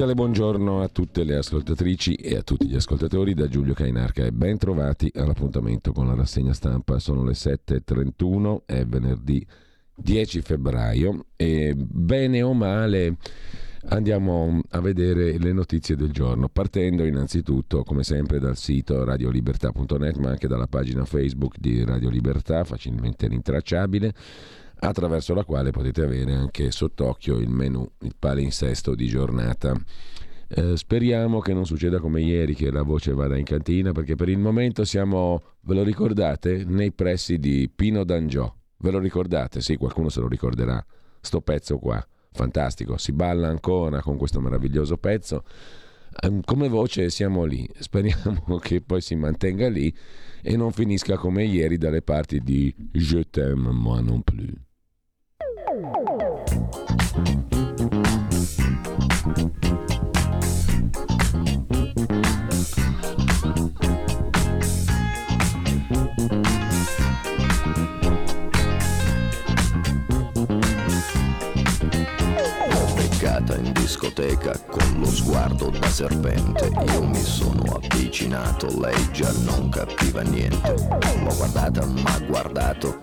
Cordiale buongiorno a tutte le ascoltatrici e a tutti gli ascoltatori da Giulio Cainarca e ben trovati all'appuntamento con la rassegna stampa. Sono le 7.31, è venerdì 10 febbraio e bene o male andiamo a vedere le notizie del giorno, partendo innanzitutto come sempre dal sito radiolibertà.net ma anche dalla pagina Facebook di Radio Libertà, facilmente rintracciabile attraverso la quale potete avere anche sott'occhio il menu, il palinsesto di giornata. Eh, speriamo che non succeda come ieri che la voce vada in cantina perché per il momento siamo, ve lo ricordate, nei pressi di Pino d'Angiò. Ve lo ricordate? Sì, qualcuno se lo ricorderà. Sto pezzo qua, fantastico, si balla ancora con questo meraviglioso pezzo. Eh, come voce siamo lì, speriamo che poi si mantenga lì e non finisca come ieri dalle parti di Je t'aime moi non plus. Con lo sguardo da serpente. Io mi sono avvicinato, lei già non capiva niente. L'ho guardata, ma guardato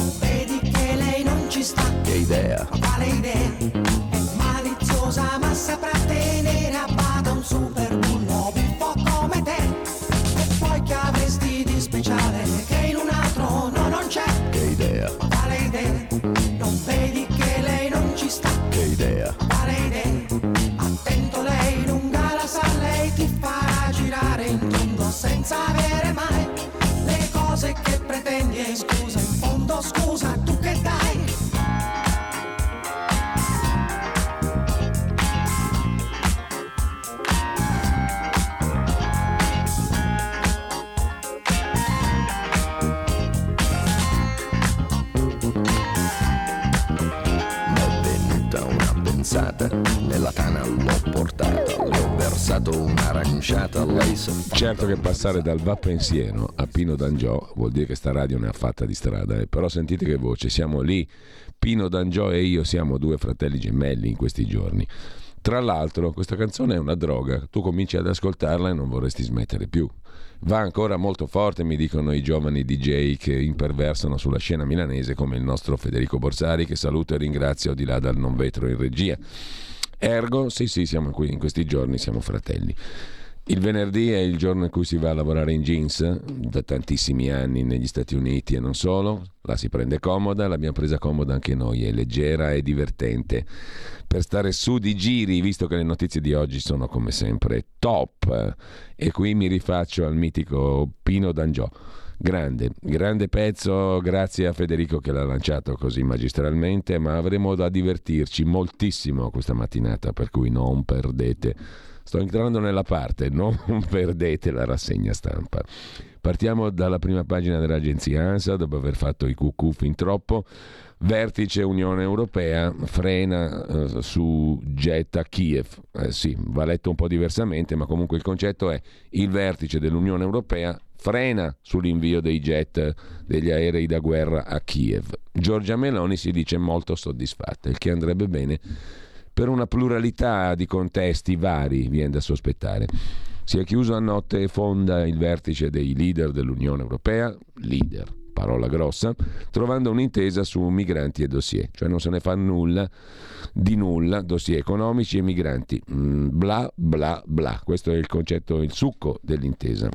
Idea? Quale idea? È maliziosa ma saprà tenere a bada un super bullo buffo come te. E poi che avresti di speciale che in un altro no non c'è. Che idea? Quale idea? Non vedi che lei non ci sta. Che idea? Quale idea? Attento lei lunga la sa, lei ti farà girare in tondo senza avere pensata, nella tana l'ho portata, le ho versato un'aranciata, lei si Certo che passare dal Va Pensiero a Pino D'Angiò vuol dire che sta radio ne ha fatta di strada, eh? però sentite che voce, siamo lì, Pino D'Angiò e io siamo due fratelli gemelli in questi giorni. Tra l'altro, questa canzone è una droga, tu cominci ad ascoltarla e non vorresti smettere più. Va ancora molto forte, mi dicono i giovani DJ che imperversano sulla scena milanese, come il nostro Federico Borsari, che saluto e ringrazio di là dal non vetro in regia. Ergo, sì, sì, siamo qui in questi giorni, siamo fratelli. Il venerdì è il giorno in cui si va a lavorare in jeans, da tantissimi anni negli Stati Uniti e non solo. La si prende comoda, l'abbiamo presa comoda anche noi, è leggera e divertente. Per stare su di giri, visto che le notizie di oggi sono come sempre top. E qui mi rifaccio al mitico Pino D'Angiò. Grande, grande pezzo, grazie a Federico che l'ha lanciato così magistralmente, ma avremo da divertirci moltissimo questa mattinata, per cui non perdete Sto entrando nella parte, non perdete la rassegna stampa. Partiamo dalla prima pagina dell'agenzia ANSA, dopo aver fatto i cucù fin troppo. Vertice Unione Europea frena eh, su jet a Kiev. Eh, sì, va letto un po' diversamente, ma comunque il concetto è il vertice dell'Unione Europea frena sull'invio dei jet degli aerei da guerra a Kiev. Giorgia Meloni si dice molto soddisfatta, il che andrebbe bene per una pluralità di contesti vari, viene da sospettare. Si è chiuso a notte fonda il vertice dei leader dell'Unione Europea, leader parola grossa, trovando un'intesa su migranti e dossier, cioè non se ne fa nulla di nulla, dossier economici e migranti, mm, bla bla bla, questo è il concetto, il succo dell'intesa.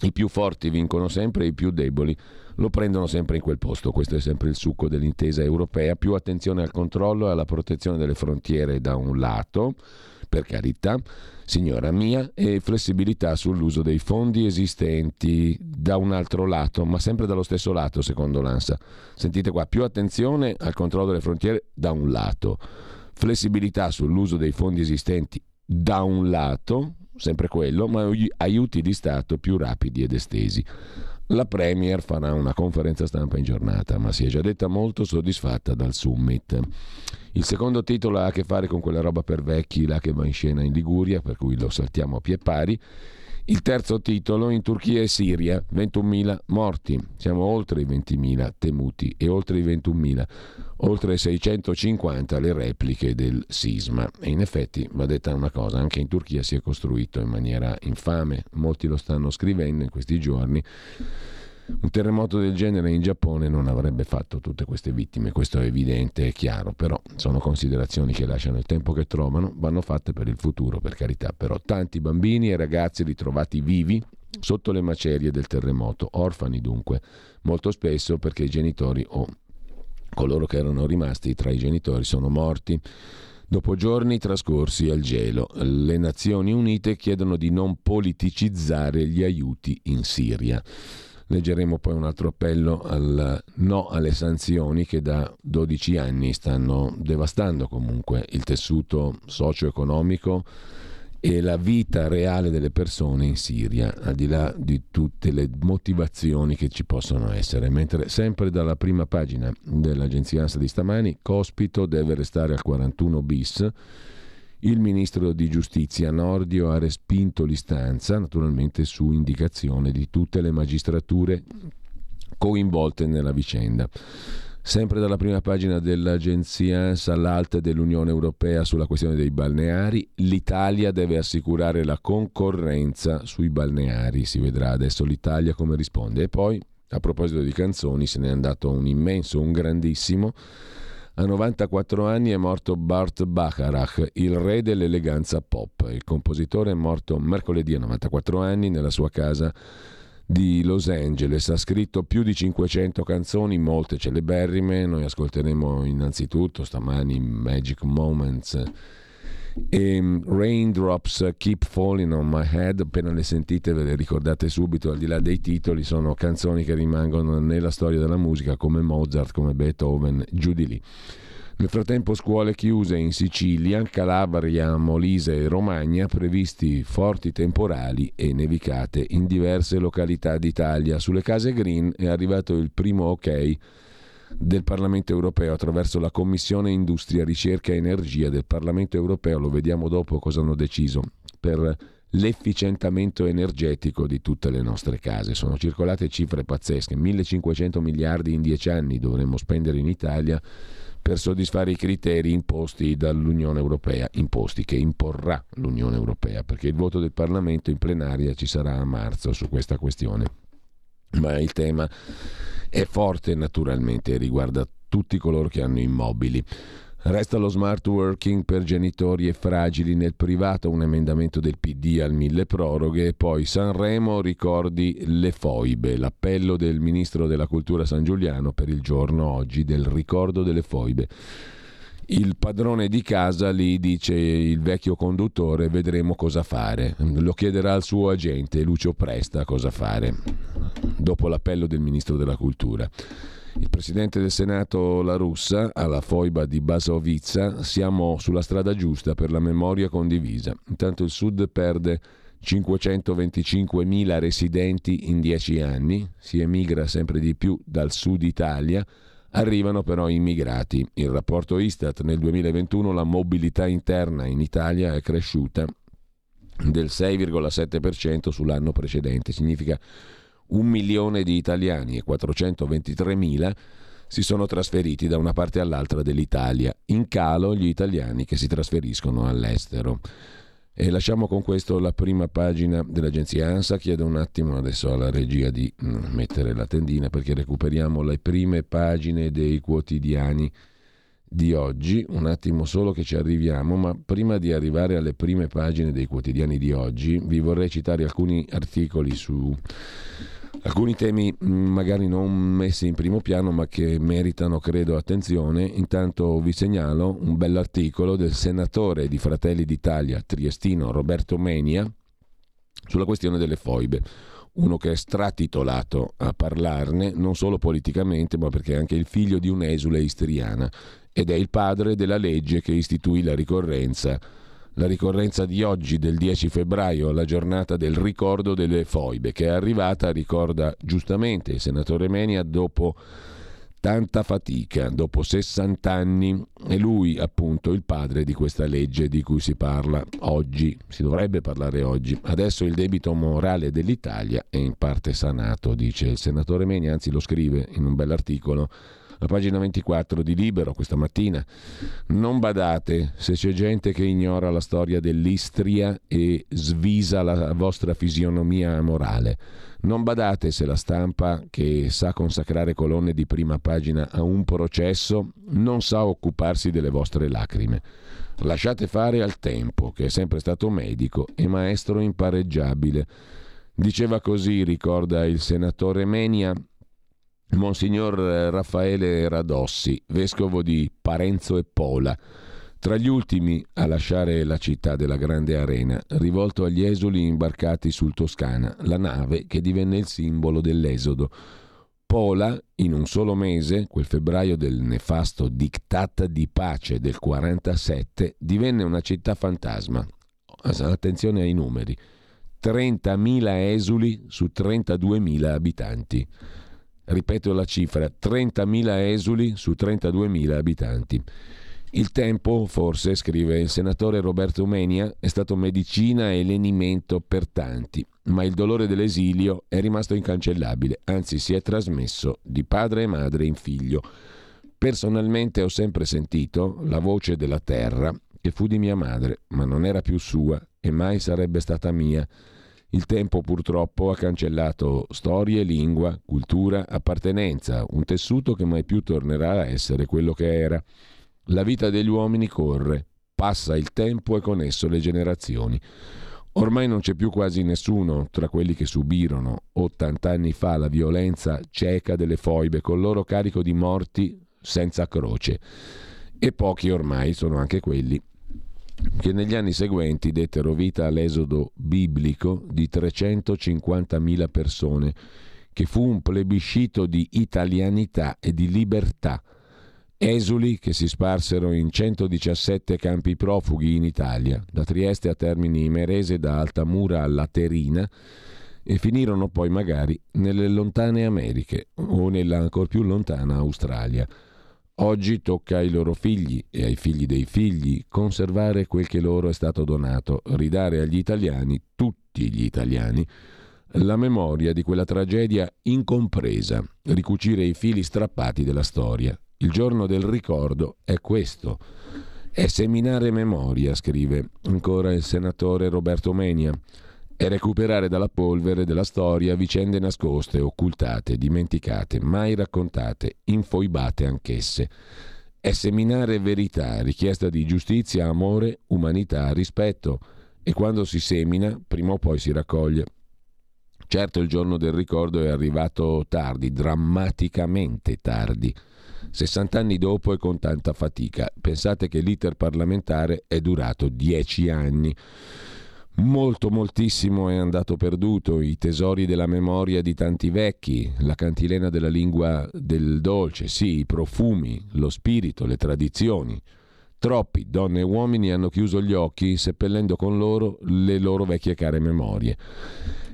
I più forti vincono sempre, i più deboli lo prendono sempre in quel posto. Questo è sempre il succo dell'intesa europea. Più attenzione al controllo e alla protezione delle frontiere da un lato, per carità, signora mia, e flessibilità sull'uso dei fondi esistenti da un altro lato, ma sempre dallo stesso lato, secondo l'ANSA. Sentite qua, più attenzione al controllo delle frontiere da un lato, flessibilità sull'uso dei fondi esistenti da un lato, sempre quello, ma aiuti di Stato più rapidi ed estesi. La Premier farà una conferenza stampa in giornata, ma si è già detta molto soddisfatta dal summit. Il secondo titolo ha a che fare con quella roba per vecchi là che va in scena in Liguria, per cui lo saltiamo a pie pari. Il terzo titolo in Turchia e Siria, 21.000 morti, siamo oltre i 20.000 temuti e oltre i 21.000, oltre 650 le repliche del sisma. E in effetti va detta una cosa, anche in Turchia si è costruito in maniera infame, molti lo stanno scrivendo in questi giorni. Un terremoto del genere in Giappone non avrebbe fatto tutte queste vittime, questo è evidente e chiaro, però sono considerazioni che lasciano il tempo che trovano, vanno fatte per il futuro, per carità, però tanti bambini e ragazzi ritrovati vivi sotto le macerie del terremoto, orfani dunque, molto spesso perché i genitori o coloro che erano rimasti tra i genitori sono morti. Dopo giorni trascorsi al gelo, le Nazioni Unite chiedono di non politicizzare gli aiuti in Siria. Leggeremo poi un altro appello al no alle sanzioni che da 12 anni stanno devastando comunque il tessuto socio-economico e la vita reale delle persone in Siria, al di là di tutte le motivazioni che ci possono essere. Mentre sempre dalla prima pagina dell'agenzia ANSA di stamani, Cospito deve restare al 41 bis il ministro di giustizia Nordio ha respinto l'istanza, naturalmente su indicazione di tutte le magistrature coinvolte nella vicenda. Sempre dalla prima pagina dell'agenzia ANSA all'alta dell'Unione Europea sulla questione dei balneari, l'Italia deve assicurare la concorrenza sui balneari. Si vedrà adesso l'Italia come risponde. E poi, a proposito di canzoni, se n'è andato un immenso, un grandissimo a 94 anni è morto Bart Bacharach, il re dell'eleganza pop. Il compositore è morto mercoledì a 94 anni nella sua casa di Los Angeles. Ha scritto più di 500 canzoni, molte celeberrime. Noi ascolteremo innanzitutto stamani Magic Moments e mm, Raindrops Keep Falling on My Head, appena le sentite ve le ricordate subito, al di là dei titoli, sono canzoni che rimangono nella storia della musica come Mozart, come Beethoven, giù di lì. Nel frattempo scuole chiuse in Sicilia, Calabria, Molise e Romagna, previsti forti temporali e nevicate in diverse località d'Italia. Sulle case green è arrivato il primo ok del Parlamento europeo attraverso la Commissione Industria, Ricerca e Energia del Parlamento europeo, lo vediamo dopo cosa hanno deciso, per l'efficientamento energetico di tutte le nostre case. Sono circolate cifre pazzesche, 1500 miliardi in dieci anni dovremmo spendere in Italia per soddisfare i criteri imposti dall'Unione Europea, imposti che imporrà l'Unione Europea, perché il voto del Parlamento in plenaria ci sarà a marzo su questa questione. Ma il tema è forte naturalmente e riguarda tutti coloro che hanno immobili. Resta lo smart working per genitori e fragili nel privato, un emendamento del PD al mille proroghe e poi Sanremo ricordi le foibe, l'appello del ministro della cultura San Giuliano per il giorno oggi del ricordo delle foibe. Il padrone di casa lì dice il vecchio conduttore vedremo cosa fare, lo chiederà al suo agente Lucio Presta cosa fare dopo l'appello del ministro della cultura. Il presidente del Senato La Russa, alla foiba di Basovizza, siamo sulla strada giusta per la memoria condivisa. Intanto il Sud perde 525.000 residenti in 10 anni, si emigra sempre di più dal sud Italia, arrivano però immigrati. Il rapporto Istat nel 2021 la mobilità interna in Italia è cresciuta del 6,7% sull'anno precedente, significa un milione di italiani e 423.000 si sono trasferiti da una parte all'altra dell'Italia, in calo gli italiani che si trasferiscono all'estero. E lasciamo con questo la prima pagina dell'agenzia ANSA. Chiedo un attimo adesso alla regia di mm, mettere la tendina perché recuperiamo le prime pagine dei quotidiani di oggi. Un attimo solo che ci arriviamo, ma prima di arrivare alle prime pagine dei quotidiani di oggi vi vorrei citare alcuni articoli su alcuni temi mm, magari non messi in primo piano ma che meritano credo attenzione. Intanto vi segnalo un bell'articolo del senatore di Fratelli d'Italia triestino Roberto Menia sulla questione delle foibe. Uno che è stratitolato a parlarne non solo politicamente ma perché è anche il figlio di un'esule istriana ed è il padre della legge che istituì la ricorrenza la ricorrenza di oggi, del 10 febbraio, la giornata del ricordo delle foibe, che è arrivata, ricorda giustamente il senatore Menia, dopo tanta fatica, dopo 60 anni, è lui appunto il padre di questa legge di cui si parla oggi, si dovrebbe parlare oggi. Adesso il debito morale dell'Italia è in parte sanato, dice il senatore Menia, anzi lo scrive in un bell'articolo la pagina 24 di Libero questa mattina. Non badate se c'è gente che ignora la storia dell'Istria e svisa la vostra fisionomia morale. Non badate se la stampa, che sa consacrare colonne di prima pagina a un processo, non sa occuparsi delle vostre lacrime. Lasciate fare al tempo, che è sempre stato medico e maestro impareggiabile. Diceva così, ricorda il senatore Menia, Monsignor eh, Raffaele Radossi, vescovo di Parenzo e Pola, tra gli ultimi a lasciare la città della grande arena, rivolto agli esuli imbarcati sul Toscana, la nave che divenne il simbolo dell'esodo. Pola, in un solo mese, quel febbraio del nefasto diktat di pace del 47, divenne una città fantasma. Attenzione ai numeri. 30.000 esuli su 32.000 abitanti ripeto la cifra, 30.000 esuli su 32.000 abitanti. Il tempo, forse, scrive il senatore Roberto Menia, è stato medicina e lenimento per tanti, ma il dolore dell'esilio è rimasto incancellabile, anzi si è trasmesso di padre e madre in figlio. Personalmente ho sempre sentito la voce della terra che fu di mia madre, ma non era più sua e mai sarebbe stata mia. Il tempo purtroppo ha cancellato storie, lingua, cultura, appartenenza, un tessuto che mai più tornerà a essere quello che era. La vita degli uomini corre, passa il tempo e con esso le generazioni. Ormai non c'è più quasi nessuno tra quelli che subirono 80 anni fa la violenza cieca delle foibe col loro carico di morti senza croce. E pochi ormai sono anche quelli che negli anni seguenti dettero vita all'esodo biblico di 350.000 persone, che fu un plebiscito di italianità e di libertà. Esuli che si sparsero in 117 campi profughi in Italia, da Trieste a Termini Imerese, da Altamura a Laterina, e finirono poi magari nelle lontane Americhe o nella ancor più lontana Australia. Oggi tocca ai loro figli e ai figli dei figli conservare quel che loro è stato donato, ridare agli italiani, tutti gli italiani, la memoria di quella tragedia incompresa, ricucire i fili strappati della storia. Il giorno del ricordo è questo. È seminare memoria, scrive ancora il senatore Roberto Menia e recuperare dalla polvere della storia vicende nascoste, occultate, dimenticate, mai raccontate, infoibate anch'esse. È seminare verità, richiesta di giustizia, amore, umanità, rispetto e quando si semina, prima o poi si raccoglie. Certo il giorno del ricordo è arrivato tardi, drammaticamente tardi. 60 anni dopo e con tanta fatica. Pensate che l'iter parlamentare è durato 10 anni. Molto, moltissimo è andato perduto, i tesori della memoria di tanti vecchi, la cantilena della lingua del dolce, sì, i profumi, lo spirito, le tradizioni. Troppi donne e uomini hanno chiuso gli occhi seppellendo con loro le loro vecchie care memorie.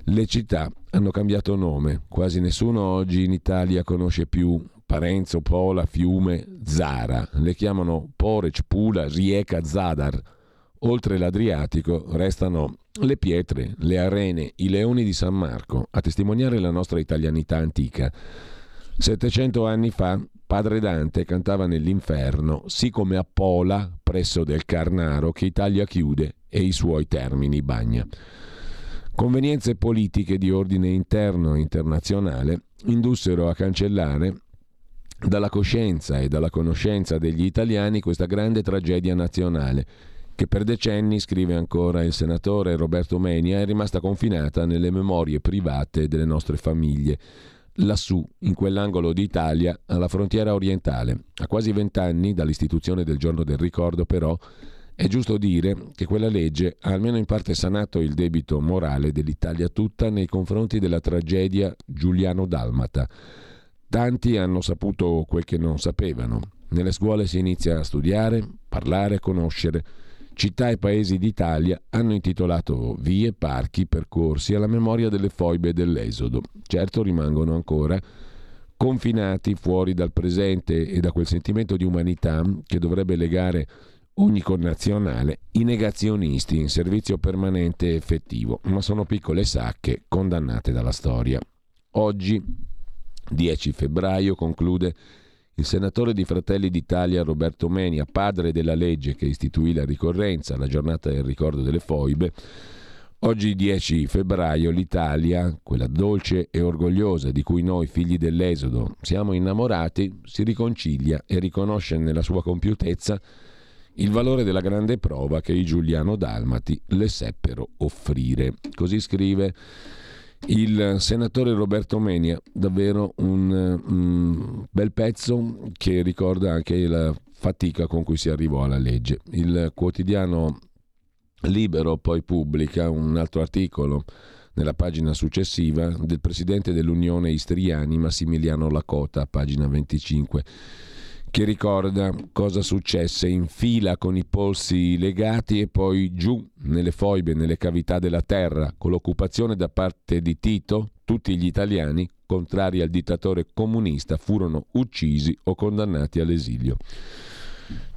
Le città hanno cambiato nome, quasi nessuno oggi in Italia conosce più Parenzo, Pola, Fiume, Zara. Le chiamano Porec, Pula, Rieca, Zadar. Oltre l'Adriatico restano le pietre, le arene, i leoni di San Marco, a testimoniare la nostra italianità antica. 700 anni fa padre Dante cantava nell'inferno, sì come a Pola, presso del Carnaro, che Italia chiude e i suoi termini bagna. Convenienze politiche di ordine interno e internazionale indussero a cancellare dalla coscienza e dalla conoscenza degli italiani questa grande tragedia nazionale che per decenni, scrive ancora il senatore Roberto Menia, è rimasta confinata nelle memorie private delle nostre famiglie, lassù, in quell'angolo d'Italia, alla frontiera orientale. A quasi vent'anni dall'istituzione del giorno del ricordo, però, è giusto dire che quella legge ha almeno in parte sanato il debito morale dell'Italia tutta nei confronti della tragedia Giuliano-Dalmata. Tanti hanno saputo quel che non sapevano. Nelle scuole si inizia a studiare, parlare, conoscere città e paesi d'Italia hanno intitolato vie, parchi, percorsi alla memoria delle foibe dell'Esodo. Certo rimangono ancora confinati fuori dal presente e da quel sentimento di umanità che dovrebbe legare ogni connazionale i negazionisti in servizio permanente e effettivo, ma sono piccole sacche condannate dalla storia. Oggi, 10 febbraio, conclude il senatore di Fratelli d'Italia Roberto Menia, padre della legge che istituì la ricorrenza, la giornata del ricordo delle foibe, Oggi 10 febbraio l'Italia, quella dolce e orgogliosa di cui noi figli dell'Esodo siamo innamorati, si riconcilia e riconosce nella sua compiutezza il valore della grande prova che i Giuliano Dalmati le seppero offrire. Così scrive il senatore Roberto Menia, davvero un, un bel pezzo che ricorda anche la fatica con cui si arrivò alla legge. Il quotidiano Libero poi pubblica un altro articolo nella pagina successiva del presidente dell'Unione Istriani Massimiliano Lacota, pagina 25 che ricorda cosa successe in fila con i polsi legati e poi giù nelle foibe, nelle cavità della terra, con l'occupazione da parte di Tito, tutti gli italiani, contrari al dittatore comunista, furono uccisi o condannati all'esilio.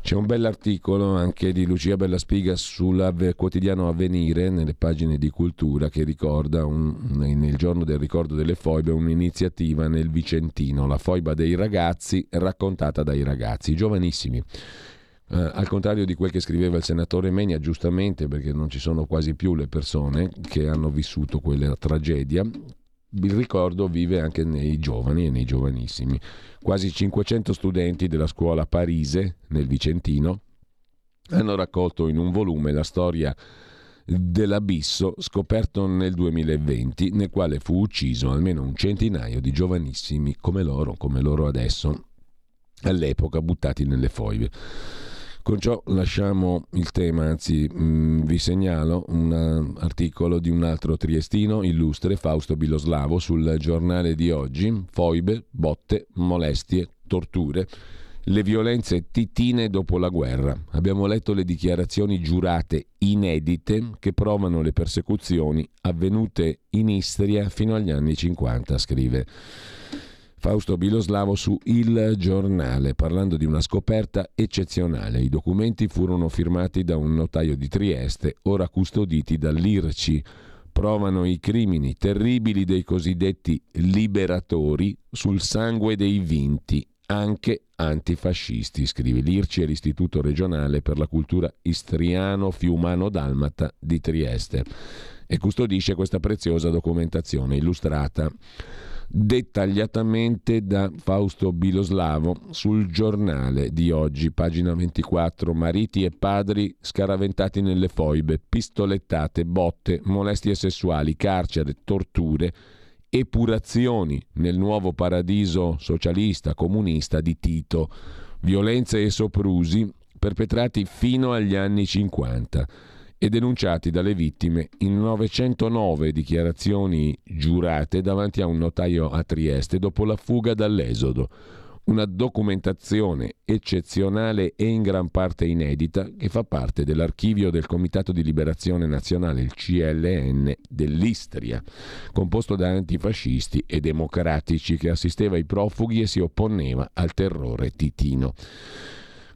C'è un bell'articolo anche di Lucia Bellaspiga sul quotidiano Avvenire, nelle pagine di cultura, che ricorda un, nel giorno del ricordo delle foibe un'iniziativa nel Vicentino, la foiba dei ragazzi raccontata dai ragazzi, giovanissimi. Uh, al contrario di quel che scriveva il senatore Menia, giustamente perché non ci sono quasi più le persone che hanno vissuto quella tragedia, il ricordo vive anche nei giovani e nei giovanissimi. Quasi 500 studenti della scuola Parise, nel Vicentino, hanno raccolto in un volume la storia dell'abisso scoperto nel 2020, nel quale fu ucciso almeno un centinaio di giovanissimi come loro, come loro adesso, all'epoca buttati nelle foibe. Con ciò lasciamo il tema, anzi mh, mm, vi segnalo un uh, articolo di un altro triestino illustre, Fausto Biloslavo, sul giornale di oggi, foibe, botte, molestie, torture, le violenze titine dopo la guerra. Abbiamo letto le dichiarazioni giurate inedite che provano le persecuzioni avvenute in Istria fino agli anni 50, scrive. Fausto Biloslavo su Il Giornale, parlando di una scoperta eccezionale. I documenti furono firmati da un notaio di Trieste, ora custoditi dall'IRCI. Provano i crimini terribili dei cosiddetti liberatori sul sangue dei vinti, anche antifascisti, scrive l'IRCI e l'Istituto regionale per la cultura istriano-fiumano-dalmata di Trieste e custodisce questa preziosa documentazione illustrata dettagliatamente da Fausto Biloslavo sul giornale di oggi, pagina 24, mariti e padri scaraventati nelle foibe, pistolettate, botte, molestie sessuali, carcere, torture, epurazioni nel nuovo paradiso socialista, comunista di Tito, violenze e soprusi perpetrati fino agli anni 50 e denunciati dalle vittime in 909 dichiarazioni giurate davanti a un notaio a Trieste dopo la fuga dall'esodo. una documentazione eccezionale e in gran parte inedita che fa parte dell'archivio del Comitato di Liberazione Nazionale, il CLN dell'Istria, composto da antifascisti e democratici che assisteva i profughi e si opponeva al terrore titino.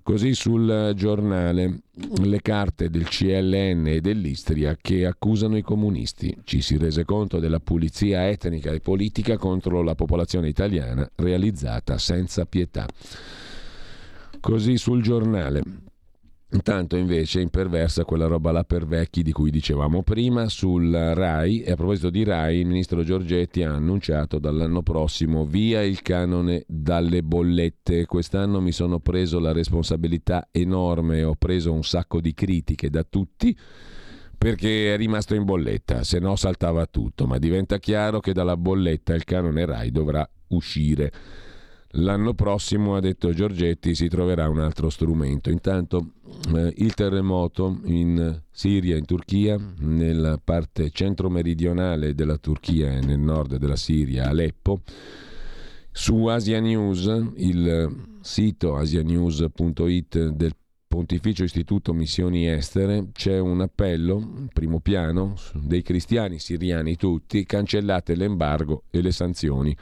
Così sul giornale le carte del CLN e dell'Istria che accusano i comunisti. Ci si rese conto della pulizia etnica e politica contro la popolazione italiana realizzata senza pietà. Così sul giornale. Intanto invece imperversa quella roba là per vecchi di cui dicevamo prima sul RAI e a proposito di RAI il ministro Giorgetti ha annunciato dall'anno prossimo via il canone dalle bollette. Quest'anno mi sono preso la responsabilità enorme, ho preso un sacco di critiche da tutti perché è rimasto in bolletta, se no saltava tutto, ma diventa chiaro che dalla bolletta il canone RAI dovrà uscire. L'anno prossimo, ha detto Giorgetti, si troverà un altro strumento. Intanto eh, il terremoto in Siria, in Turchia, nella parte centro-meridionale della Turchia e nel nord della Siria, Aleppo. Su Asia News, il sito asianews.it del Pontificio Istituto Missioni Estere, c'è un appello, primo piano, dei cristiani siriani tutti, cancellate l'embargo e le sanzioni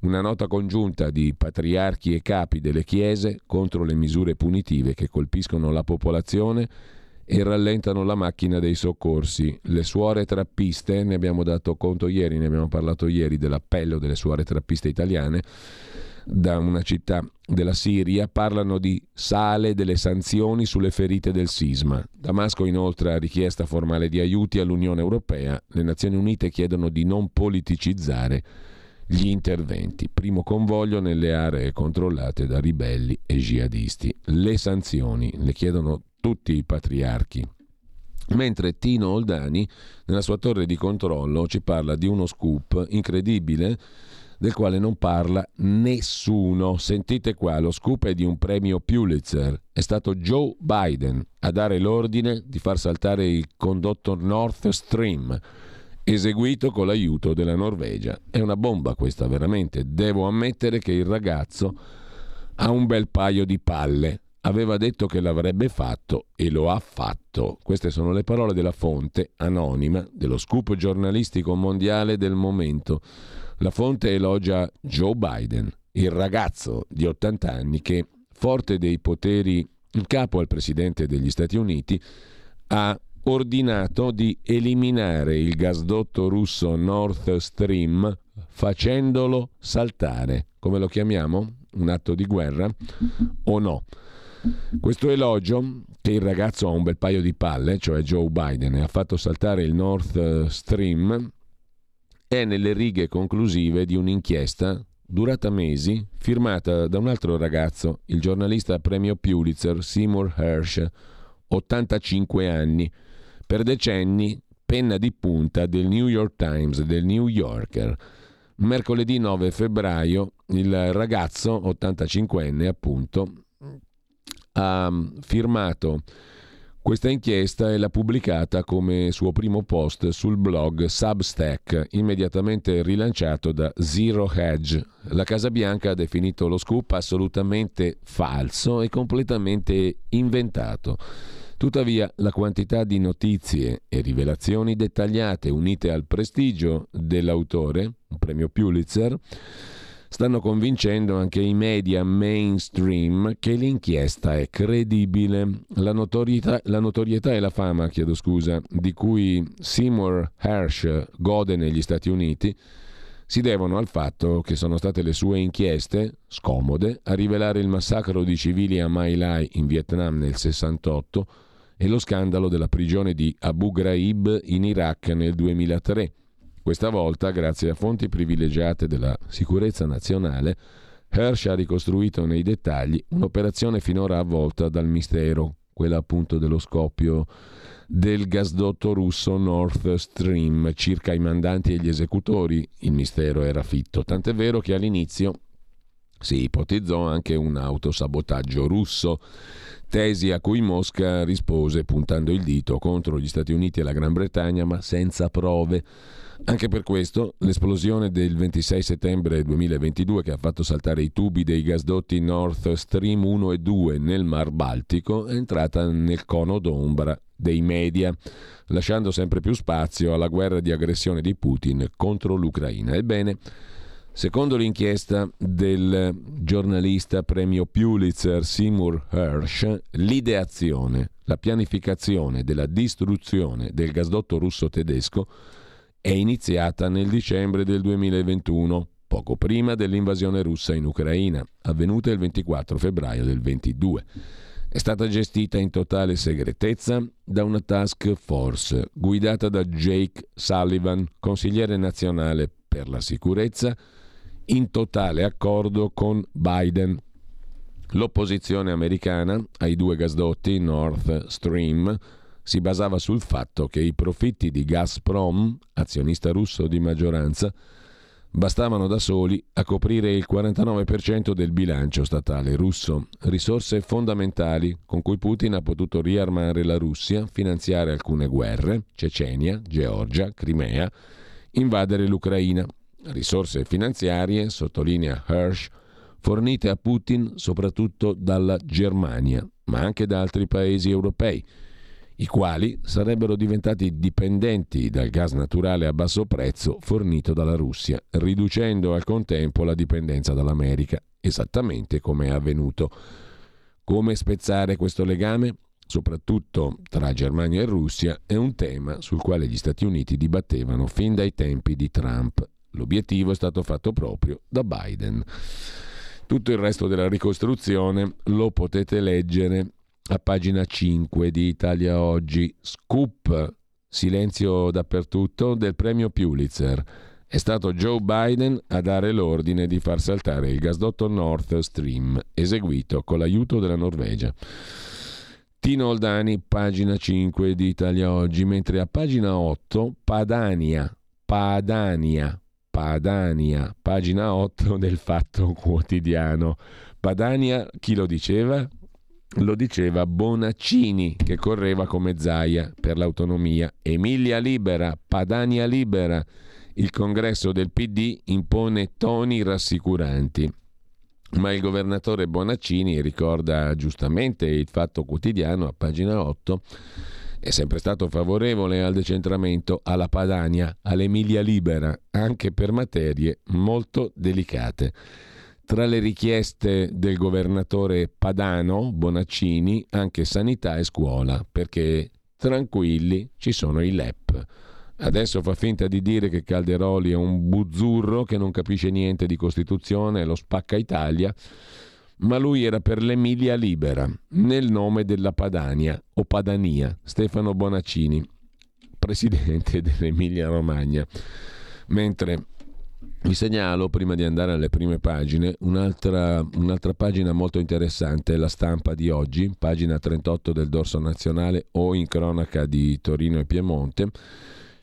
una nota congiunta di patriarchi e capi delle chiese contro le misure punitive che colpiscono la popolazione e rallentano la macchina dei soccorsi. Le suore trappiste, ne abbiamo dato conto ieri, ne abbiamo parlato ieri dell'appello delle suore trappiste italiane da una città della Siria, parlano di sale delle sanzioni sulle ferite del sisma. Damasco inoltre ha richiesta formale di aiuti all'Unione Europea. Le Nazioni Unite chiedono di non politicizzare gli interventi. Primo convoglio nelle aree controllate da ribelli e jihadisti. Le sanzioni le chiedono tutti i patriarchi. Mentre Tino Oldani, nella sua torre di controllo, ci parla di uno scoop incredibile del quale non parla nessuno. Sentite qua, lo scoop è di un premio Pulitzer. È stato Joe Biden a dare l'ordine di far saltare il condotto North Stream eseguito con l'aiuto della Norvegia. È una bomba questa veramente. Devo ammettere che il ragazzo ha un bel paio di palle. Aveva detto che l'avrebbe fatto e lo ha fatto. Queste sono le parole della fonte anonima dello scoop giornalistico mondiale del momento. La fonte elogia Joe Biden, il ragazzo di 80 anni che, forte dei poteri in capo al presidente degli Stati Uniti, ha ordinato di eliminare il gasdotto russo Nord Stream facendolo saltare. Come lo chiamiamo? Un atto di guerra o no? Questo elogio, che il ragazzo ha un bel paio di palle, cioè Joe Biden, e ha fatto saltare il Nord Stream, è nelle righe conclusive di un'inchiesta durata mesi, firmata da un altro ragazzo, il giornalista premio Pulitzer Seymour Hersh, 85 anni, per decenni penna di punta del New York Times del New Yorker. Mercoledì 9 febbraio il ragazzo, 85enne appunto, ha firmato questa inchiesta e l'ha pubblicata come suo primo post sul blog Substack, immediatamente rilanciato da Zero Hedge. La Casa Bianca ha definito lo scoop assolutamente falso e completamente inventato. Tuttavia la quantità di notizie e rivelazioni dettagliate unite al prestigio dell'autore, un premio Pulitzer, stanno convincendo anche i media mainstream che l'inchiesta è credibile. La notorietà, la notorietà e la fama, chiedo scusa, di cui Seymour Hersh gode negli Stati Uniti si devono al fatto che sono state le sue inchieste, scomode, a rivelare il massacro di civili a My Lai in Vietnam nel 68 e lo scandalo della prigione di Abu Ghraib in Iraq nel 2003. Questa volta, grazie a fonti privilegiate della sicurezza nazionale, Hersh ha ricostruito nei dettagli un'operazione finora avvolta dal mistero, quella appunto dello scoppio del gasdotto russo Nord Stream, circa i mandanti e gli esecutori. Il mistero era fitto, tant'è vero che all'inizio Si ipotizzò anche un autosabotaggio russo, tesi a cui Mosca rispose puntando il dito contro gli Stati Uniti e la Gran Bretagna, ma senza prove. Anche per questo l'esplosione del 26 settembre 2022 che ha fatto saltare i tubi dei gasdotti Nord Stream 1 e 2 nel Mar Baltico è entrata nel cono d'ombra dei media, lasciando sempre più spazio alla guerra di aggressione di Putin contro l'Ucraina. Ebbene, Secondo l'inchiesta del giornalista premio Pulitzer Seymour Hersh, l'ideazione, la pianificazione della distruzione del gasdotto russo-tedesco è iniziata nel dicembre del 2021, poco prima dell'invasione russa in Ucraina, avvenuta il 24 febbraio del 22. È stata gestita in totale segretezza da una task force guidata da Jake Sullivan, consigliere nazionale per la sicurezza, in totale accordo con Biden. L'opposizione americana ai due gasdotti North Stream si basava sul fatto che i profitti di Gazprom, azionista russo di maggioranza, bastavano da soli a coprire il 49% del bilancio statale russo, risorse fondamentali con cui Putin ha potuto riarmare la Russia, finanziare alcune guerre, Cecenia, Georgia, Crimea, invadere l'Ucraina, risorse finanziarie, sottolinea Hirsch, fornite a Putin soprattutto dalla Germania, ma anche da altri paesi europei i quali sarebbero diventati dipendenti dal gas naturale a basso prezzo fornito dalla Russia, riducendo al contempo la dipendenza dall'America, esattamente come è avvenuto. Come spezzare questo legame? soprattutto tra Germania e Russia, è un tema sul quale gli Stati Uniti dibattevano fin dai tempi di Trump. L'obiettivo è stato fatto proprio da Biden. Tutto il resto della ricostruzione lo potete leggere a pagina 5 di Italia Oggi, scoop, silenzio dappertutto, del premio Pulitzer. È stato Joe Biden a dare l'ordine di far saltare il gasdotto Nord Stream, eseguito con l'aiuto della Norvegia. Tino Oldani, pagina 5 di Italia Oggi, mentre a pagina 8 Padania, Padania, Padania, pagina 8 del Fatto Quotidiano. Padania, chi lo diceva? lo diceva Bonaccini che correva come Zaia per l'autonomia. Emilia libera, Padania libera. Il congresso del PD impone toni rassicuranti. Ma il governatore Bonaccini ricorda giustamente il fatto quotidiano a pagina 8 è sempre stato favorevole al decentramento alla Padania, all'Emilia Libera, anche per materie molto delicate. Tra le richieste del governatore padano Bonaccini anche sanità e scuola, perché tranquilli ci sono i LEP. Adesso fa finta di dire che Calderoli è un buzzurro che non capisce niente di Costituzione lo spacca Italia, ma lui era per l'Emilia Libera, nel nome della Padania o Padania, Stefano Bonaccini, presidente dell'Emilia Romagna. Mentre vi segnalo, prima di andare alle prime pagine, un'altra, un'altra, pagina molto interessante, la stampa di oggi, pagina 38 del Dorso Nazionale o in cronaca di Torino e Piemonte.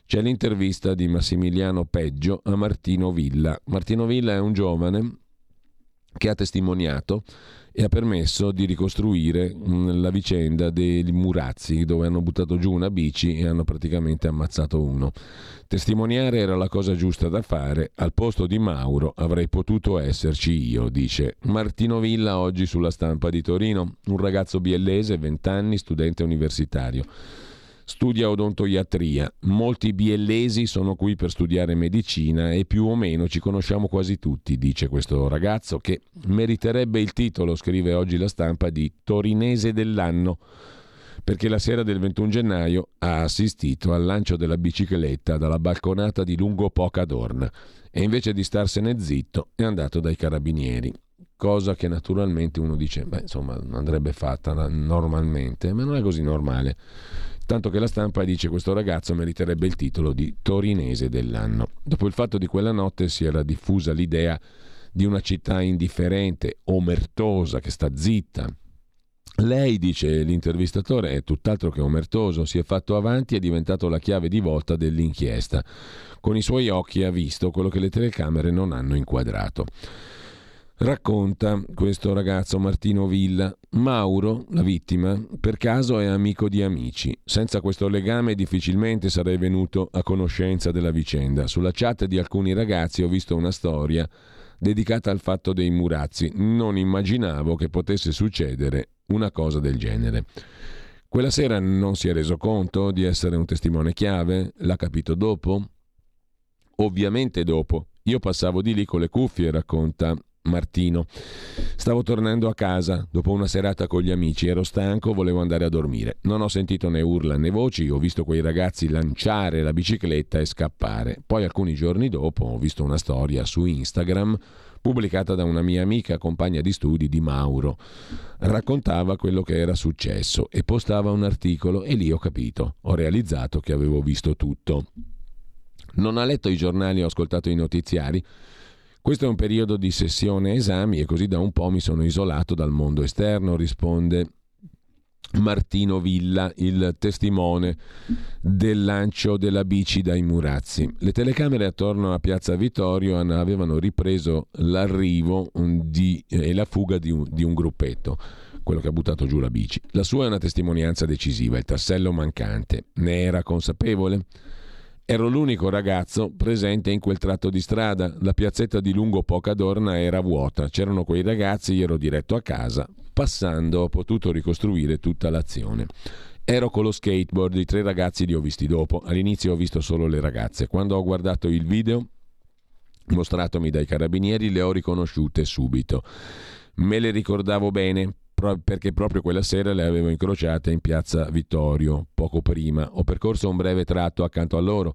C'è l'intervista di Massimiliano Peggio a Martino Villa. Martino Villa è un giovane che ha testimoniato e ha permesso di ricostruire la vicenda dei Murazzi dove hanno buttato giù una bici e hanno praticamente ammazzato uno. Testimoniare era la cosa giusta da fare, al posto di Mauro avrei potuto esserci io, dice Martino Villa oggi sulla stampa di Torino, un ragazzo biellese, 20 anni, studente universitario studia odontoiatria. Molti biellesi sono qui per studiare medicina e più o meno ci conosciamo quasi tutti, dice questo ragazzo che meriterebbe il titolo, scrive oggi la stampa, di Torinese dell'anno perché la sera del 21 gennaio ha assistito al lancio della bicicletta dalla balconata di Lungo Poca d'Orna e invece di starsene zitto è andato dai carabinieri. Cosa che naturalmente uno dice, beh, insomma, andrebbe fatta normalmente, ma non è così normale tanto che la stampa dice questo ragazzo meriterebbe il titolo di torinese dell'anno. Dopo il fatto di quella notte si era diffusa l'idea di una città indifferente, omertosa, che sta zitta. Lei, dice l'intervistatore, è tutt'altro che omertoso, si è fatto avanti e è diventato la chiave di volta dell'inchiesta. Con i suoi occhi ha visto quello che le telecamere non hanno inquadrato. Racconta questo ragazzo Martino Villa. Mauro, la vittima, per caso è amico di amici. Senza questo legame difficilmente sarei venuto a conoscenza della vicenda. Sulla chat di alcuni ragazzi ho visto una storia dedicata al fatto dei murazzi. Non immaginavo che potesse succedere una cosa del genere. Quella sera non si è reso conto di essere un testimone chiave? L'ha capito dopo? Ovviamente dopo. Io passavo di lì con le cuffie, racconta Martino. Stavo tornando a casa dopo una serata con gli amici, ero stanco, volevo andare a dormire. Non ho sentito né urla né voci, ho visto quei ragazzi lanciare la bicicletta e scappare. Poi alcuni giorni dopo ho visto una storia su Instagram pubblicata da una mia amica compagna di studi di Mauro. Raccontava quello che era successo e postava un articolo e lì ho capito, ho realizzato che avevo visto tutto. Non ha letto i giornali o ascoltato i notiziari? Questo è un periodo di sessione esami e così da un po' mi sono isolato dal mondo esterno, risponde Martino Villa, il testimone del lancio della bici dai Murazzi. Le telecamere attorno a Piazza Vittorio avevano ripreso l'arrivo di, e la fuga di un, di un gruppetto quello che ha buttato giù la bici. La sua è una testimonianza decisiva, il tassello mancante. Ne era consapevole? Ero l'unico ragazzo presente in quel tratto di strada. La piazzetta di Lungo Pocadorna era vuota. C'erano quei ragazzi, ero diretto a casa. Passando ho potuto ricostruire tutta l'azione. Ero con lo skateboard, i tre ragazzi li ho visti dopo. All'inizio ho visto solo le ragazze. Quando ho guardato il video mostratomi dai carabinieri le ho riconosciute subito. Me le ricordavo bene, perché proprio quella sera le avevo incrociate in piazza Vittorio, poco prima. Ho percorso un breve tratto accanto a loro.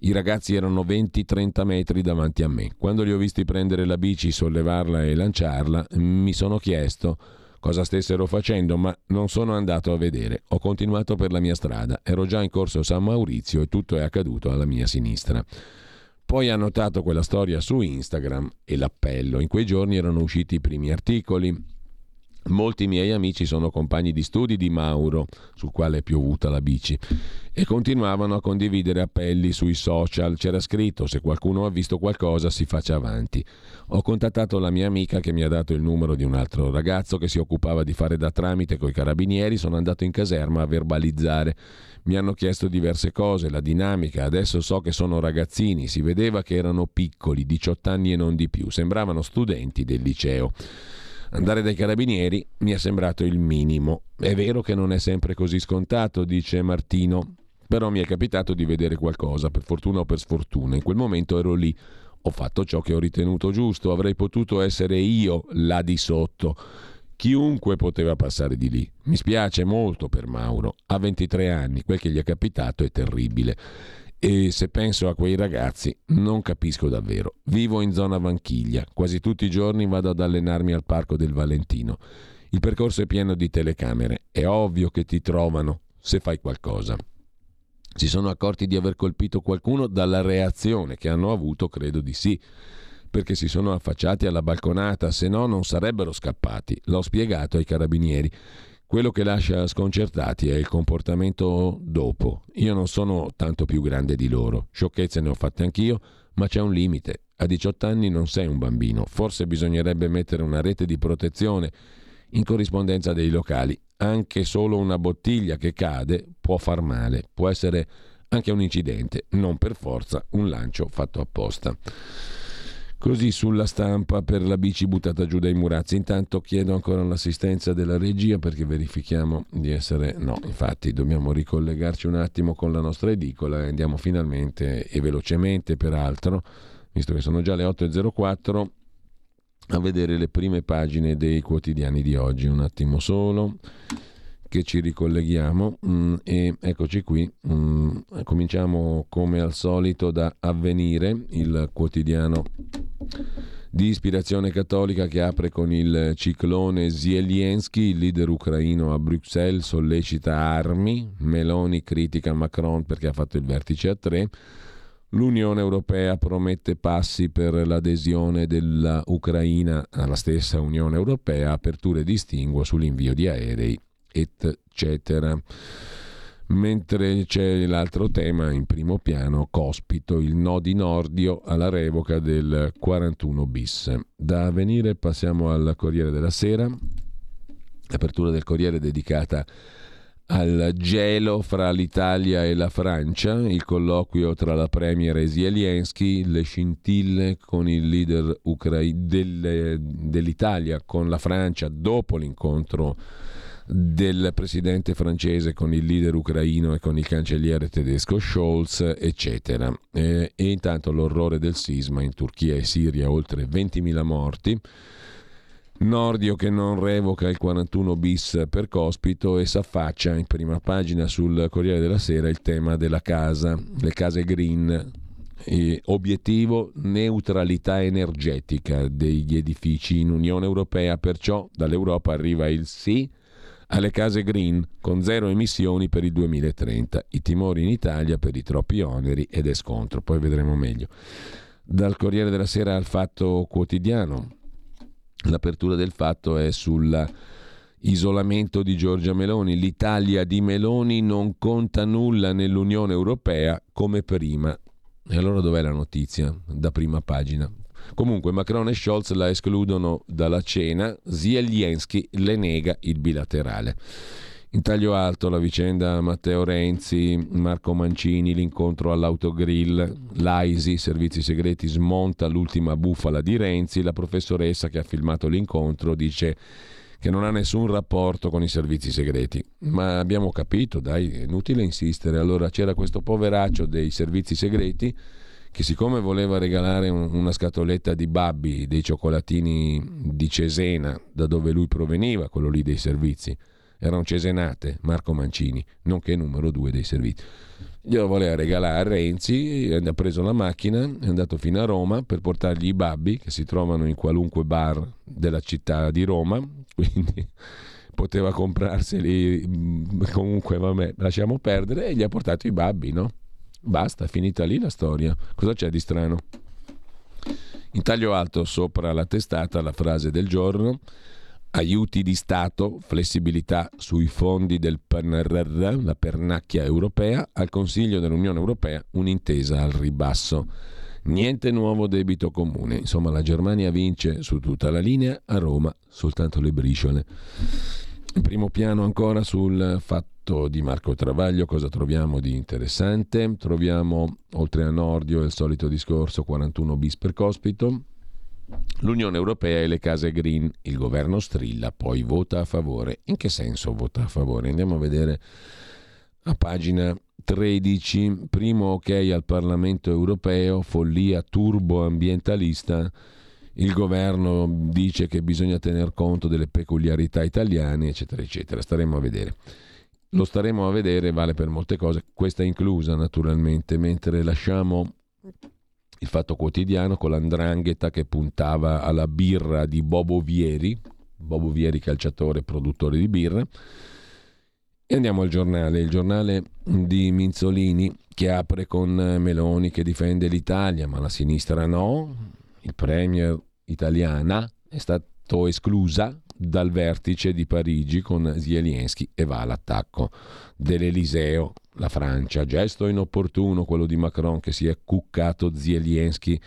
I ragazzi erano 20-30 metri davanti a me. Quando li ho visti prendere la bici, sollevarla e lanciarla, mi sono chiesto cosa stessero facendo, ma non sono andato a vedere. Ho continuato per la mia strada. Ero già in corso San Maurizio e tutto è accaduto alla mia sinistra. Poi ha notato quella storia su Instagram e l'appello. In quei giorni erano usciti i primi articoli. Molti miei amici sono compagni di studi di Mauro, sul quale è piovuta la bici, e continuavano a condividere appelli sui social. C'era scritto: se qualcuno ha visto qualcosa, si faccia avanti. Ho contattato la mia amica che mi ha dato il numero di un altro ragazzo che si occupava di fare da tramite coi carabinieri. Sono andato in caserma a verbalizzare. Mi hanno chiesto diverse cose, la dinamica. Adesso so che sono ragazzini, si vedeva che erano piccoli, 18 anni e non di più. Sembravano studenti del liceo. Andare dai carabinieri mi è sembrato il minimo. È vero che non è sempre così scontato, dice Martino, però mi è capitato di vedere qualcosa, per fortuna o per sfortuna. In quel momento ero lì, ho fatto ciò che ho ritenuto giusto, avrei potuto essere io là di sotto. Chiunque poteva passare di lì. Mi spiace molto per Mauro, ha 23 anni, quel che gli è capitato è terribile. E se penso a quei ragazzi, non capisco davvero. Vivo in zona Vanchiglia, quasi tutti i giorni vado ad allenarmi al Parco del Valentino. Il percorso è pieno di telecamere, è ovvio che ti trovano se fai qualcosa. Si sono accorti di aver colpito qualcuno dalla reazione che hanno avuto, credo di sì, perché si sono affacciati alla balconata, se no non sarebbero scappati. L'ho spiegato ai carabinieri quello che lascia sconcertati è il comportamento dopo. Io non sono tanto più grande di loro, sciocchezze ne ho fatte anch'io, ma c'è un limite. A 18 anni non sei un bambino, forse bisognerebbe mettere una rete di protezione in corrispondenza dei locali. Anche solo una bottiglia che cade può far male, può essere anche un incidente, non per forza un lancio fatto apposta. Così sulla stampa per la bici buttata giù dai murazzi. Intanto chiedo ancora l'assistenza della regia perché verifichiamo di essere... No, infatti dobbiamo ricollegarci un attimo con la nostra edicola e andiamo finalmente e velocemente peraltro, visto che sono già le 8.04, a vedere le prime pagine dei quotidiani di oggi. Un attimo solo che ci ricolleghiamo mm, e eccoci qui. Mm, cominciamo come al solito da Avvenire, il quotidiano di ispirazione cattolica che apre con il ciclone Zelensky, il leader ucraino a Bruxelles sollecita armi, Meloni critica Macron perché ha fatto il vertice a tre, l'Unione Europea promette passi per l'adesione dell'Ucraina alla stessa Unione Europea, aperture distinguo sull'invio di aerei eccetera. mentre c'è l'altro tema in primo piano, Cospito, il no di Nordio alla revoca del 41 bis. Da venire passiamo al Corriere della Sera, apertura del Corriere dedicata al gelo fra l'Italia e la Francia, il colloquio tra la premier Zelensky, le scintille con il leader ucra- del, dell'Italia con la Francia dopo l'incontro del presidente francese con il leader ucraino e con il cancelliere tedesco Scholz, eccetera. E, e intanto l'orrore del sisma in Turchia e Siria, oltre 20.000 morti. Nordio che non revoca il 41 bis per Cospito e s'affaccia in prima pagina sul Corriere della Sera il tema della casa, le case green. E obiettivo neutralità energetica degli edifici in Unione Europea, perciò dall'Europa arriva il sì alle case green con zero emissioni per il 2030. I timori in Italia per i troppi oneri ed è scontro, poi vedremo meglio. Dal Corriere della Sera al Fatto Quotidiano, l'apertura del fatto è sull'isolamento di Giorgia Meloni. L'Italia di Meloni non conta nulla nell'Unione Europea come prima. E allora dov'è la notizia da prima pagina? Comunque Macron e Scholz la escludono dalla cena, Zelensky le nega il bilaterale. In taglio alto la vicenda Matteo Renzi, Marco Mancini, l'incontro all'autogrill, l'AISI, servizi segreti, smonta l'ultima bufala di Renzi, la professoressa che ha filmato l'incontro dice che non ha nessun rapporto con i servizi segreti. Ma abbiamo capito, dai, è inutile insistere. Allora c'era questo poveraccio dei servizi segreti che siccome voleva regalare un, una scatoletta di babbi, dei cioccolatini di Cesena, da dove lui proveniva, quello lì dei servizi, erano cesenate, Marco Mancini, nonché numero due dei servizi. Glielo voleva regalare a Renzi, ha preso la macchina, è andato fino a Roma per portargli i babbi che si trovano in qualunque bar della città di Roma, quindi poteva comprarseli, mm, comunque vabbè, lasciamo perdere, e gli ha portato i babbi, no? Basta, è finita lì la storia. Cosa c'è di strano? In taglio alto sopra la testata la frase del giorno aiuti di Stato, flessibilità sui fondi del PNRR, la pernacchia europea, al Consiglio dell'Unione Europea un'intesa al ribasso. Niente nuovo debito comune. Insomma, la Germania vince su tutta la linea, a Roma soltanto le briciole. In primo piano ancora sul fatto scritto di Marco Travaglio cosa troviamo di interessante? Troviamo, oltre a Nordio, il solito discorso 41 bis per cospito, l'Unione Europea e le case green, il governo strilla, poi vota a favore. In che senso vota a favore? Andiamo a vedere a pagina 13, primo ok al Parlamento europeo, follia turbo-ambientalista. Il governo dice che bisogna tener conto delle peculiarità italiane, eccetera, eccetera. Staremo a vedere. Lo staremo a vedere, vale per molte cose, questa inclusa naturalmente, mentre lasciamo il fatto quotidiano con l'andrangheta che puntava alla birra di Bobo Vieri, Bobo Vieri calciatore, produttore di birra, e andiamo al giornale, il giornale di Minzolini che apre con Meloni che difende l'Italia, ma la sinistra no, il premier italiana è stato esclusa dal vertice di Parigi con Zelensky e va all'attacco dell'Eliseo, la Francia. Gesto inopportuno quello di Macron che si è cuccato Zelensky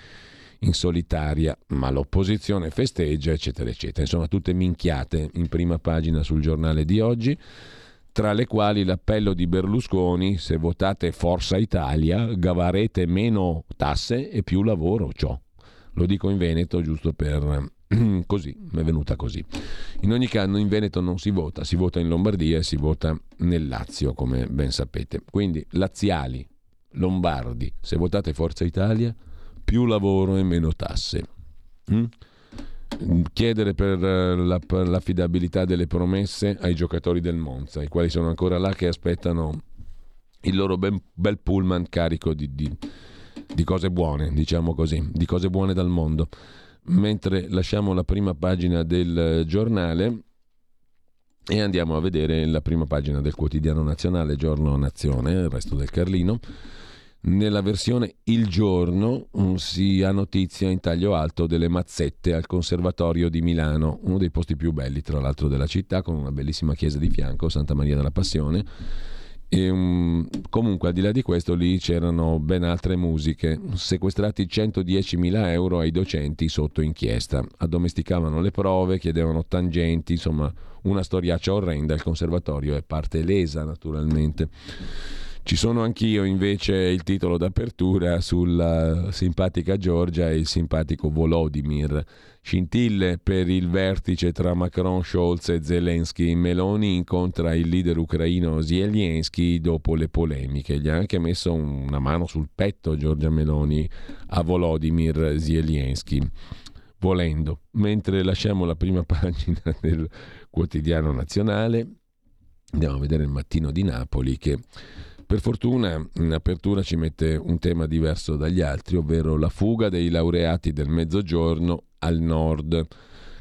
in solitaria, ma l'opposizione festeggia, eccetera, eccetera. Insomma, tutte minchiate in prima pagina sul giornale di oggi, tra le quali l'appello di Berlusconi, se votate Forza Italia, gavarete meno tasse e più lavoro, ciò. Lo dico in Veneto giusto per così, mi è venuta così. In ogni caso in Veneto non si vota, si vota in Lombardia e si vota nel Lazio, come ben sapete. Quindi laziali, lombardi, se votate Forza Italia, più lavoro e meno tasse. Mm? Chiedere per, la, per l'affidabilità delle promesse ai giocatori del Monza, i quali sono ancora là che aspettano il loro ben, bel pullman carico di, di, di cose buone, diciamo così, di cose buone dal mondo mentre lasciamo la prima pagina del giornale e andiamo a vedere la prima pagina del quotidiano nazionale, Giorno Nazione, il resto del Carlino. Nella versione Il Giorno mm, si ha notizia in taglio alto delle mazzette al Conservatorio di Milano, uno dei posti più belli tra l'altro della città, con una bellissima chiesa di fianco, Santa Maria della Passione E, um, comunque, al di là di questo, lì c'erano ben altre musiche. Sequestrati 110.000 euro ai docenti sotto inchiesta. Addomesticavano le prove, chiedevano tangenti, insomma, una storiaccia orrenda. Il conservatorio è parte lesa, naturalmente. Ci sono anch'io invece il titolo d'apertura sulla simpatica Giorgia e il simpatico Volodymyr. Scintille per il vertice tra Macron, Scholz e Zelensky. Meloni incontra il leader ucraino Zelensky dopo le polemiche. Gli ha anche messo una mano sul petto Giorgia Meloni a Volodymyr Zelensky volendo. Mentre lasciamo la prima pagina del quotidiano nazionale, andiamo a vedere il mattino di Napoli che per fortuna in apertura ci mette un tema diverso dagli altri, ovvero la fuga dei laureati del mezzogiorno al nord.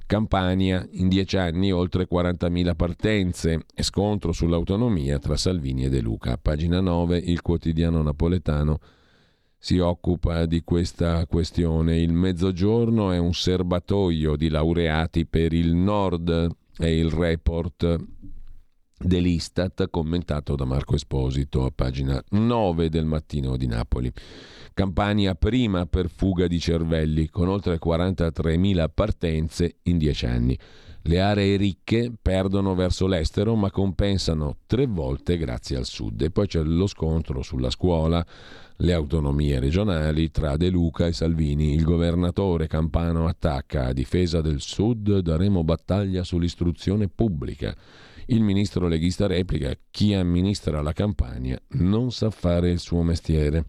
Campania, in dieci anni oltre 40.000 partenze e scontro sull'autonomia tra Salvini e De Luca. Pagina 9 il quotidiano napoletano si occupa di questa questione. Il mezzogiorno è un serbatoio di laureati per il nord, è il report dell'Istat commentato da Marco Esposito a pagina 9 del mattino di Napoli. Campania prima per fuga di cervelli con oltre 43.000 partenze in 10 anni. Le aree ricche perdono verso l'estero ma compensano tre volte grazie al sud. E poi c'è lo scontro sulla scuola, le autonomie regionali tra De Luca e Salvini. Il governatore Campano attacca a difesa del sud, daremo battaglia sull'istruzione pubblica. Il ministro leghista replica: chi amministra la campagna non sa fare il suo mestiere.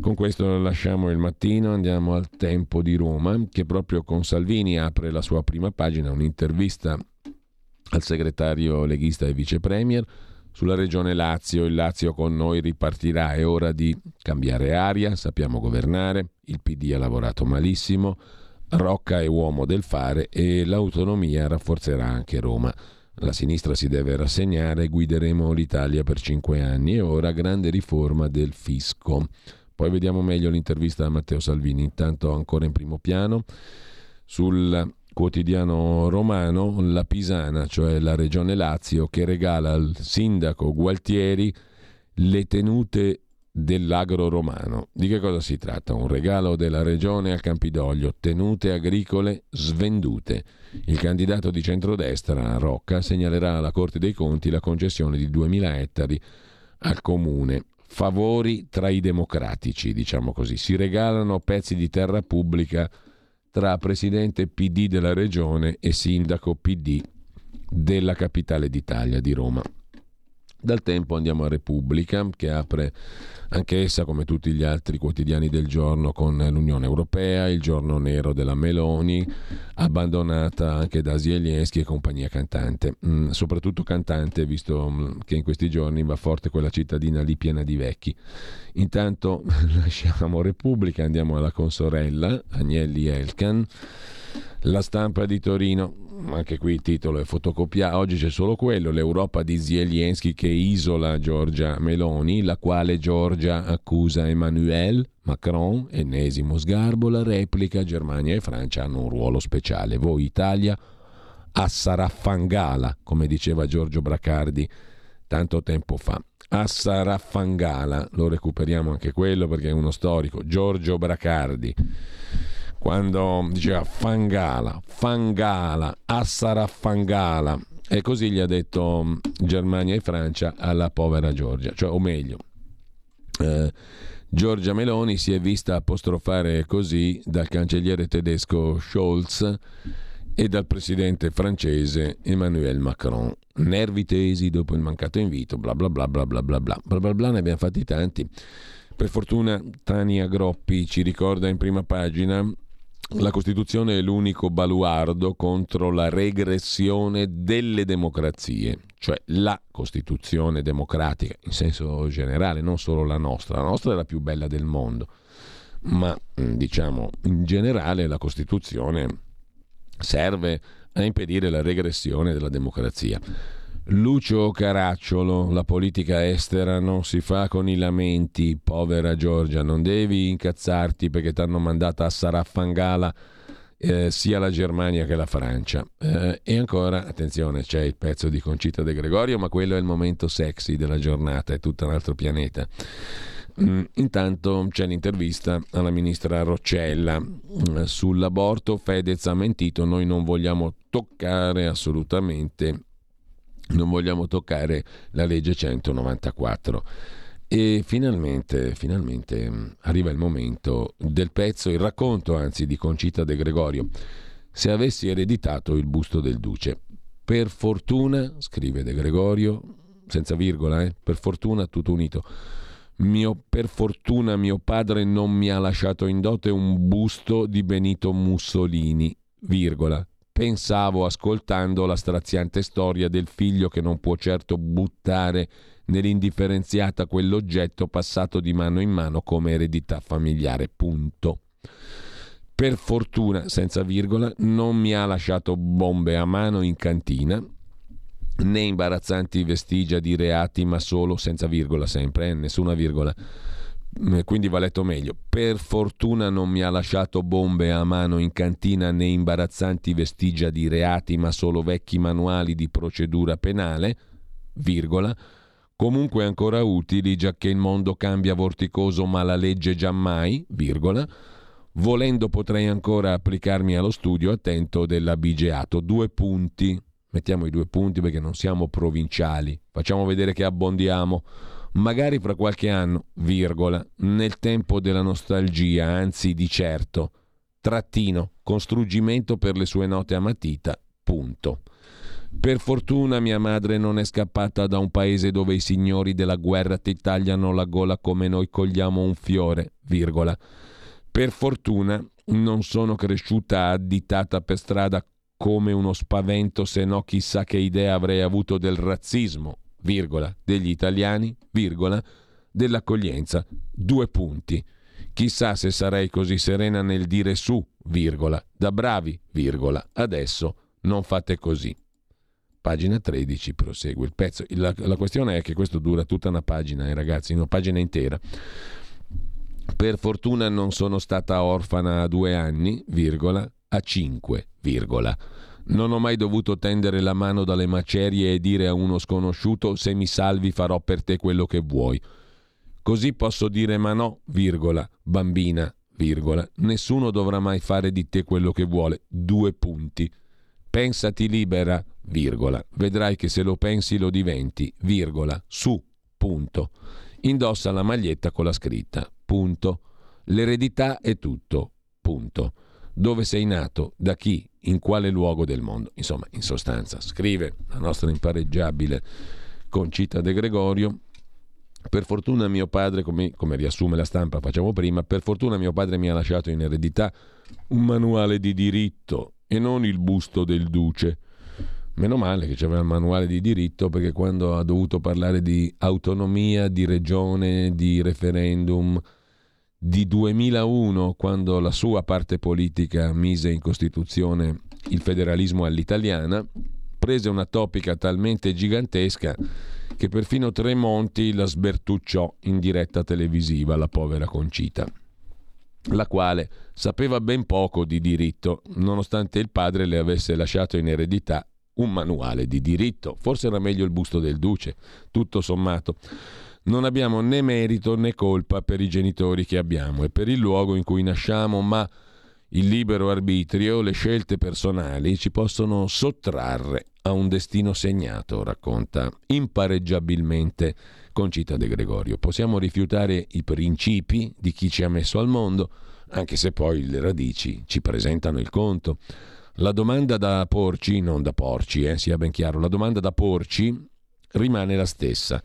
Con questo lasciamo il mattino, andiamo al tempo di Roma, che proprio con Salvini apre la sua prima pagina, un'intervista al segretario leghista e vice premier sulla regione Lazio. Il Lazio con noi ripartirà, è ora di cambiare aria, sappiamo governare, il PD ha lavorato malissimo, Rocca è uomo del fare e l'autonomia rafforzerà anche Roma. La sinistra si deve rassegnare, guideremo l'Italia per cinque anni e ora grande riforma del fisco. Poi vediamo meglio l'intervista a Matteo Salvini. Intanto ancora in primo piano sul quotidiano romano La Pisana, cioè la regione Lazio, che regala al sindaco Gualtieri le tenute dell'agro romano. Di che cosa si tratta? Un regalo della regione al Campidoglio, tenute agricole svendute. Il candidato di centrodestra, Rocca, segnalerà alla Corte dei Conti la concessione di 2.000 ettari al comune. Favori tra i democratici, diciamo così. Si regalano pezzi di terra pubblica tra presidente PD della regione e sindaco PD della capitale d'Italia, di Roma. Dal tempo andiamo a Repubblica, che apre anch'essa come tutti gli altri quotidiani del giorno con l'Unione Europea, il giorno nero della Meloni, abbandonata anche da Zelensky e compagnia cantante, mm, soprattutto cantante visto mm, che in questi giorni va forte quella cittadina lì piena di vecchi. Intanto lasciamo Repubblica, andiamo alla consorella Agnelli Elkan la stampa di Torino, anche qui il titolo è fotocopiato, oggi c'è solo quello, l'Europa di Zelensky che isola Giorgia Meloni, la quale Giorgia accusa Emmanuel Macron, ennesimo sgarbo, la replica Germania e Francia hanno un ruolo speciale. Voi Italia a Saraffangala, come diceva Giorgio Bracardi tanto tempo fa. A Saraffangala, lo recuperiamo anche quello perché è uno storico, Giorgio Bracardi quando diceva Fangala, Fangala, Assara Fangala. E così gli ha detto mm, Germania e Francia alla povera Giorgia, cioè, o meglio, eh, Giorgia Meloni si è vista apostrofare così dal cancelliere tedesco Scholz e dal presidente francese Emmanuel Macron. Nervi tesi dopo il mancato invito, bla bla bla bla bla bla bla bla bla, bla ne abbiamo fatti tanti. Per fortuna Tania Groppi ci ricorda in prima pagina la Costituzione è l'unico baluardo contro la regressione delle democrazie, cioè la Costituzione democratica in senso generale, non solo la nostra. La nostra è la più bella del mondo, ma mm, diciamo in generale la Costituzione serve a impedire la regressione della democrazia. Lucio Caracciolo, la politica estera non si fa con i lamenti, povera Giorgia, non devi incazzarti perché ti hanno mandata a Saraffangala eh, sia la Germania che la Francia. Eh, e ancora, attenzione, c'è il pezzo di Concita De Gregorio, ma quello è il momento sexy della giornata, è tutto un altro pianeta. Mm, intanto c'è l'intervista alla ministra Roccella mm, sull'aborto. Fedez ha mentito, noi non vogliamo toccare assolutamente, non vogliamo toccare la legge 194. E finalmente, finalmente mm, arriva il momento del pezzo, il racconto anzi di Concita De Gregorio. Se avessi ereditato il busto del duce, per fortuna, scrive De Gregorio, senza virgola, eh, per fortuna tutto unito. Mio, per fortuna mio padre non mi ha lasciato in dote un busto di Benito Mussolini, virgola. Pensavo ascoltando la straziante storia del figlio che non può certo buttare nell'indifferenziata quell'oggetto passato di mano in mano come eredità familiare. Punto. Per fortuna, senza virgola, non mi ha lasciato bombe a mano in cantina, né imbarazzanti vestigia di reati, ma solo senza virgola sempre, eh, nessuna virgola. Mm, quindi va letto meglio. Per fortuna non mi ha lasciato bombe a mano in cantina né imbarazzanti vestigia di reati, ma solo vecchi manuali di procedura penale, virgola comunque ancora utili giacché il mondo cambia vorticoso ma la legge giammai, virgola, volendo potrei ancora applicarmi allo studio attento dell'abigeato. Due punti, mettiamo i due punti perché non siamo provinciali, facciamo vedere che abbondiamo, magari fra qualche anno, virgola, nel tempo della nostalgia, anzi di certo, trattino, con struggimento per le sue note a matita, punto. Per fortuna mia madre non è scappata da un paese dove i signori della guerra ti tagliano la gola come noi cogliamo un fiore, virgola. Per fortuna non sono cresciuta additata per strada come uno spavento, se no chissà che idea avrei avuto del razzismo, virgola, degli italiani, virgola, dell'accoglienza, due punti. Chissà se sarei così serena nel dire su, virgola, da bravi, virgola, adesso non fate così. Pagina 13 prosegue il pezzo. La, la questione è che questo dura tutta una pagina, eh, ragazzi, una pagina intera. Per fortuna non sono stata orfana a due anni, virgola, a cinque, virgola. Non ho mai dovuto tendere la mano dalle macerie e dire a uno sconosciuto se mi salvi farò per te quello che vuoi. Così posso dire ma no, virgola, bambina, virgola, nessuno dovrà mai fare di te quello che vuole. Due punti. Pensati libera, virgola. Vedrai che se lo pensi lo diventi, virgola, su, punto. Indossa la maglietta con la scritta, punto. L'eredità è tutto, punto. Dove sei nato, da chi, in quale luogo del mondo. Insomma, in sostanza, scrive la nostra impareggiabile Concita De Gregorio. Per fortuna mio padre, come, come riassume la stampa, facciamo prima, per fortuna mio padre mi ha lasciato in eredità un manuale di diritto e non il busto del duce Meno male che c'era il manuale di diritto perché quando ha dovuto parlare di autonomia, di regione, di referendum, di 2001, quando la sua parte politica mise in Costituzione il federalismo all'italiana, prese una topica talmente gigantesca che perfino Tremonti la sbertucciò in diretta televisiva, la povera Concita, la quale sapeva ben poco di diritto, nonostante il padre le avesse lasciato in eredità un manuale di diritto. Forse era meglio il busto del duce, tutto sommato. Non abbiamo né merito né colpa per i genitori che abbiamo e per il luogo in cui nasciamo, ma il libero arbitrio, le scelte personali ci possono sottrarre a un destino segnato, racconta impareggiabilmente Concita De Gregorio. Possiamo rifiutare i principi di chi ci ha messo al mondo, anche se poi le radici ci presentano il conto. La domanda da porci, non da porci, eh, sia ben chiaro, la domanda da porci rimane la stessa.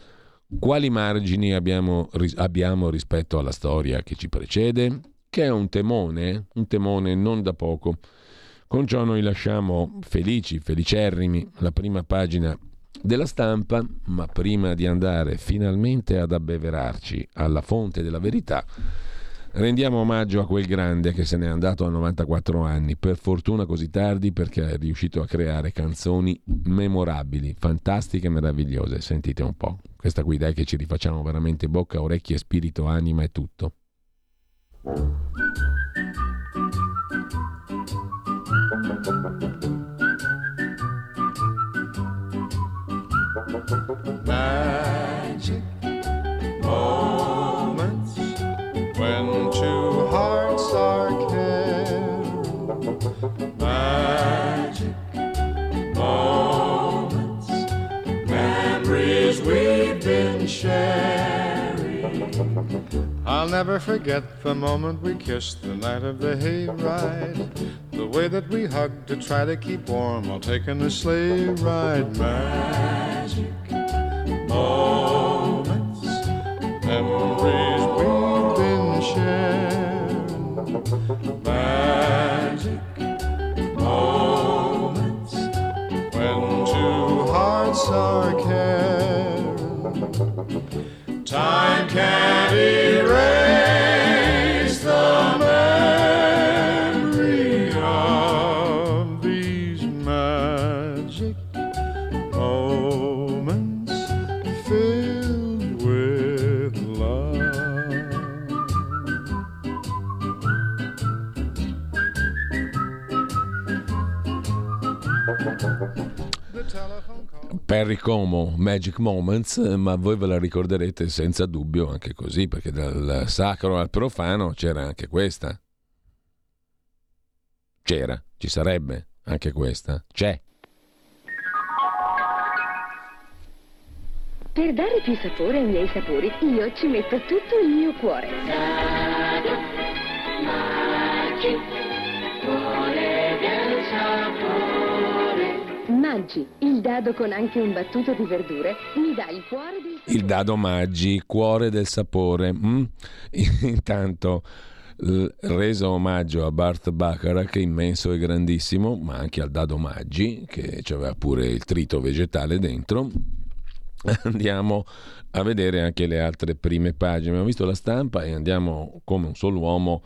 Quali margini abbiamo, abbiamo rispetto alla storia che ci precede? Che è un temone, un temone non da poco. Con ciò noi lasciamo felici, felicerrimi, la prima pagina della stampa, ma prima di andare finalmente ad abbeverarci alla fonte della verità, Rendiamo omaggio a quel grande che se n'è andato a 94 anni, per fortuna così tardi perché è riuscito a creare canzoni memorabili, fantastiche e meravigliose. Sentite un po', questa qui dai che ci rifacciamo veramente bocca, orecchie, spirito, anima e tutto. I'll never forget the moment we kissed the night of the hayride. The way that we hugged to try to keep warm while taking the sleigh ride. Magic moments, memories we've been sharing. Magic moments when two hearts are caring. Time can't erase the memory of these magic moments filled with love. Perry Como, Magic Moments, ma voi ve la ricorderete senza dubbio anche così, perché dal sacro al profano c'era anche questa. C'era, ci sarebbe anche questa. C'è. Per dare più sapore ai miei sapori, io ci metto tutto il mio cuore. Maggi, il dado con anche un battuto di verdure, mi dà il cuore del Il dado Maggi, cuore del sapore. mm? Intanto reso omaggio a Bart Bacharach, immenso e grandissimo, ma anche al dado Maggi, che aveva pure il trito vegetale dentro. Andiamo a vedere anche le altre prime pagine. Abbiamo visto la stampa e andiamo come un solo uomo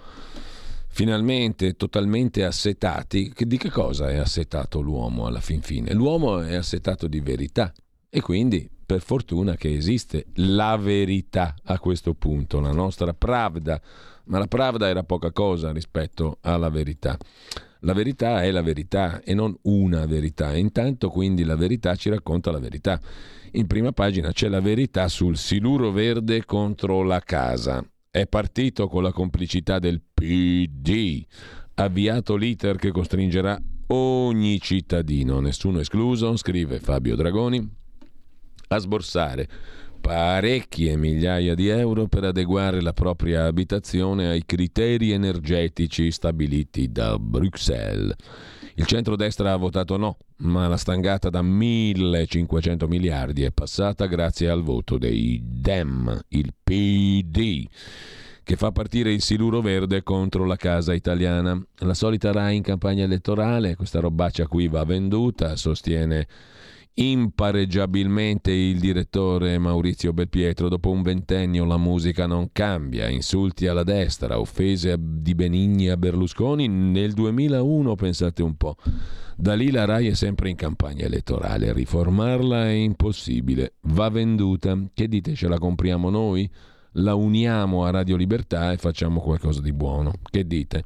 finalmente totalmente assetati. Di che cosa è assetato l'uomo alla fin fine? L'uomo è assetato di verità e quindi per fortuna che esiste la verità a questo punto, la nostra pravda, ma la pravda era poca cosa rispetto alla verità. La verità è la verità e non una verità. Intanto quindi la verità ci racconta la verità. In prima pagina c'è la verità sul siluro verde contro la casa. È partito con la complicità del PD. Avviato l'iter che costringerà ogni cittadino, nessuno escluso, scrive Fabio Dragoni, a sborsare parecchie migliaia di euro per adeguare la propria abitazione ai criteri energetici stabiliti da Bruxelles. Il centrodestra ha votato no, ma la stangata da 1500 miliardi è passata grazie al voto dei Dem, il PD che fa partire il siluro verde contro la casa italiana. La solita RAI in campagna elettorale, questa robaccia qui va venduta, sostiene impareggiabilmente il direttore Maurizio Belpietro. Dopo un ventennio la musica non cambia, insulti alla destra, offese di Benigni a Berlusconi nel 2001, pensate un po'. Da lì la RAI è sempre in campagna elettorale, riformarla è impossibile, va venduta. Che dite, ce la compriamo noi? La uniamo a Radio Libertà e facciamo qualcosa di buono. Che dite?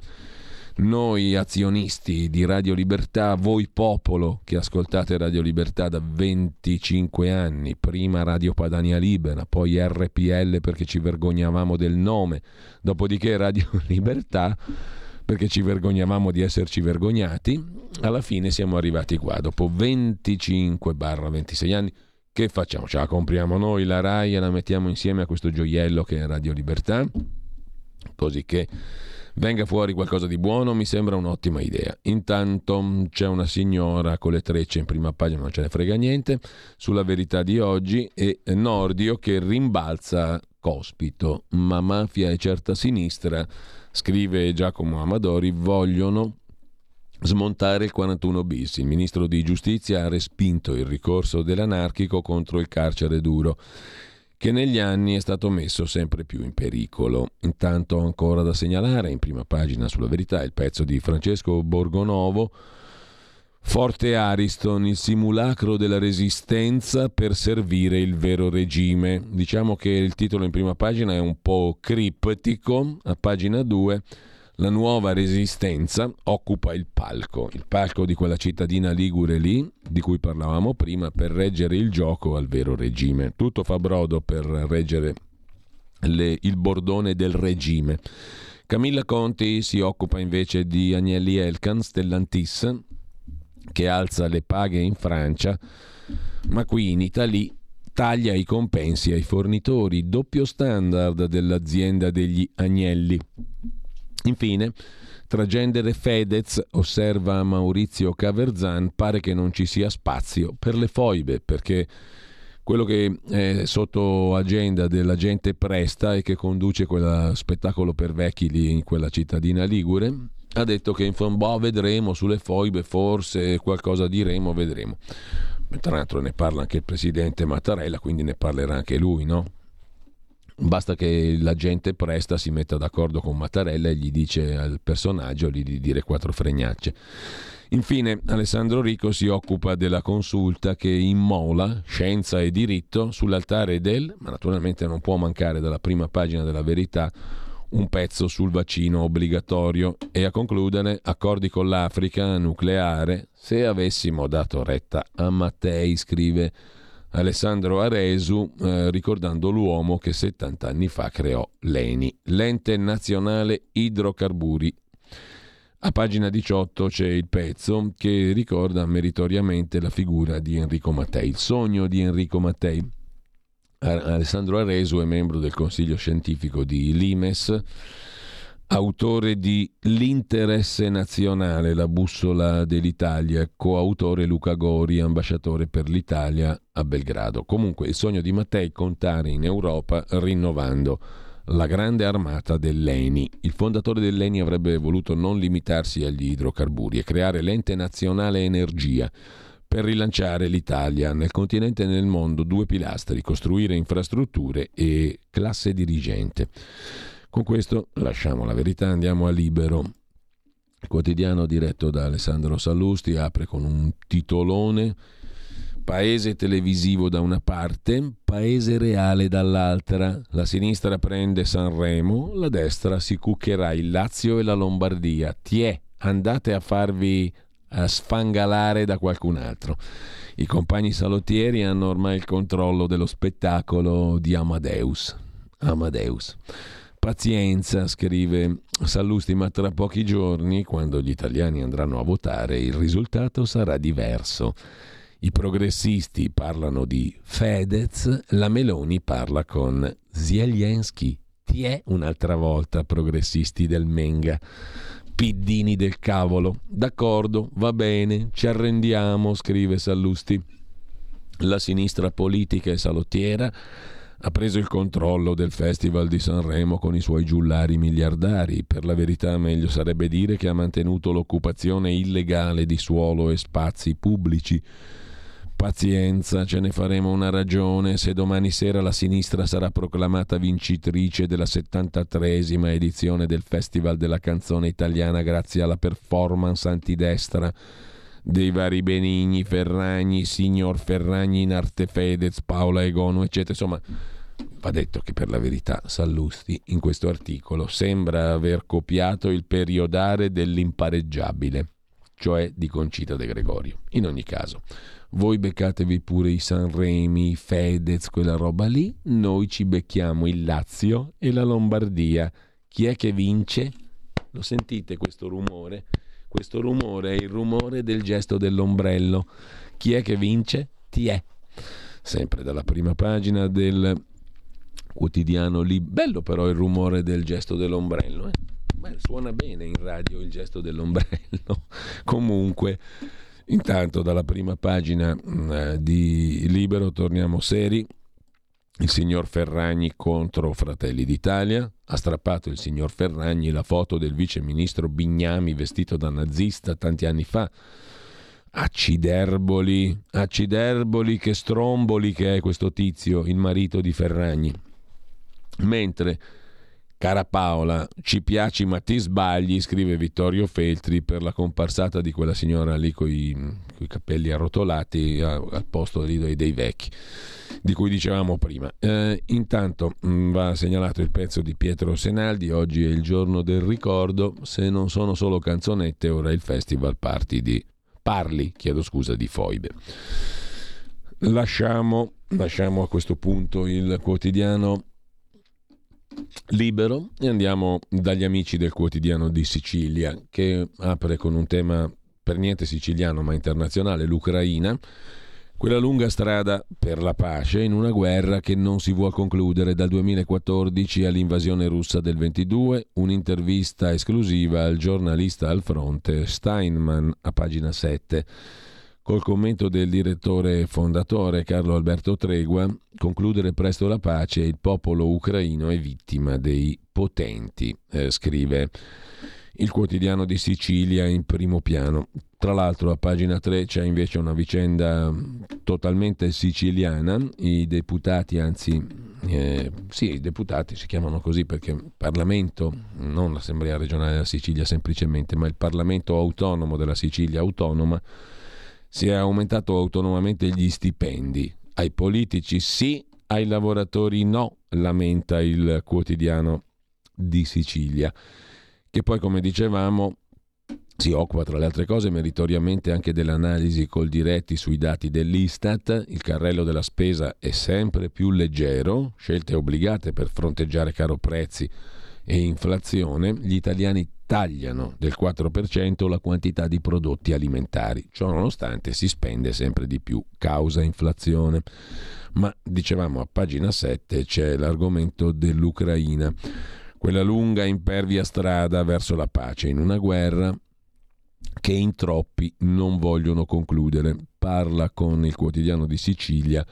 Noi azionisti di Radio Libertà, voi popolo che ascoltate Radio Libertà da 25 anni, prima Radio Padania Libera, poi RPL perché ci vergognavamo del nome, dopodiché Radio Libertà perché ci vergognavamo di esserci vergognati, alla fine siamo arrivati qua, dopo 25-26 anni, che facciamo? Ce la compriamo noi la RAI e la mettiamo insieme a questo gioiello che è Radio Libertà? Così che venga fuori qualcosa di buono mi sembra un'ottima idea. Intanto c'è una signora con le trecce in prima pagina, non ce ne frega niente, sulla verità di oggi e Nordio che rimbalza Cospito, ma mafia e certa sinistra, scrive Giacomo Amadori, vogliono smontare il 41 bis. Il ministro di giustizia ha respinto il ricorso dell'anarchico contro il carcere duro che negli anni è stato messo sempre più in pericolo. Intanto ancora da segnalare in prima pagina sulla verità il pezzo di Francesco Borgonovo Forte Ariston, il simulacro della resistenza per servire il vero regime. Diciamo che il titolo in prima pagina è un po' criptico, a pagina 2 la nuova resistenza occupa il palco, il palco di quella cittadina ligure lì, di cui parlavamo prima, per reggere il gioco al vero regime. Tutto fa brodo per reggere le, il bordone del regime. Camilla Conti si occupa invece di Agnelli Elkan, Stellantis, che alza le paghe in Francia, ma qui in Italia taglia i compensi ai fornitori, doppio standard dell'azienda degli Agnelli. Infine, tra gender e Fedez, osserva Maurizio Caverzan, pare che non ci sia spazio per le foibe, perché quello che è sotto agenda della gente presta e che conduce quel spettacolo per vecchi lì in quella cittadina ligure, ha detto che in boh, vedremo sulle foibe, forse qualcosa diremo, vedremo. Tra l'altro ne parla anche il presidente Mattarella, quindi ne parlerà anche lui, no? Basta che la gente presta si metta d'accordo con Mattarella e gli dice al personaggio di dire quattro fregnacce. Infine, Alessandro Rico si occupa della consulta che immola scienza e diritto sull'altare del, ma naturalmente non può mancare dalla prima pagina della verità, un pezzo sul vaccino obbligatorio e a concludere accordi con l'Africa nucleare se avessimo dato retta a Mattei, scrive Alessandro Aresu, eh, ricordando l'uomo che 70 anni fa creò l'ENI, l'ente nazionale idrocarburi. A pagina 18 c'è il pezzo che ricorda meritoriamente la figura di Enrico Mattei, il sogno di Enrico Mattei. Alessandro Aresu è membro del consiglio scientifico di Limes autore di L'interesse nazionale, la bussola dell'Italia, coautore Luca Gori, ambasciatore per l'Italia a Belgrado. Comunque il sogno di Mattei contare in Europa rinnovando la grande armata dell'ENI. Il fondatore dell'ENI avrebbe voluto non limitarsi agli idrocarburi e creare l'ente nazionale energia per rilanciare l'Italia nel continente e nel mondo, due pilastri, costruire infrastrutture e classe dirigente. Con questo lasciamo la verità, andiamo a Libero. Il quotidiano diretto da Alessandro Sallusti apre con un titolone Paese televisivo da una parte, paese reale dall'altra. La sinistra prende Sanremo, la destra si cuccherà il Lazio e la Lombardia. Tiè, andate a farvi a sfangalare da qualcun altro. I compagni salottieri hanno ormai il controllo dello spettacolo di Amadeus. Amadeus. Pazienza, scrive Sallusti, ma tra pochi giorni, quando gli italiani andranno a votare, il risultato sarà diverso. I progressisti parlano di Fedez, la Meloni parla con Zelensky. Ti è un'altra volta progressisti del Menga. Piddini del cavolo. D'accordo, va bene, ci arrendiamo, scrive Sallusti. La sinistra politica e salottiera ha preso il controllo del Festival di Sanremo con i suoi giullari miliardari. Per la verità meglio sarebbe dire che ha mantenuto l'occupazione illegale di suolo e spazi pubblici. Pazienza, ce ne faremo una ragione se domani sera la sinistra sarà proclamata vincitrice della 73esima edizione del Festival della canzone italiana grazie alla performance antidestra dei vari Benigni, Ferragni, Signor Ferragni in arte Fedez, Paola Egonu, eccetera. Insomma, va detto che per la verità Sallusti in questo articolo sembra aver copiato il periodare dell'impareggiabile, cioè di Concita De Gregorio. In ogni caso, voi beccatevi pure i Sanremi, i Fedez, quella roba lì, noi ci becchiamo il Lazio e la Lombardia. Chi è che vince? Lo sentite questo rumore? Questo rumore è il rumore del gesto dell'ombrello. Chi è che vince? Ti è. Sempre dalla prima pagina del quotidiano lì. Bello però il rumore del gesto dell'ombrello. Eh? Beh, suona bene in radio il gesto dell'ombrello. Comunque, intanto dalla prima pagina mm, di Libero torniamo seri il signor Ferragni contro Fratelli d'Italia, ha strappato il signor Ferragni la foto del vice ministro Bignami vestito da nazista tanti anni fa. Acciderboli, acciderboli, che stromboli che è questo tizio, il marito di Ferragni. Mentre Cara Paola, ci piaci ma ti sbagli, scrive Vittorio Feltri per la comparsata di quella signora lì con i capelli arrotolati al posto lì dei vecchi, di cui dicevamo prima. Eh, intanto mh, mm, va segnalato il pezzo di Pietro Senaldi, oggi è il giorno del ricordo, se non sono solo canzonette, ora è il festival party di Parli, chiedo scusa, di Foibe. Lasciamo, lasciamo a questo punto il quotidiano libero e andiamo dagli amici del quotidiano di Sicilia che apre con un tema per niente siciliano ma internazionale, l'Ucraina, quella lunga strada per la pace in una guerra che non si vuole concludere dal 2014 all'invasione russa del 22, un'intervista esclusiva al giornalista al fronte Steinman a pagina 7 col commento del direttore fondatore Carlo Alberto Tregua, concludere presto la pace, il popolo ucraino è vittima dei potenti, eh, scrive il quotidiano di Sicilia in primo piano. Tra l'altro a pagina 3 c'è invece una vicenda totalmente siciliana, i deputati, anzi eh, sì, i deputati si chiamano così perché Parlamento, non l'Assemblea regionale della Sicilia semplicemente, ma il Parlamento autonomo della Sicilia autonoma, si è aumentato autonomamente gli stipendi. Ai politici sì, ai lavoratori no, lamenta il quotidiano di Sicilia, che poi come dicevamo si occupa tra le altre cose meritoriamente anche dell'analisi col diretti sui dati dell'Istat, il carrello della spesa è sempre più leggero, scelte obbligate per fronteggiare caro prezzi e inflazione, gli italiani tagliano del 4% la quantità di prodotti alimentari. Ciò nonostante si spende sempre di più, causa inflazione. Ma dicevamo a pagina 7 c'è l'argomento dell'Ucraina, quella lunga impervia strada verso la pace in una guerra che in troppi non vogliono concludere. Parla con il quotidiano di Sicilia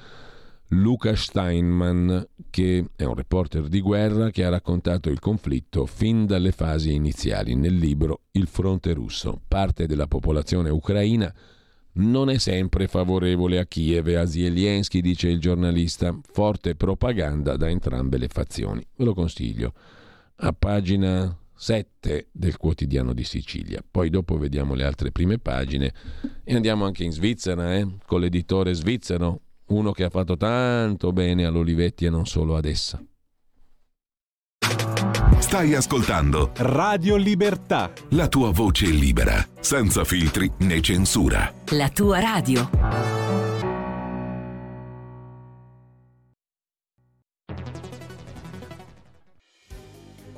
Luca Steinman, che è un reporter di guerra che ha raccontato il conflitto fin dalle fasi iniziali nel libro Il fronte russo. Parte della popolazione ucraina non è sempre favorevole a Kiev e a Zelensky, dice il giornalista. Forte propaganda da entrambe le fazioni. Ve lo consiglio. A pagina 7 del quotidiano di Sicilia. Poi dopo vediamo le altre prime pagine e andiamo anche in Svizzera, eh? con l'editore svizzero uno che ha fatto tanto bene all'Olivetti e non solo ad essa. Stai ascoltando Radio Libertà. La tua voce libera, senza filtri né censura. La tua radio.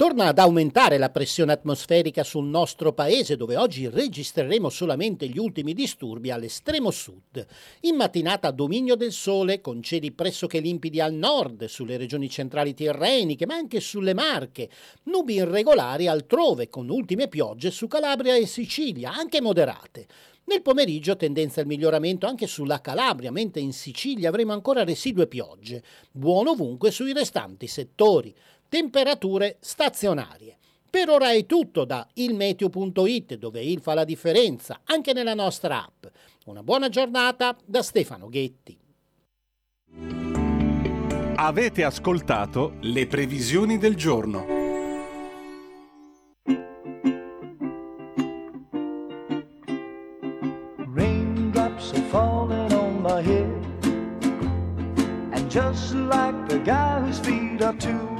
Torna ad aumentare la pressione atmosferica sul nostro paese, dove oggi registreremo solamente gli ultimi disturbi all'estremo sud. In mattinata dominio del sole, con cieli pressoché limpidi al nord, sulle regioni centrali tirreniche, ma anche sulle Marche. Nubi irregolari altrove, con ultime piogge su Calabria e Sicilia, anche moderate. Nel pomeriggio tendenza al miglioramento anche sulla Calabria, mentre in Sicilia avremo ancora residue piogge. Buono ovunque sui restanti settori temperature stazionarie. Per ora è tutto da ilmeteo.it dove il fa la differenza anche nella nostra app. Una buona giornata da Stefano Ghetti. Avete ascoltato le previsioni del giorno. Raindrops are falling on my head And just like the guy whose feet are too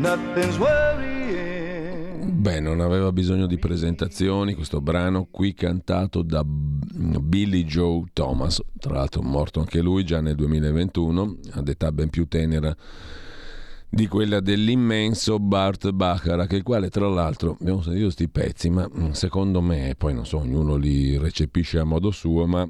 Nothing's. Beh, non aveva bisogno di presentazioni questo brano qui cantato da Billy Joe Thomas, tra l'altro morto anche lui già nel 2021, ad età ben più tenera di quella dell'immenso Bart Bacharach, il quale tra l'altro abbiamo sentito questi pezzi, ma secondo me, poi non so, ognuno li recepisce a modo suo, ma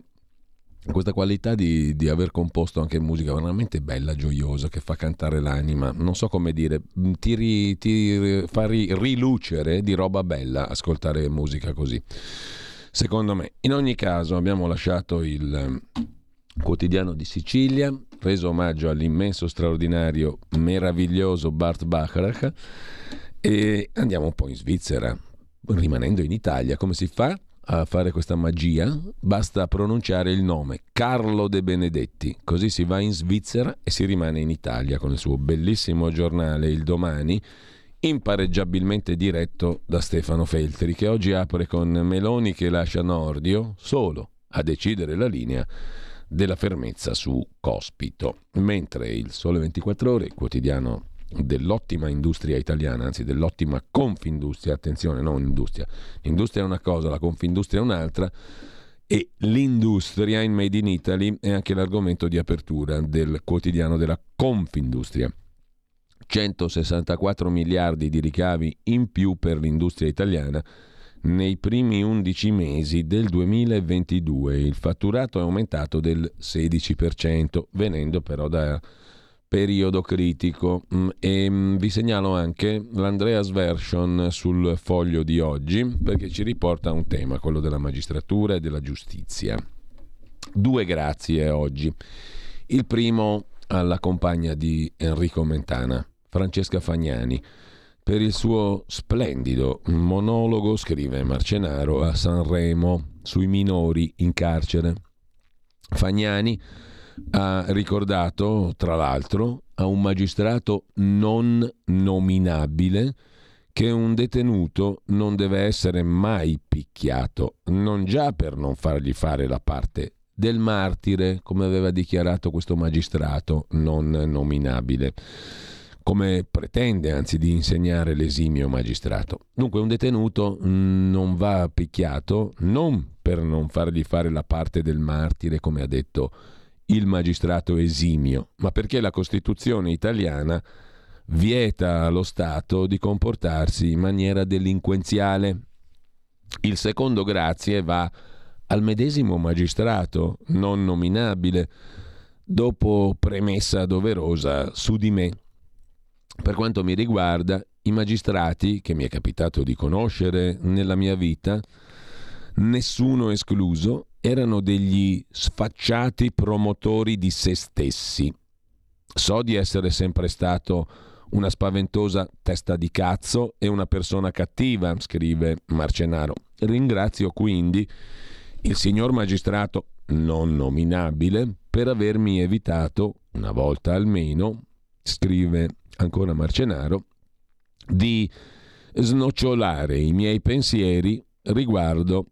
questa qualità di, di, aver composto anche musica veramente bella, gioiosa, che fa cantare l'anima, non so come dire, ti, ri, ti fa ri, rilucere di roba bella ascoltare musica così, secondo me. In ogni caso abbiamo lasciato il quotidiano di Sicilia, reso omaggio all'immenso, straordinario, meraviglioso Bart Bacharach e andiamo un po' in Svizzera, rimanendo in Italia, come si fa? A fare questa magia, basta pronunciare il nome Carlo De Benedetti, così si va in Svizzera e si rimane in Italia con il suo bellissimo giornale Il Domani, impareggiabilmente diretto da Stefano Feltri, che oggi apre con Meloni che lascia Nordio solo a decidere la linea della fermezza su Cospito, mentre il Sole 24 Ore, quotidiano dell'ottima industria italiana, anzi dell'ottima confindustria, attenzione, non industria. L'industria è una cosa, la confindustria è un'altra e l'industria in Made in Italy è anche l'argomento di apertura del quotidiano della confindustria. 164 miliardi di ricavi in più per l'industria italiana nei primi 11 mesi del 2022. Il fatturato è aumentato del 16%, venendo però da periodo critico e vi segnalo anche l'Andreas Version sul foglio di oggi perché ci riporta un tema, quello della magistratura e della giustizia. Due grazie oggi. Il primo alla compagna di Enrico Mentana, Francesca Fagnani, per il suo splendido monologo, scrive Marcenaro, a Sanremo sui minori in carcere. Fagnani ha ricordato, tra l'altro, a un magistrato non nominabile che un detenuto non deve essere mai picchiato, non già per non fargli fare la parte del martire, come aveva dichiarato questo magistrato non nominabile, come pretende anzi di insegnare l'esimio magistrato. Dunque un detenuto non va picchiato non per non fargli fare la parte del martire, come ha detto il magistrato esimio, ma perché la Costituzione italiana vieta allo Stato di comportarsi in maniera delinquenziale. Il secondo grazie va al medesimo magistrato non nominabile, dopo premessa doverosa su di me. Per quanto mi riguarda, i magistrati che mi è capitato di conoscere nella mia vita, nessuno escluso, erano degli sfacciati promotori di se stessi. So di essere sempre stato una spaventosa testa di cazzo e una persona cattiva, scrive Marcenaro. Ringrazio quindi il signor magistrato non nominabile per avermi evitato, una volta almeno, scrive ancora Marcenaro, di snocciolare i miei pensieri riguardo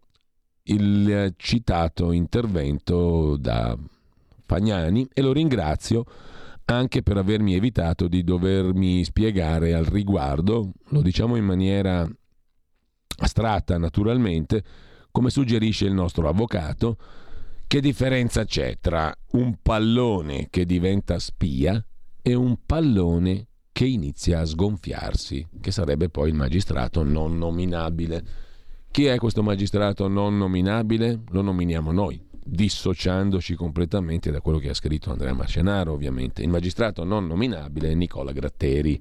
il citato intervento da Fagnani e lo ringrazio anche per avermi evitato di dovermi spiegare al riguardo, lo diciamo in maniera astratta naturalmente, come suggerisce il nostro avvocato, che differenza c'è tra un pallone che diventa spia e un pallone che inizia a sgonfiarsi, che sarebbe poi il magistrato non nominabile. Chi è questo magistrato non nominabile? Lo nominiamo noi, dissociandoci completamente da quello che ha scritto Andrea Marcenaro, ovviamente. Il magistrato non nominabile è Nicola Gratteri,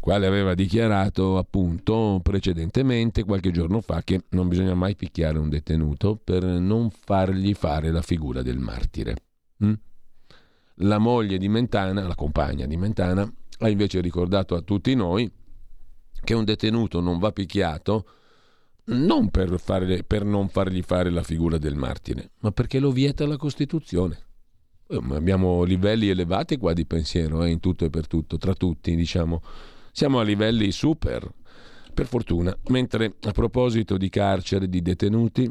quale aveva dichiarato appunto precedentemente, qualche giorno fa, che non bisogna mai picchiare un detenuto per non fargli fare la figura del martire. Mm? La moglie di Mentana, la compagna di Mentana, ha invece ricordato a tutti noi che un detenuto non va picchiato non per, fare, per non fargli fare la figura del martire, ma perché lo vieta la Costituzione. Eh, abbiamo livelli elevati qua di pensiero, eh, in tutto e per tutto, tra tutti, diciamo. Siamo a livelli super, per fortuna. Mentre a proposito di carcere, di detenuti,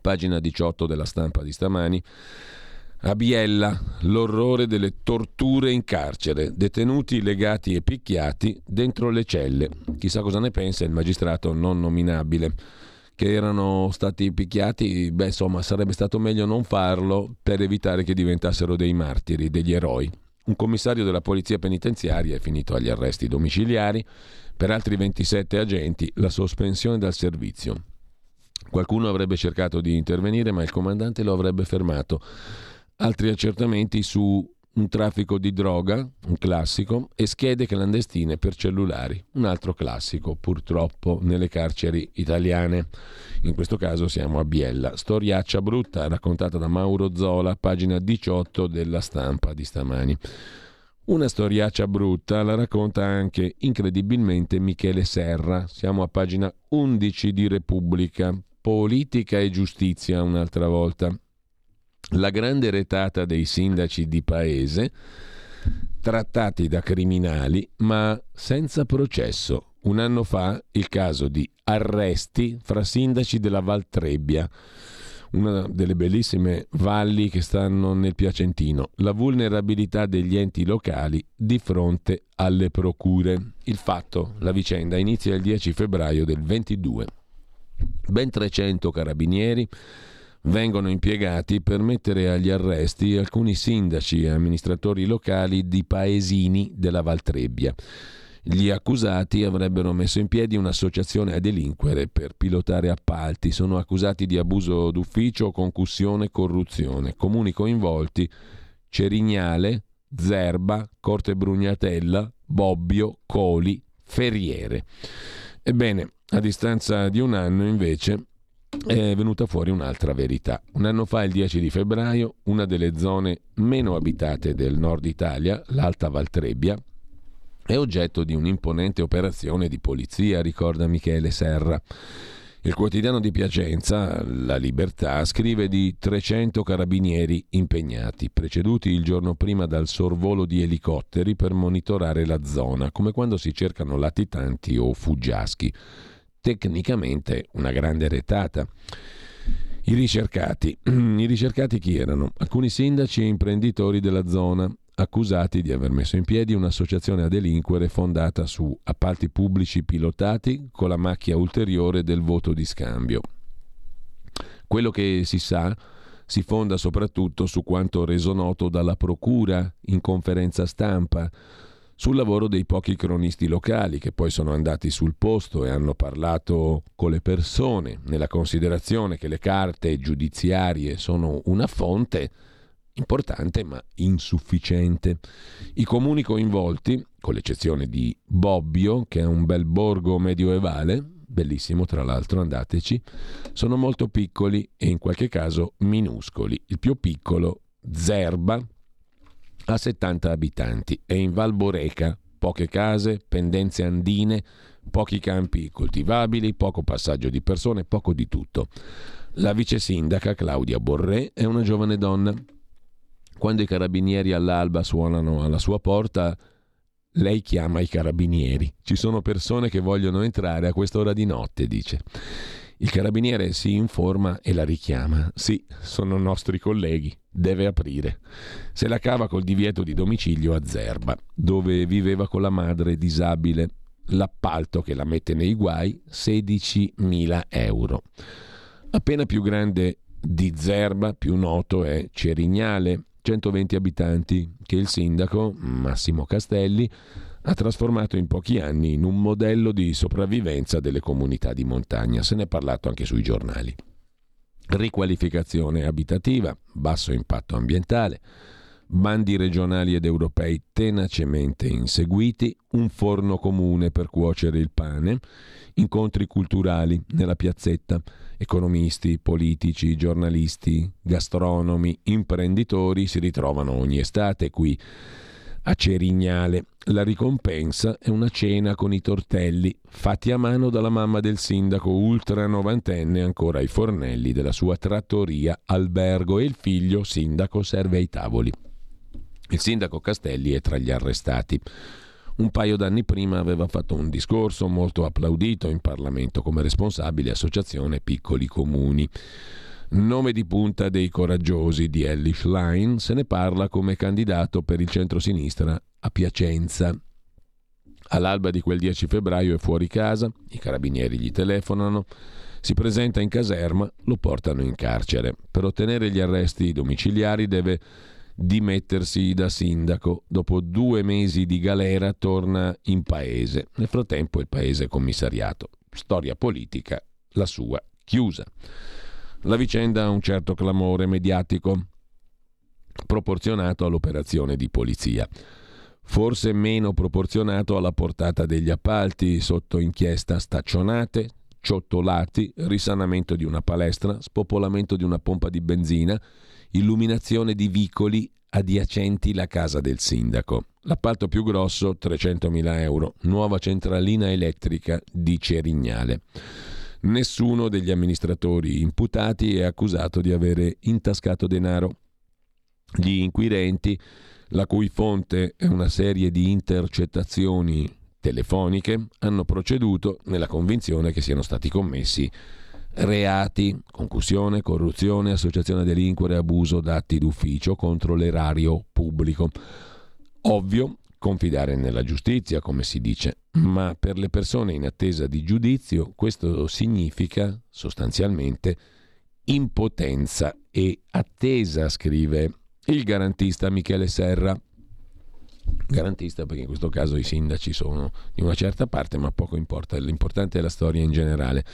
pagina 18 della stampa di stamani, a Biella, l'orrore delle torture in carcere, detenuti legati e picchiati dentro le celle. Chissà cosa ne pensa il magistrato non nominabile che erano stati picchiati, beh insomma sarebbe stato meglio non farlo per evitare che diventassero dei martiri, degli eroi. Un commissario della polizia penitenziaria è finito agli arresti domiciliari, per altri 27 agenti la sospensione dal servizio. Qualcuno avrebbe cercato di intervenire ma il comandante lo avrebbe fermato altri accertamenti su un traffico di droga, un classico, e schede clandestine per cellulari, un altro classico purtroppo nelle carceri italiane. In questo caso siamo a Biella. Storiaccia brutta raccontata da Mauro Zola, pagina 18 della stampa di stamani. Una storiaccia brutta la racconta anche incredibilmente Michele Serra. Siamo a pagina 11 di Repubblica. Politica e giustizia un'altra volta la grande retata dei sindaci di paese trattati da criminali ma senza processo. Un anno fa il caso di arresti fra sindaci della Val Trebbia, una delle bellissime valli che stanno nel Piacentino, la vulnerabilità degli enti locali di fronte alle procure. Il fatto, la vicenda, inizia il 10 febbraio del 22. Ben 300 carabinieri vengono impiegati per mettere agli arresti alcuni sindaci e amministratori locali di paesini della Valtrebbia. Gli accusati avrebbero messo in piedi un'associazione a delinquere per pilotare appalti. Sono accusati di abuso d'ufficio, concussione e corruzione. Comuni coinvolti Cerignale, Zerba, Corte Brugnatella, Bobbio, Coli, Ferriere. Ebbene, a distanza di un anno invece è venuta fuori un'altra verità. Un anno fa, il 10 di febbraio, una delle zone meno abitate del nord Italia, l'Alta Valtrebbia, è oggetto di un'imponente operazione di polizia, ricorda Michele Serra. Il quotidiano di Piacenza, La Libertà, scrive di 300 carabinieri impegnati, preceduti il giorno prima dal sorvolo di elicotteri per monitorare la zona, come quando si cercano latitanti o fuggiaschi tecnicamente una grande retata. I ricercati. I ricercati chi erano? Alcuni sindaci e imprenditori della zona accusati di aver messo in piedi un'associazione a delinquere fondata su appalti pubblici pilotati con la macchia ulteriore del voto di scambio. Quello che si sa si fonda soprattutto su quanto reso noto dalla Procura in conferenza stampa sul lavoro dei pochi cronisti locali che poi sono andati sul posto e hanno parlato con le persone, nella considerazione che le carte giudiziarie sono una fonte, importante ma insufficiente. I comuni coinvolti, con l'eccezione di Bobbio, che è un bel borgo medioevale, bellissimo tra l'altro, andateci, sono molto piccoli e in qualche caso minuscoli. Il più piccolo, Zerba, ha 70 abitanti e in Valboreca, poche case, pendenze andine, pochi campi coltivabili, poco passaggio di persone, poco di tutto. La vice sindaca Claudia Borré è una giovane donna. Quando i carabinieri all'alba suonano alla sua porta, lei chiama i carabinieri. Ci sono persone che vogliono entrare a quest'ora di notte, dice. Il carabiniere si informa e la richiama. Sì, sono nostri colleghi, deve aprire. Se la cava col divieto di domicilio a Zerba, dove viveva con la madre disabile. L'appalto che la mette nei guai, 16.000 euro. Appena più grande di Zerba, più noto è Cerignale, 120 abitanti, che il sindaco, Massimo Castelli, ha trasformato in pochi anni in un modello di sopravvivenza delle comunità di montagna. Se ne è parlato anche sui giornali. Riqualificazione abitativa, basso impatto ambientale, bandi regionali ed europei tenacemente inseguiti, un forno comune per cuocere il pane, incontri culturali nella piazzetta, economisti, politici, giornalisti, gastronomi, imprenditori si ritrovano ogni estate qui a Cerignale. La ricompensa è una cena con i tortelli, fatti a mano dalla mamma del sindaco ultra novantenne ancora ai fornelli della sua trattoria albergo e il figlio sindaco serve ai tavoli. Il sindaco Castelli è tra gli arrestati. Un paio d'anni prima aveva fatto un discorso molto applaudito in Parlamento come responsabile associazione Piccoli Comuni. Nome di punta dei coraggiosi di Ellie Schlein, se ne parla come candidato per il centro-sinistra a Piacenza. All'alba di quel 10 febbraio è fuori casa, i carabinieri gli telefonano, si presenta in caserma, lo portano in carcere. Per ottenere gli arresti domiciliari deve dimettersi da sindaco. Dopo due mesi di galera torna in paese. Nel frattempo il paese è commissariato. Storia politica, la sua chiusa. La vicenda ha un certo clamore mediatico proporzionato all'operazione di polizia. Forse meno proporzionato alla portata degli appalti sotto inchiesta staccionate, ciottolati, risanamento di una palestra, spopolamento di una pompa di benzina, illuminazione di vicoli adiacenti la casa del sindaco. L'appalto più grosso, 300.000 euro, nuova centralina elettrica di Cerignale. Nessuno degli amministratori imputati è accusato di avere intascato denaro. Gli inquirenti, la cui fonte è una serie di intercettazioni telefoniche, hanno proceduto nella convinzione che siano stati commessi reati, concussione, corruzione, associazione a delinquere, abuso d'atti d'ufficio contro l'erario pubblico. Ovvio confidare nella giustizia, come si dice, ma per le persone in attesa di giudizio questo significa sostanzialmente impotenza e attesa, scrive il garantista Michele Serra. Garantista perché in questo caso i sindaci sono di una certa parte, ma poco importa, l'importante è la storia in generale.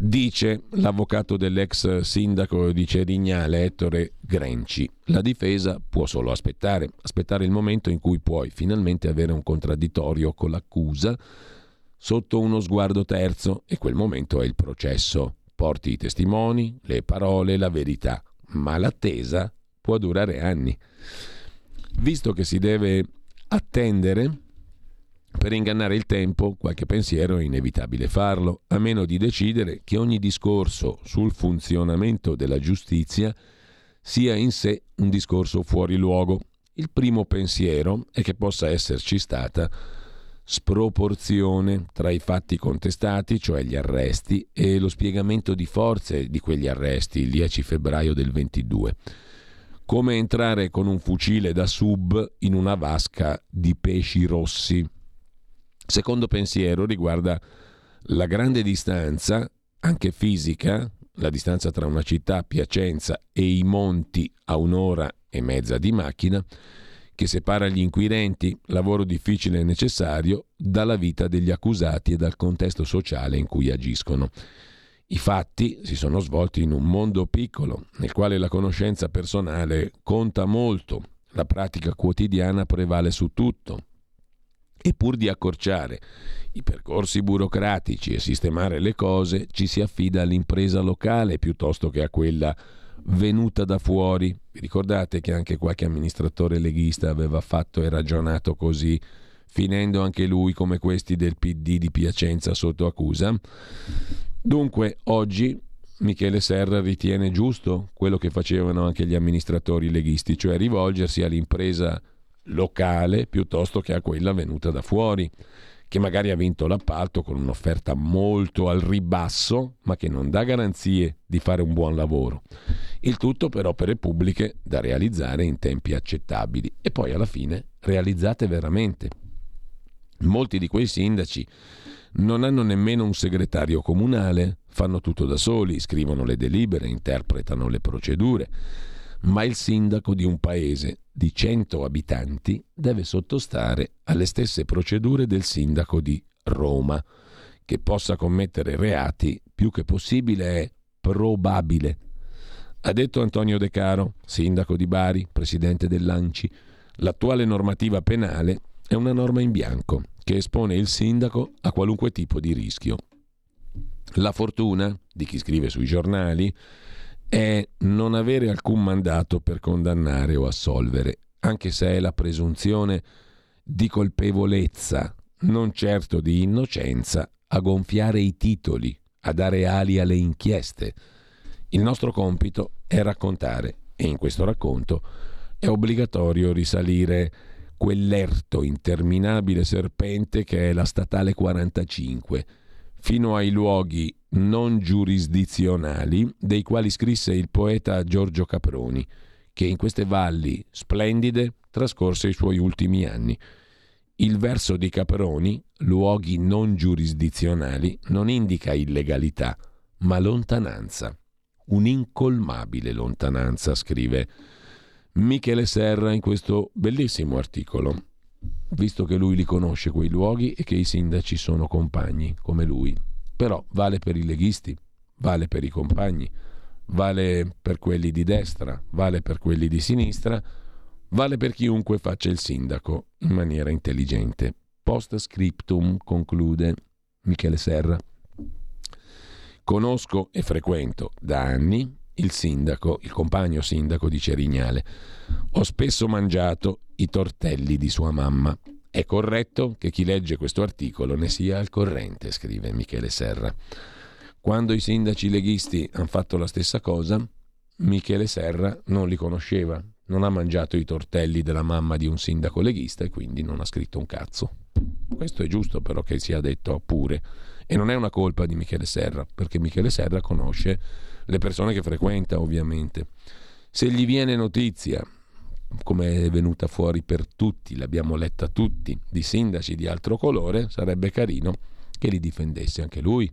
Dice l'avvocato dell'ex sindaco di Cerignale, Ettore Grenci, la difesa può solo aspettare, aspettare il momento in cui puoi finalmente avere un contraddittorio con l'accusa sotto uno sguardo terzo e quel momento è il processo. Porti i testimoni, le parole, la verità, ma l'attesa può durare anni. Visto che si deve attendere, per ingannare il tempo, qualche pensiero è inevitabile farlo, a meno di decidere che ogni discorso sul funzionamento della giustizia sia in sé un discorso fuori luogo. Il primo pensiero è che possa esserci stata sproporzione tra i fatti contestati, cioè gli arresti, e lo spiegamento di forze di quegli arresti il 10 febbraio del 22. Come entrare con un fucile da sub in una vasca di pesci rossi Secondo pensiero riguarda la grande distanza, anche fisica, la distanza tra una città, Piacenza, e i monti a un'ora e mezza di macchina, che separa gli inquirenti, lavoro difficile e necessario, dalla vita degli accusati e dal contesto sociale in cui agiscono. I fatti si sono svolti in un mondo piccolo, nel quale la conoscenza personale conta molto, la pratica quotidiana prevale su tutto. E pur di accorciare i percorsi burocratici e sistemare le cose, ci si affida all'impresa locale piuttosto che a quella venuta da fuori. Vi ricordate che anche qualche amministratore leghista aveva fatto e ragionato così, finendo anche lui come questi del PD di Piacenza sotto accusa? Dunque, oggi Michele Serra ritiene giusto quello che facevano anche gli amministratori leghisti, cioè rivolgersi all'impresa locale piuttosto che a quella venuta da fuori, che magari ha vinto l'appalto con un'offerta molto al ribasso, ma che non dà garanzie di fare un buon lavoro. Il tutto per opere pubbliche da realizzare in tempi accettabili e poi alla fine realizzate veramente. Molti di quei sindaci non hanno nemmeno un segretario comunale, fanno tutto da soli, scrivono le delibere, interpretano le procedure, ma il sindaco di un paese di 100 abitanti deve sottostare alle stesse procedure del sindaco di Roma. Che possa commettere reati più che possibile è probabile. Ha detto Antonio De Caro, sindaco di Bari, presidente dell'ANCI, l'attuale normativa penale è una norma in bianco che espone il sindaco a qualunque tipo di rischio. La fortuna di chi scrive sui giornali è non avere alcun mandato per condannare o assolvere, anche se è la presunzione di colpevolezza, non certo di innocenza, a gonfiare i titoli, a dare ali alle inchieste. Il nostro compito è raccontare e in questo racconto è obbligatorio risalire quell'erto interminabile serpente che è la statale 45, fino ai luoghi non giurisdizionali dei quali scrisse il poeta Giorgio Caproni, che in queste valli splendide trascorse i suoi ultimi anni. Il verso di Caproni, luoghi non giurisdizionali, non indica illegalità, ma lontananza. Un'incolmabile lontananza, scrive Michele Serra in questo bellissimo articolo, visto che lui li conosce quei luoghi e che i sindaci sono compagni come lui. Però vale per i leghisti, vale per i compagni, vale per quelli di destra, vale per quelli di sinistra, vale per chiunque faccia il sindaco in maniera intelligente. Post scriptum conclude Michele Serra. Conosco e frequento da anni il sindaco, il compagno sindaco di Cerignale. Ho spesso mangiato i tortelli di sua mamma. È corretto che chi legge questo articolo ne sia al corrente, scrive Michele Serra. Quando i sindaci leghisti hanno fatto la stessa cosa, Michele Serra non li conosceva, non ha mangiato i tortelli della mamma di un sindaco leghista e quindi non ha scritto un cazzo. Questo è giusto però che sia detto pure. E non è una colpa di Michele Serra, perché Michele Serra conosce le persone che frequenta ovviamente. Se gli viene notizia, come è venuta fuori per tutti, l'abbiamo letta tutti, di sindaci di altro colore, sarebbe carino che li difendesse anche lui,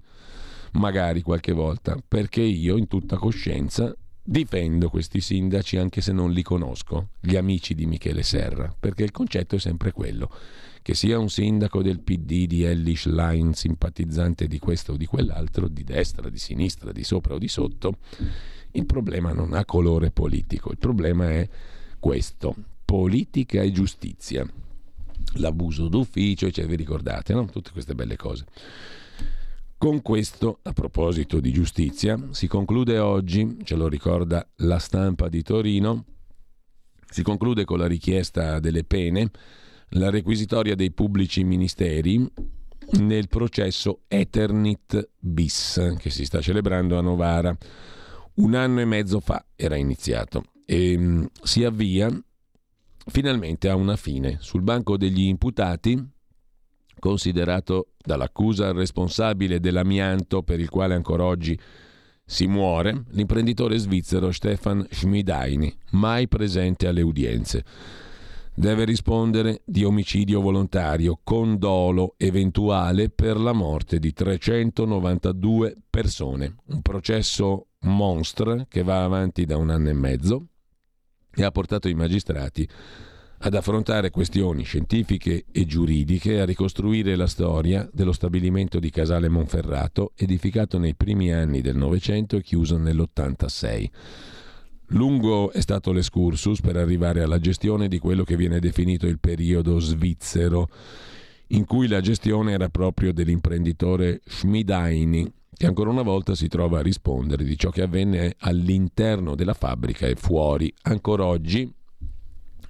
magari qualche volta, perché io in tutta coscienza difendo questi sindaci anche se non li conosco, gli amici di Michele Serra, perché il concetto è sempre quello che sia un sindaco del PD di Ellis Line, simpatizzante di questo o di quell'altro, di destra, di sinistra, di sopra o di sotto, il problema non ha colore politico, il problema è questo, politica e giustizia. L'abuso d'ufficio, cioè, vi ricordate, no? tutte queste belle cose. Con questo, a proposito di giustizia, si conclude oggi, ce lo ricorda la stampa di Torino, si conclude con la richiesta delle pene la requisitoria dei pubblici ministeri nel processo Eternit bis che si sta celebrando a Novara. Un anno e mezzo fa era iniziato e mm, si avvia finalmente a una fine. Sul banco degli imputati, considerato dall'accusa responsabile dell'amianto per il quale ancora oggi si muore, l'imprenditore svizzero Stefan Schmidaini, mai presente alle udienze deve rispondere di omicidio volontario con dolo eventuale per la morte di 392 persone. Un processo monstre che va avanti da un anno e mezzo e ha portato i magistrati ad affrontare questioni scientifiche e giuridiche, a ricostruire la storia dello stabilimento di Casale Monferrato, edificato nei primi anni del Novecento e chiuso nell'86. Lungo è stato l'escursus per arrivare alla gestione di quello che viene definito il periodo svizzero, in cui la gestione era proprio dell'imprenditore Schmidaini, che ancora una volta si trova a rispondere di ciò che avvenne all'interno della fabbrica e fuori. Ancora oggi,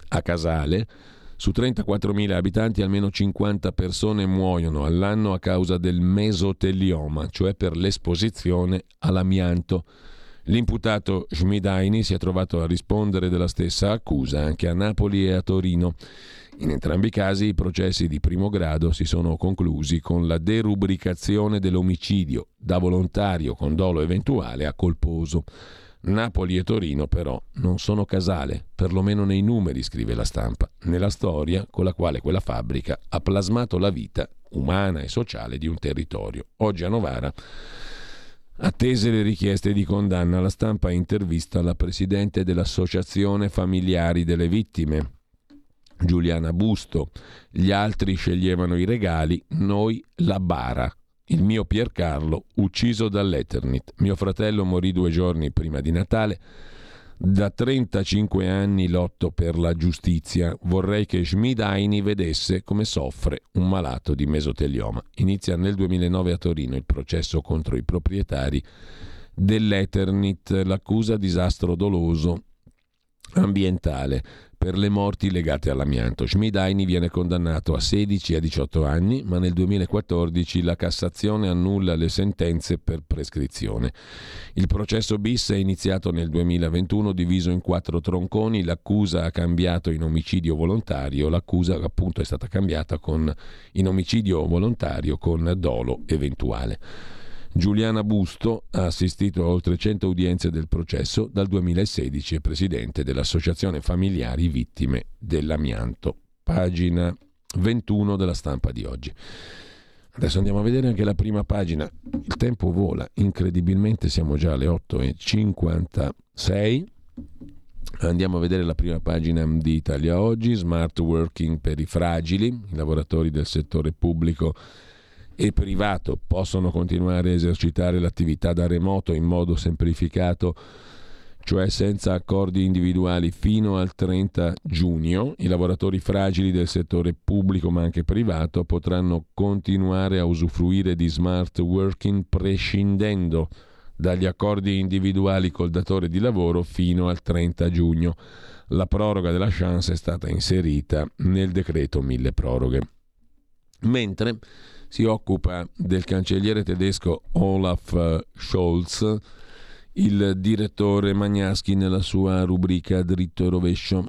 a Casale, su 34.000 abitanti almeno 50 persone muoiono all'anno a causa del mesotelioma, cioè per l'esposizione all'amianto. L'imputato Schmidaini si è trovato a rispondere della stessa accusa anche a Napoli e a Torino. In entrambi i casi i processi di primo grado si sono conclusi con la derubricazione dell'omicidio da volontario con dolo eventuale a colposo. Napoli e Torino però non sono casale, perlomeno nei numeri, scrive la stampa, nella storia con la quale quella fabbrica ha plasmato la vita umana e sociale di un territorio. Oggi a Novara, attese le richieste di condanna, la stampa intervista la presidente dell'Associazione Familiari delle Vittime, Giuliana Busto. Gli altri sceglievano i regali, noi la bara il mio Piercarlo ucciso dall'Eternit. Mio fratello morì due giorni prima di Natale. Da 35 anni lotto per la giustizia. Vorrei che Schmidaini vedesse come soffre un malato di mesotelioma. Inizia nel 2009 a Torino il processo contro i proprietari dell'Eternit, l'accusa disastro doloso ambientale per le morti legate all'amianto. Schmidaini viene condannato a 16 e a 18 anni, ma nel 2014 la Cassazione annulla le sentenze per prescrizione. Il processo bis è iniziato nel 2021 diviso in quattro tronconi, l'accusa ha cambiato in omicidio volontario, l'accusa appunto è stata cambiata con in omicidio volontario con dolo eventuale. Giuliana Busto ha assistito a oltre 100 udienze del processo, dal 2016 è presidente dell'Associazione Familiari Vittime dell'Amianto. Pagina 21 della stampa di oggi. Adesso andiamo a vedere anche la prima pagina. Il tempo vola, incredibilmente siamo già alle 8.56. Andiamo a vedere la prima pagina di Italia Oggi, smart working per i fragili, i lavoratori del settore pubblico e privato possono continuare a esercitare l'attività da remoto in modo semplificato, cioè senza accordi individuali fino al 30 giugno, i lavoratori fragili del settore pubblico ma anche privato potranno continuare a usufruire di smart working prescindendo dagli accordi individuali col datore di lavoro fino al 30 giugno. La proroga della chance è stata inserita nel decreto mille proroghe. Mentre si occupa del cancelliere tedesco Olaf eh, Scholz, il direttore Magnaschi nella sua rubrica Dritto e rovescio.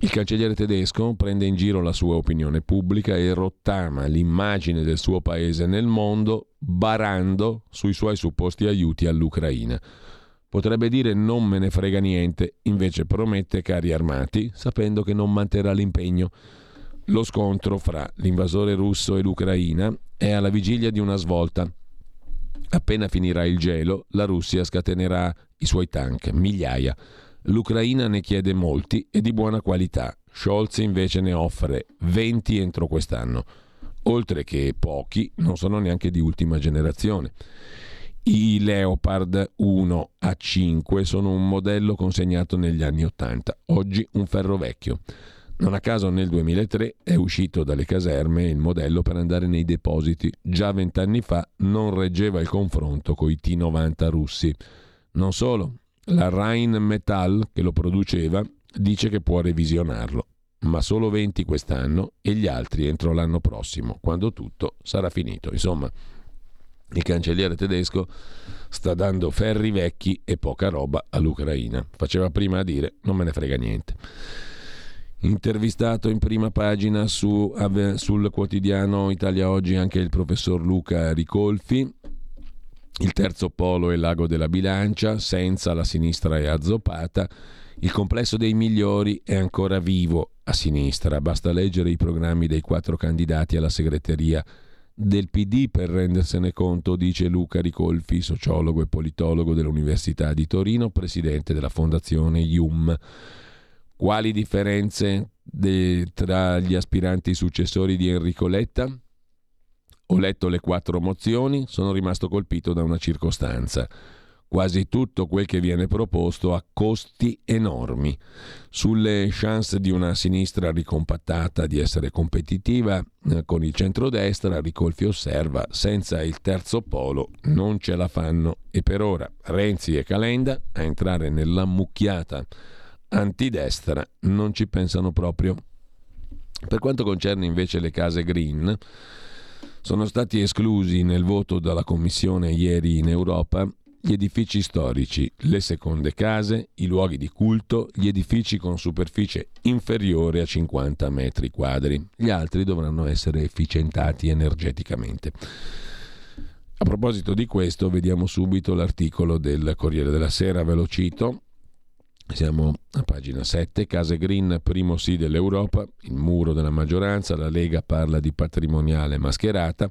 Il cancelliere tedesco prende in giro la sua opinione pubblica e rottama l'immagine del suo paese nel mondo barando sui suoi supposti aiuti all'Ucraina. Potrebbe dire non me ne frega niente, invece promette carri armati, sapendo che non manterrà l'impegno. Lo scontro fra l'invasore russo e l'Ucraina è alla vigilia di una svolta. Appena finirà il gelo, la Russia scatenerà i suoi tank, migliaia. L'Ucraina ne chiede molti e di buona qualità. Scholz invece ne offre 20 entro quest'anno. Oltre che pochi, non sono neanche di ultima generazione. I Leopard 1 a 5 sono un modello consegnato negli anni 80, oggi un ferro vecchio. Non a caso nel 2003 è uscito dalle caserme il modello per andare nei depositi. Già vent'anni fa non reggeva il confronto con i T-90 russi. Non solo, la Rheinmetall che lo produceva dice che può revisionarlo, ma solo 20 quest'anno e gli altri entro l'anno prossimo, quando tutto sarà finito. Insomma, il cancelliere tedesco sta dando ferri vecchi e poca roba all'Ucraina. Faceva prima a dire non me ne frega niente intervistato in prima pagina su, sul quotidiano Italia Oggi anche il professor Luca Ricolfi. Il terzo polo è l'ago della bilancia, senza la sinistra è azzoppata. Il complesso dei migliori è ancora vivo a sinistra, basta leggere i programmi dei quattro candidati alla segreteria del PD per rendersene conto, dice Luca Ricolfi, sociologo e politologo dell'Università di Torino, presidente della fondazione IUM. Quali differenze de, tra gli aspiranti successori di Enrico Letta? Ho letto le quattro mozioni, sono rimasto colpito da una circostanza quasi tutto quel che viene proposto ha costi enormi. Sulle chance di una sinistra ricompattata di essere competitiva eh, con il centrodestra, Ricolfi osserva, senza il terzo polo non ce la fanno e per ora Renzi e Calenda a entrare nella mucchiata antidestra non ci pensano proprio. Per quanto concerne invece le case green, sono stati esclusi nel voto dalla Commissione ieri in Europa gli edifici storici, le seconde case, i luoghi di culto, gli edifici con superficie inferiore a 50 metri quadri. Gli altri dovranno essere efficientati energeticamente. A proposito di questo, vediamo subito l'articolo del Corriere della Sera, ve lo cito. Siamo a pagina 7, Case Green, primo sì dell'Europa, il muro della maggioranza, la Lega parla di patrimoniale mascherata.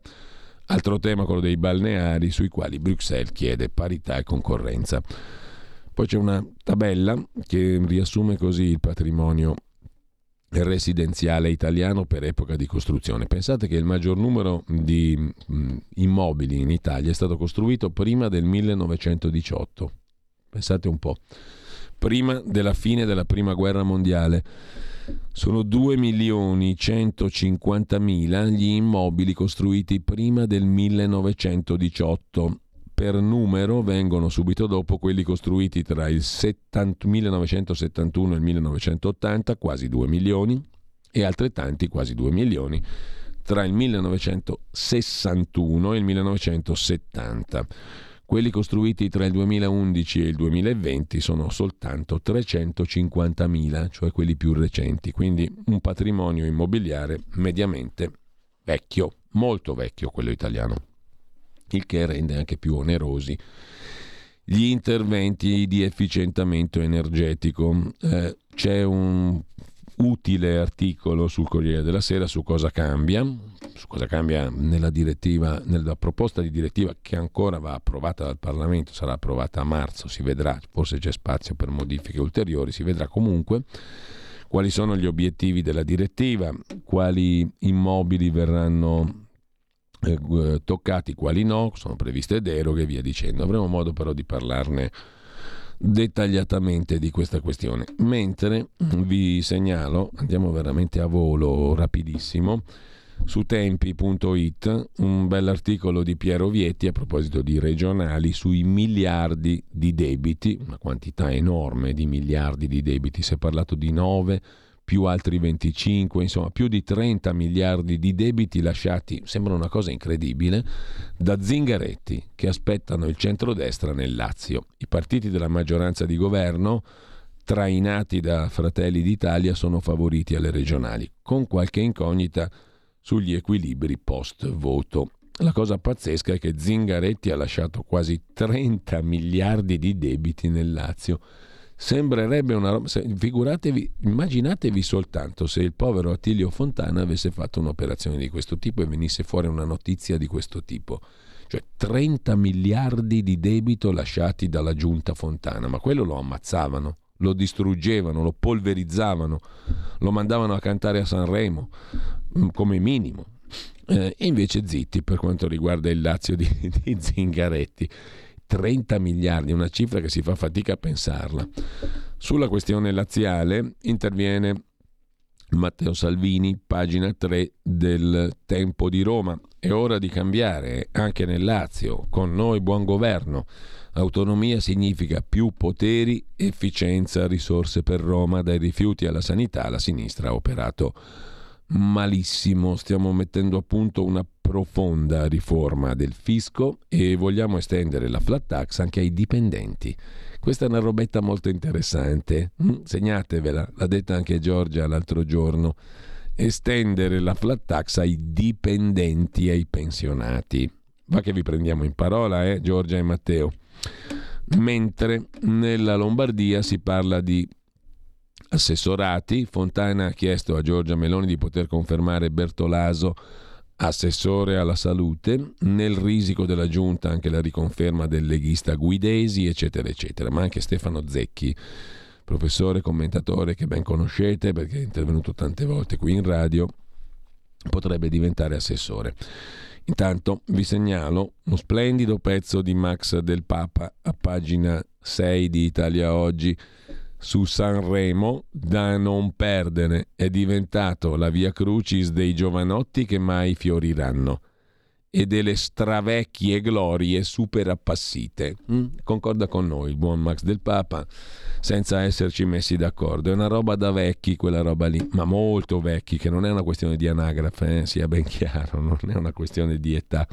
Altro tema, quello dei balneari, sui quali Bruxelles chiede parità e concorrenza. Poi c'è una tabella che riassume così il patrimonio residenziale italiano per epoca di costruzione. Pensate che il maggior numero di mm, immobili in Italia è stato costruito prima del 1918. Pensate un po'. Prima della fine della Prima Guerra Mondiale sono 2 milioni 150 mila gli immobili costruiti prima del 1918. Per numero vengono subito dopo quelli costruiti tra il 70, 1971 e il 1980, quasi 2 milioni, e altrettanti, quasi 2 milioni, tra il 1961 e il 1970. Quelli costruiti tra il 2011 e il 2020 sono soltanto 350.000, cioè quelli più recenti, quindi un patrimonio immobiliare mediamente vecchio, molto vecchio quello italiano, il che rende anche più onerosi gli interventi di efficientamento energetico. Eh, c'è un utile articolo sul Corriere della Sera su cosa cambia, su cosa cambia nella, nella proposta di direttiva che ancora va approvata dal Parlamento, sarà approvata a marzo, si vedrà, forse c'è spazio per modifiche ulteriori, si vedrà comunque quali sono gli obiettivi della direttiva, quali immobili verranno eh, toccati, quali no, sono previste deroghe e via dicendo. Avremo modo però di parlarne dettagliatamente di questa questione. Mentre vi segnalo, andiamo veramente a volo rapidissimo, su tempi.it un bell'articolo di Piero Vietti a proposito di regionali sui miliardi di debiti, una quantità enorme di miliardi di debiti, si è parlato di 9 più altri 25, insomma più di 30 miliardi di debiti lasciati, sembra una cosa incredibile, da Zingaretti che aspettano il centrodestra nel Lazio. I partiti della maggioranza di governo, trainati da Fratelli d'Italia, sono favoriti alle regionali, con qualche incognita sugli equilibri post voto. La cosa pazzesca è che Zingaretti ha lasciato quasi 30 miliardi di debiti nel Lazio Sembrerebbe una roba. Figuratevi, immaginatevi soltanto se il povero Attilio Fontana avesse fatto un'operazione di questo tipo e venisse fuori una notizia di questo tipo. Cioè 30 miliardi di debito lasciati dalla giunta Fontana, ma quello lo ammazzavano, lo distruggevano, lo polverizzavano, lo mandavano a cantare a Sanremo, mm, come minimo. Eh, e invece zitti per quanto riguarda il Lazio di, di Zingaretti. 30 miliardi, una cifra che si fa fatica a pensarla. Sulla questione laziale interviene Matteo Salvini, pagina 3 del Tempo di Roma. È ora di cambiare anche nel Lazio, con noi buon governo. Autonomia significa più poteri, efficienza, risorse per Roma, dai rifiuti alla sanità, la sinistra ha operato malissimo. Stiamo mettendo a punto una profonda riforma del fisco e vogliamo estendere la flat tax anche ai dipendenti. Questa è una robetta molto interessante, mm, segnatevela, l'ha detta anche Giorgia l'altro giorno. Estendere la flat tax ai dipendenti e ai pensionati. Va che vi prendiamo in parola, eh, Giorgia e Matteo. Mentre nella Lombardia si parla di assessorati, Fontana ha chiesto a Giorgia Meloni di poter confermare Bertolaso assessore alla salute, nel risico della giunta anche la riconferma del leghista Guidesi, eccetera, eccetera, ma anche Stefano Zecchi professore, commentatore che ben conoscete perché è intervenuto tante volte qui in radio, potrebbe diventare assessore. Intanto vi segnalo uno splendido pezzo di Max del Papa a pagina 6 di Italia Oggi su Sanremo da non perdere è diventato la via crucis dei giovanotti che mai fioriranno e delle stravecchie glorie super appassite. Mm? Concorda con noi il buon Max del Papa, senza esserci messi d'accordo. È una roba da vecchi quella roba lì, ma molto vecchi, che non è una questione di anagrafe, eh? sia ben chiaro, non è una questione di età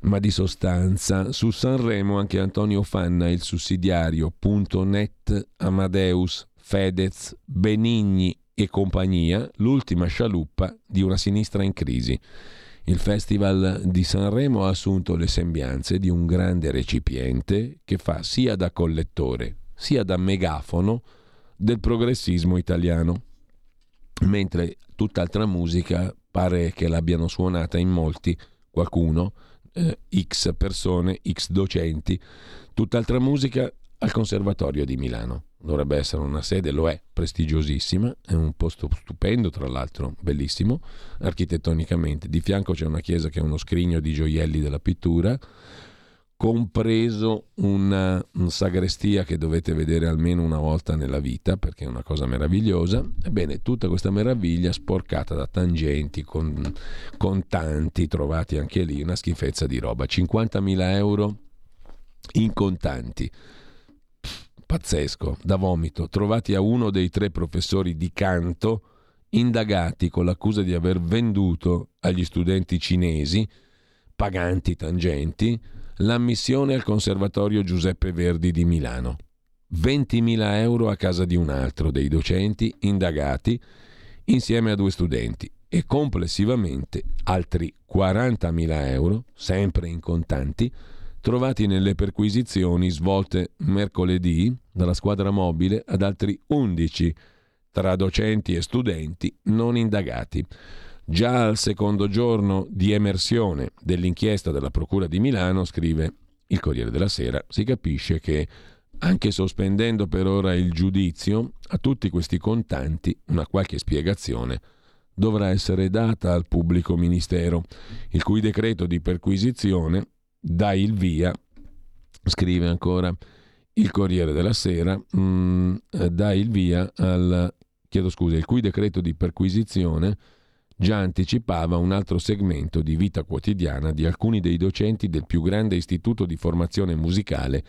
ma di sostanza. Su Sanremo anche Antonio Fanna, il sussidiario.net, Amadeus, Fedez, Benigni e compagnia, l'ultima scialuppa di una sinistra in crisi. Il Festival di Sanremo ha assunto le sembianze di un grande recipiente che fa sia da collettore sia da megafono del progressismo italiano, mentre tutt'altra musica pare che l'abbiano suonata in molti, qualcuno, eh, X persone, X docenti, tutt'altra musica al Conservatorio di Milano. Dovrebbe essere una sede, lo è, prestigiosissima, è un posto stupendo, tra l'altro, bellissimo, architettonicamente. Di fianco c'è una chiesa che è uno scrigno di gioielli della pittura, compreso una, una sagrestia che dovete vedere almeno una volta nella vita, perché è una cosa meravigliosa. Ebbene, tutta questa meraviglia sporcata da tangenti, con contanti trovati anche lì, una schifezza di roba. 50.000 euro in contanti pazzesco, da vomito, trovati a uno dei tre professori di canto indagati con l'accusa di aver venduto agli studenti cinesi, paganti tangenti, l'ammissione al Conservatorio Giuseppe Verdi di Milano. 20.000 euro a casa di un altro dei docenti indagati insieme a due studenti e complessivamente altri 40.000 euro, sempre in contanti, trovati nelle perquisizioni svolte mercoledì dalla squadra mobile ad altri 11 tra docenti e studenti non indagati. Già al secondo giorno di emersione dell'inchiesta della Procura di Milano, scrive il Corriere della Sera, si capisce che anche sospendendo per ora il giudizio, a tutti questi contanti una qualche spiegazione dovrà essere data al pubblico ministero, il cui decreto di perquisizione dà il via, scrive ancora il Corriere della Sera, mh, mm, dà il via al, chiedo scusa, il cui decreto di perquisizione già anticipava un altro segmento di vita quotidiana di alcuni dei docenti del più grande istituto di formazione musicale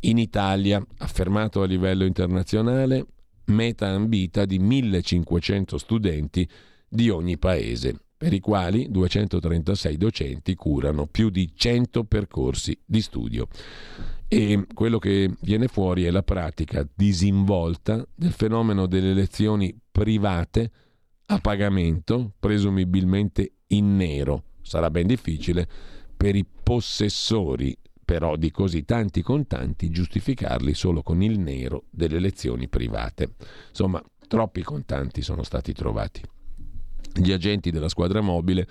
in Italia, affermato a livello internazionale, meta ambita di 1500 studenti di ogni paese per i quali 236 docenti curano più di 100 percorsi di studio. E quello che viene fuori è la pratica disinvolta del fenomeno delle lezioni private a pagamento, presumibilmente in nero. Sarà ben difficile per i possessori però di così tanti contanti giustificarli solo con il nero delle lezioni private. Insomma, troppi contanti sono stati trovati. Gli agenti della squadra mobile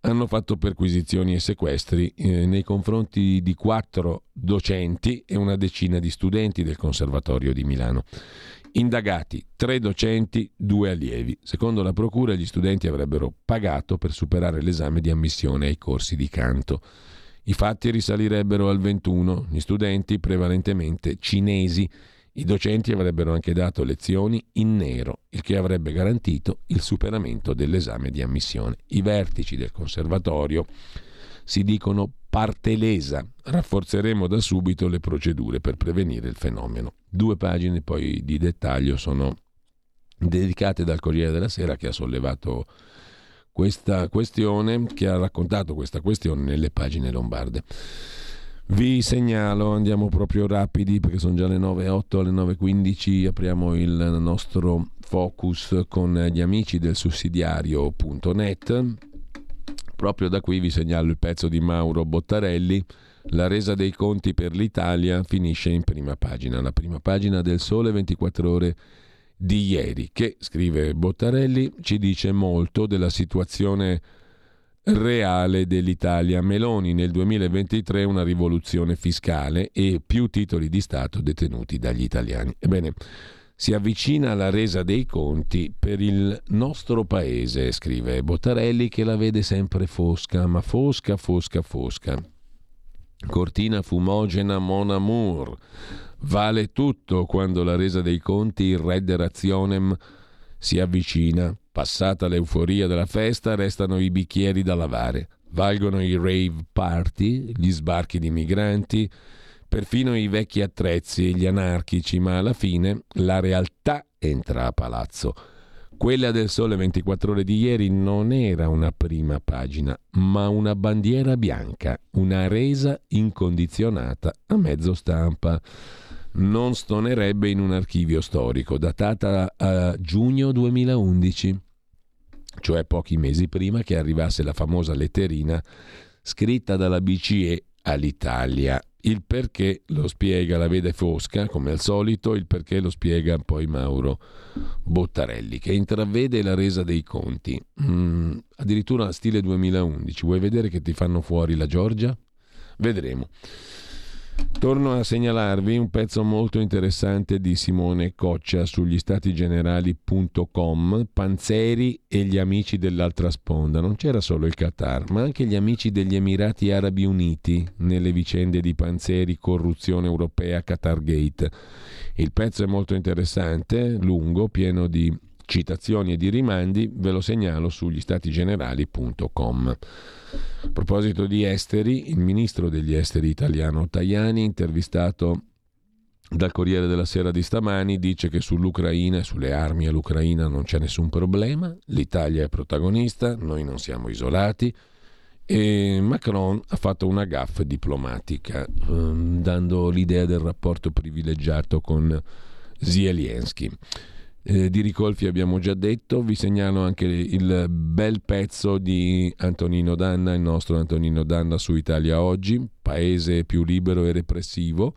hanno fatto perquisizioni e sequestri eh, nei confronti di quattro docenti e una decina di studenti del Conservatorio di Milano. Indagati tre docenti, due allievi. Secondo la Procura gli studenti avrebbero pagato per superare l'esame di ammissione ai corsi di canto. I fatti risalirebbero al 21, gli studenti prevalentemente cinesi i docenti avrebbero anche dato lezioni in nero, il che avrebbe garantito il superamento dell'esame di ammissione. I vertici del conservatorio si dicono parte lesa. Rafforzeremo da subito le procedure per prevenire il fenomeno. Due pagine poi di dettaglio sono dedicate dal Corriere della Sera che ha sollevato questa questione, che ha raccontato questa questione nelle pagine lombarde. Vi segnalo, andiamo proprio rapidi perché sono già le 9.08, alle 9.15 apriamo il nostro focus con gli amici del sussidiario.net. Proprio da qui vi segnalo il pezzo di Mauro Bottarelli. La resa dei conti per l'Italia finisce in prima pagina, la prima pagina del Sole 24 ore di ieri, che, scrive Bottarelli, ci dice molto della situazione reale dell'Italia. Meloni nel 2023 una rivoluzione fiscale e più titoli di Stato detenuti dagli italiani. Ebbene, si avvicina la resa dei conti per il nostro paese, scrive Bottarelli che la vede sempre fosca, ma fosca, fosca, fosca. Cortina fumogena Mon Amour. Vale tutto quando la resa dei conti, il redder razionem, si avvicina. Passata l'euforia della festa, restano i bicchieri da lavare. Valgono i rave party, gli sbarchi di migranti, perfino i vecchi attrezzi e gli anarchici, ma alla fine la realtà entra a palazzo. Quella del Sole 24 ore di ieri non era una prima pagina, ma una bandiera bianca, una resa incondizionata a mezzo stampa. Non stonerebbe in un archivio storico, datata a giugno 2011, cioè pochi mesi prima che arrivasse la famosa letterina scritta dalla BCE all'Italia il perché lo spiega la Vede Fosca, come al solito, il perché lo spiega poi Mauro Bottarelli, che intravede la resa dei conti. Mm, addirittura stile 2011. Vuoi vedere che ti fanno fuori la Giorgia? Vedremo. Torno a segnalarvi un pezzo molto interessante di Simone Coccia sugli statigenerali.com, Panzeri e gli amici dell'altra sponda. Non c'era solo il Qatar, ma anche gli amici degli Emirati Arabi Uniti nelle vicende di Panzeri, corruzione europea, Qatargate. Il pezzo è molto interessante, lungo, pieno di citazioni e di rimandi, ve lo segnalo sugli statigenerali.com. A proposito di esteri, il ministro degli esteri italiano Tajani, intervistato dal Corriere della Sera di stamani, dice che sull'Ucraina e sulle armi all'Ucraina non c'è nessun problema, l'Italia è protagonista, noi non siamo isolati e Macron ha fatto una gaffa diplomatica, ehm, dando l'idea del rapporto privilegiato con Zelensky. Eh, di Ricolfi abbiamo già detto, vi segnalo anche il bel pezzo di Antonino Danna, il nostro Antonino Danna su Italia Oggi, paese più libero e repressivo,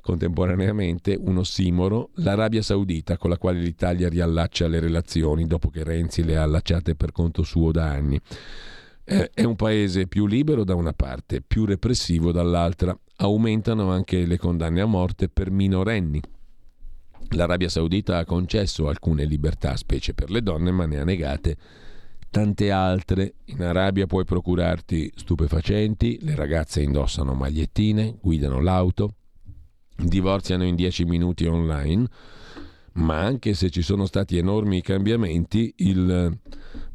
contemporaneamente un ossimoro, l'Arabia Saudita con la quale l'Italia riallaccia le relazioni dopo che Renzi le ha allacciate per conto suo da anni. Eh, è un paese più libero da una parte, più repressivo dall'altra. Aumentano anche le condanne a morte per minorenni L'Arabia Saudita ha concesso alcune libertà, specie per le donne, ma ne ha negate tante altre. In Arabia puoi procurarti stupefacenti, le ragazze indossano magliettine, guidano l'auto, divorziano in dieci minuti online, ma anche se ci sono stati enormi cambiamenti, il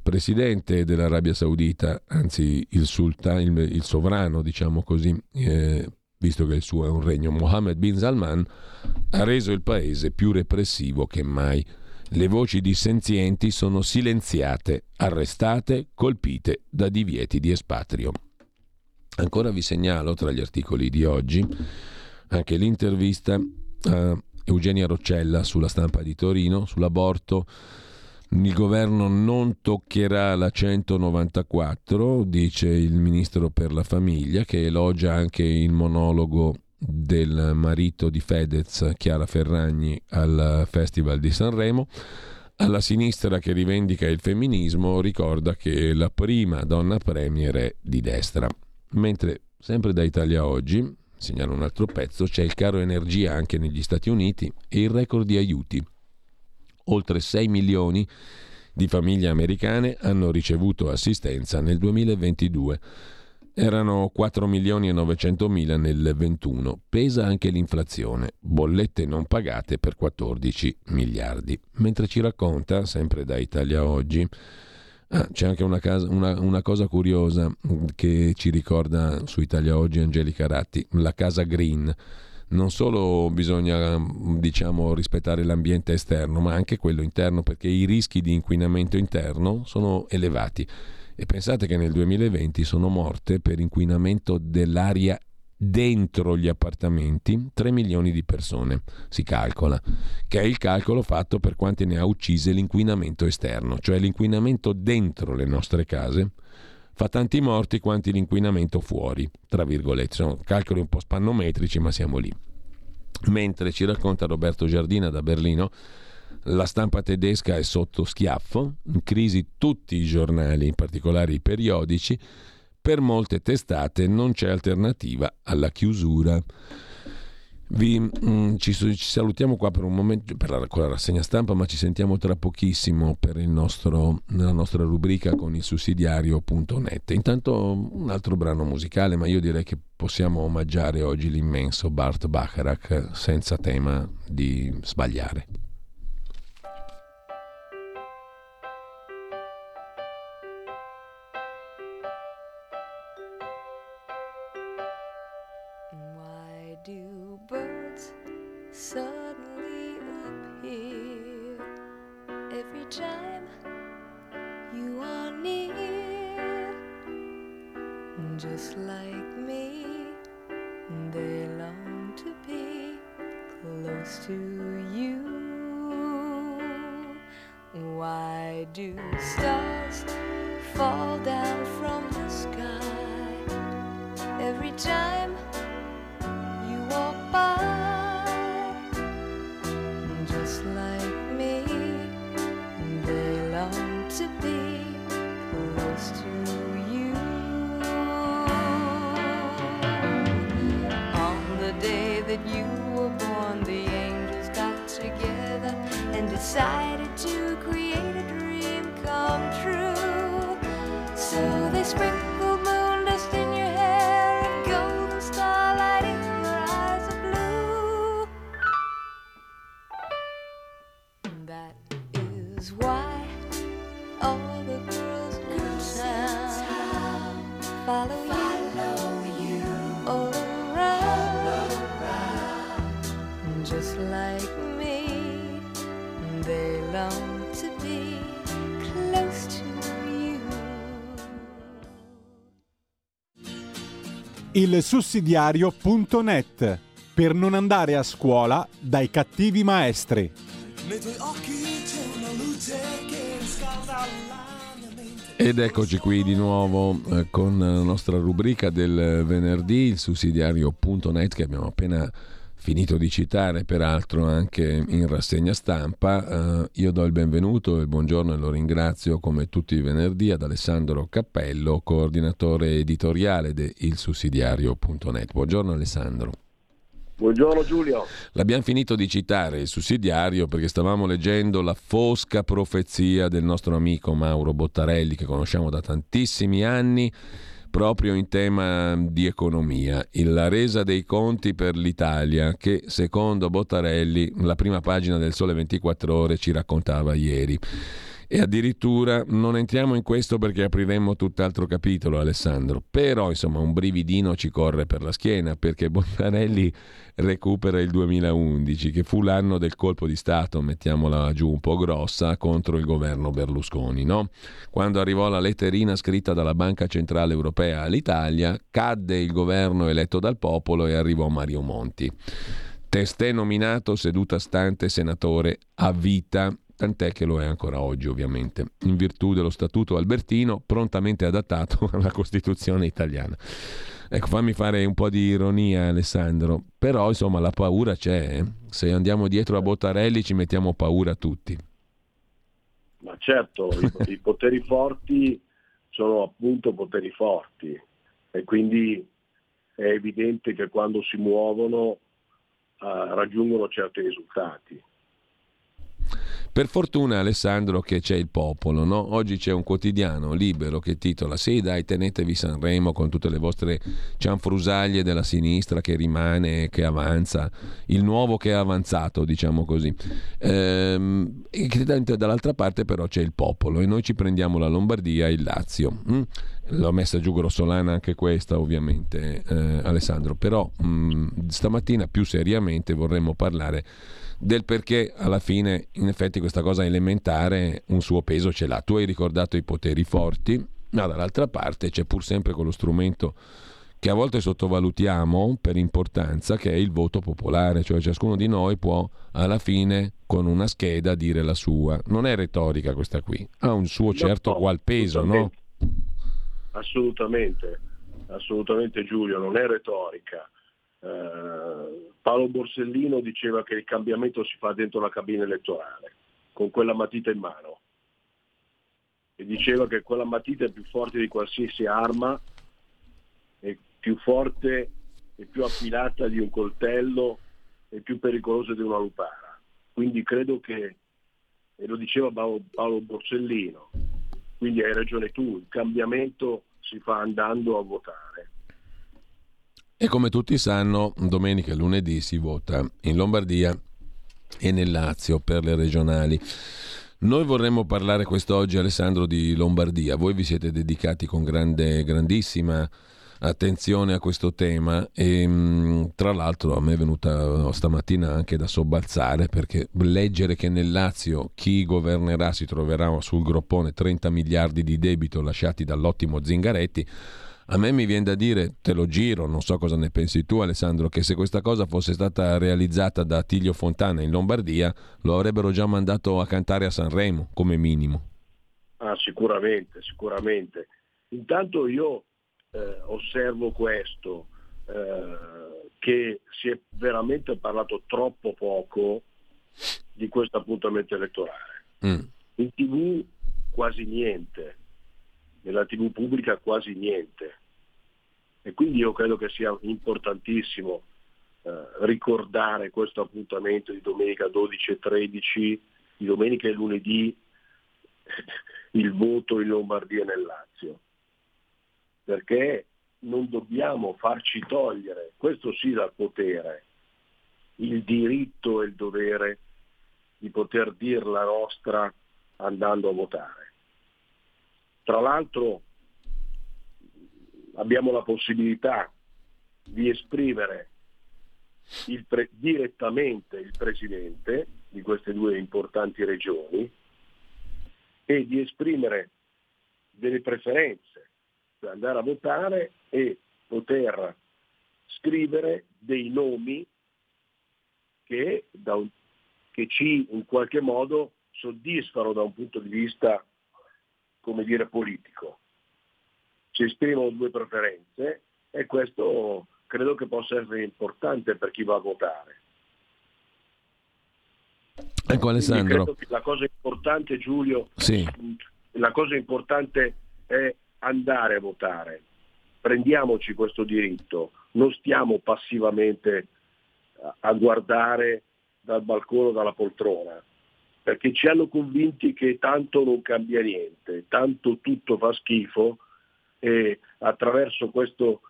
presidente dell'Arabia Saudita, anzi il sultano, il, il sovrano, diciamo così, eh, visto che il suo è un regno, Mohammed bin Salman, ha reso il paese più repressivo che mai. Le voci dissenzienti sono silenziate, arrestate, colpite da divieti di espatrio. Ancora vi segnalo tra gli articoli di oggi anche l'intervista a Eugenia Roccella sulla stampa di Torino sull'aborto il governo non toccherà la 194, dice il ministro per la famiglia, che elogia anche il monologo del marito di Fedez, Chiara Ferragni, al Festival di Sanremo. Alla sinistra che rivendica il femminismo ricorda che la prima donna premier è di destra. Mentre, sempre da Italia Oggi, segnalo un altro pezzo, c'è il caro energia anche negli Stati Uniti e il record di aiuti oltre 6 milioni di famiglie americane hanno ricevuto assistenza nel 2022. Erano 4 milioni e 900 mila nel 21. Pesa anche l'inflazione, bollette non pagate per 14 miliardi. Mentre ci racconta, sempre da Italia Oggi, ah, c'è anche una, casa, una, una, cosa curiosa che ci ricorda su Italia Oggi Angelica Ratti, la casa Green non solo bisogna diciamo, rispettare l'ambiente esterno, ma anche quello interno, perché i rischi di inquinamento interno sono elevati. E pensate che nel 2020 sono morte per inquinamento dell'aria dentro gli appartamenti 3 milioni di persone, si calcola, che è il calcolo fatto per quante ne ha uccise l'inquinamento esterno, cioè l'inquinamento dentro le nostre case fa tanti morti quanti l'inquinamento fuori, tra virgolette. Sono calcoli un po' spannometrici, ma siamo lì. Mentre ci racconta Roberto Giardina da Berlino, la stampa tedesca è sotto schiaffo, in crisi tutti i giornali, in particolare i periodici, per molte testate non c'è alternativa alla chiusura. Vi, mm, ci, ci, salutiamo qua per un momento per la, con la rassegna stampa, ma ci sentiamo tra pochissimo per nostro, nella nostra rubrica con il sussidiario.net. Intanto un altro brano musicale, ma io direi che possiamo omaggiare oggi l'immenso Bart Bacharach senza tema di sbagliare. Il sussidiario.net per non andare a scuola dai cattivi maestri. Nei tuoi occhi c'è una luce che scalda la mia mente. Ed eccoci qui di nuovo eh, con la nostra rubrica del venerdì, il sussidiario.net che abbiamo appena finito di citare, peraltro anche in rassegna stampa. Eh, io do il benvenuto e buongiorno e lo ringrazio come tutti i venerdì ad Alessandro Cappello, coordinatore editoriale di ilsussidiario.net. Buongiorno Alessandro. Buongiorno Giulio. L'abbiamo finito di citare il sussidiario perché stavamo leggendo la fosca profezia del nostro amico Mauro Bottarelli che conosciamo da tantissimi anni proprio in tema di economia, la resa dei conti per l'Italia che secondo Bottarelli la prima pagina del Sole 24 ore ci raccontava ieri. E addirittura non entriamo in questo perché apriremmo tutt'altro capitolo, Alessandro. Però, insomma, un brividino ci corre per la schiena perché Bottarelli recupera il 2011, che fu l'anno del colpo di Stato, mettiamola giù un po' grossa, contro il governo Berlusconi. No? Quando arrivò la letterina scritta dalla Banca Centrale Europea all'Italia, cadde il governo eletto dal popolo e arrivò Mario Monti. Testè nominato seduta stante senatore a vita tant'è che lo è ancora oggi ovviamente, in virtù dello Statuto Albertino prontamente adattato alla Costituzione italiana. Ecco, fammi fare un po' di ironia Alessandro, però insomma la paura c'è, eh? se andiamo dietro a Bottarelli ci mettiamo paura tutti. Ma certo, i, poteri forti sono appunto poteri forti e quindi è evidente che quando si muovono eh, raggiungono certi risultati. Per fortuna Alessandro che c'è il popolo, no? Oggi c'è un quotidiano libero che titola Sì dai tenetevi Sanremo con tutte le vostre cianfrusaglie della sinistra che rimane, che avanza, il nuovo che è avanzato diciamo così. Ehm, dall'altra parte però c'è il popolo e noi ci prendiamo la Lombardia e il Lazio. Mm? L'ho messa giù grossolana anche questa ovviamente eh, Alessandro, però mh, stamattina più seriamente vorremmo parlare del perché alla fine in effetti questa cosa elementare un suo peso ce l'ha. Tu hai ricordato i poteri forti, ma dall'altra parte c'è pur sempre quello strumento che a volte sottovalutiamo per importanza, che è il voto popolare, cioè ciascuno di noi può alla fine con una scheda dire la sua. Non è retorica questa qui, ha un suo certo qual peso, no? Assolutamente, assolutamente Giulio, non è retorica. Eh, Paolo Borsellino diceva che il cambiamento si fa dentro la cabina elettorale con quella matita in mano e diceva che quella matita è più forte di qualsiasi arma, è più forte e più affilata di un coltello e più pericolosa di una lupara. Quindi credo che, e lo diceva Paolo, Paolo Borsellino, quindi hai ragione tu, il cambiamento si fa andando a votare. E come tutti sanno, domenica e lunedì si vota in Lombardia e nel Lazio per le regionali. Noi vorremmo parlare quest'oggi, Alessandro, di Lombardia. Voi vi siete dedicati con grande, grandissima attenzione a questo tema e mm, tra l'altro a me è venuta stamattina anche da sobbalzare perché leggere che nel Lazio chi governerà si troverà sul groppone 30 miliardi di debito lasciati dall'ottimo Zingaretti a me mi viene da dire, te lo giro, non so cosa ne pensi tu Alessandro, che se questa cosa fosse stata realizzata da Tiglio Fontana in Lombardia, lo avrebbero già mandato a cantare a Sanremo, come minimo. Ah, sicuramente, sicuramente. Intanto io eh, osservo questo, eh, che si è veramente parlato troppo poco di questo appuntamento elettorale. Mm. In tv quasi niente, nella tv pubblica quasi niente. E quindi io credo che sia importantissimo eh, ricordare questo appuntamento di domenica 12 e 13, di domenica e lunedì, il voto in Lombardia e nel Lazio. Perché non dobbiamo farci togliere, questo sì dal potere, il diritto e il dovere di poter dire la nostra andando a votare. Tra l'altro abbiamo la possibilità di esprimere il pre- direttamente il presidente di queste due importanti regioni e di esprimere delle preferenze per andare a votare e poter scrivere dei nomi che, un, che ci in qualche modo soddisfano da un punto di vista come dire, politico. Si esprimono due preferenze e questo credo che possa essere importante per chi va a votare. Ecco Alessandro. la cosa importante Giulio, sì. la cosa importante è andare a votare. Prendiamoci questo diritto, non stiamo passivamente a guardare dal balcone o dalla poltrona perché ci hanno convinti che tanto non cambia niente, tanto tutto fa schifo e attraverso questo,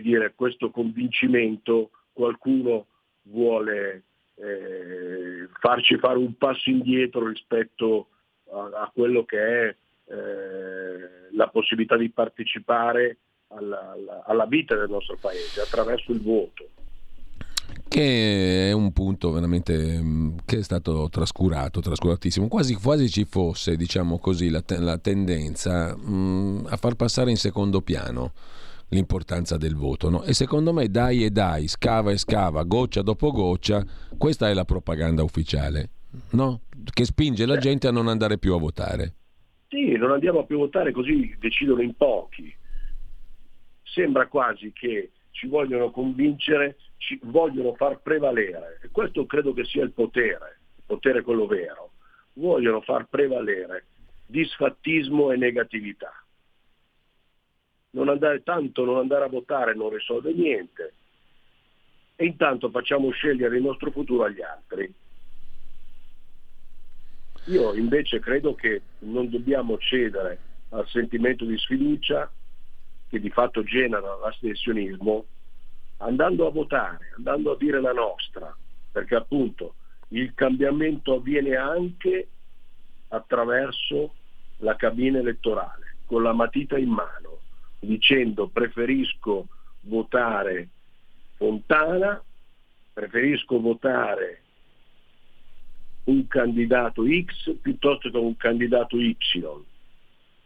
dire, questo convincimento qualcuno vuole eh, farci fare un passo indietro rispetto a, a quello che è eh, la possibilità di partecipare alla, alla, alla vita del nostro paese attraverso il voto che è un punto veramente mm, che è stato trascurato, trascuratissimo, quasi, quasi ci fosse, diciamo così, la, te- la tendenza mh, mm, a far passare in secondo piano l'importanza del voto. No? E secondo me dai e dai, scava e scava, goccia dopo goccia, questa è la propaganda ufficiale, no? che spinge la gente a non andare più a votare. Sì, non andiamo più a votare così decidono in pochi. Sembra quasi che ci vogliono convincere ci vogliono far prevalere, e questo credo che sia il potere, il potere quello vero, vogliono far prevalere disfattismo e negatività. Non andare, tanto non andare a votare non risolve niente e intanto facciamo scegliere il nostro futuro agli altri. Io invece credo che non dobbiamo cedere al sentimento di sfiducia che di fatto genera l'astensionismo andando a votare, andando a dire la nostra, perché appunto il cambiamento avviene anche attraverso la cabina elettorale, con la matita in mano, dicendo preferisco votare Fontana, preferisco votare un candidato X piuttosto che un candidato Y.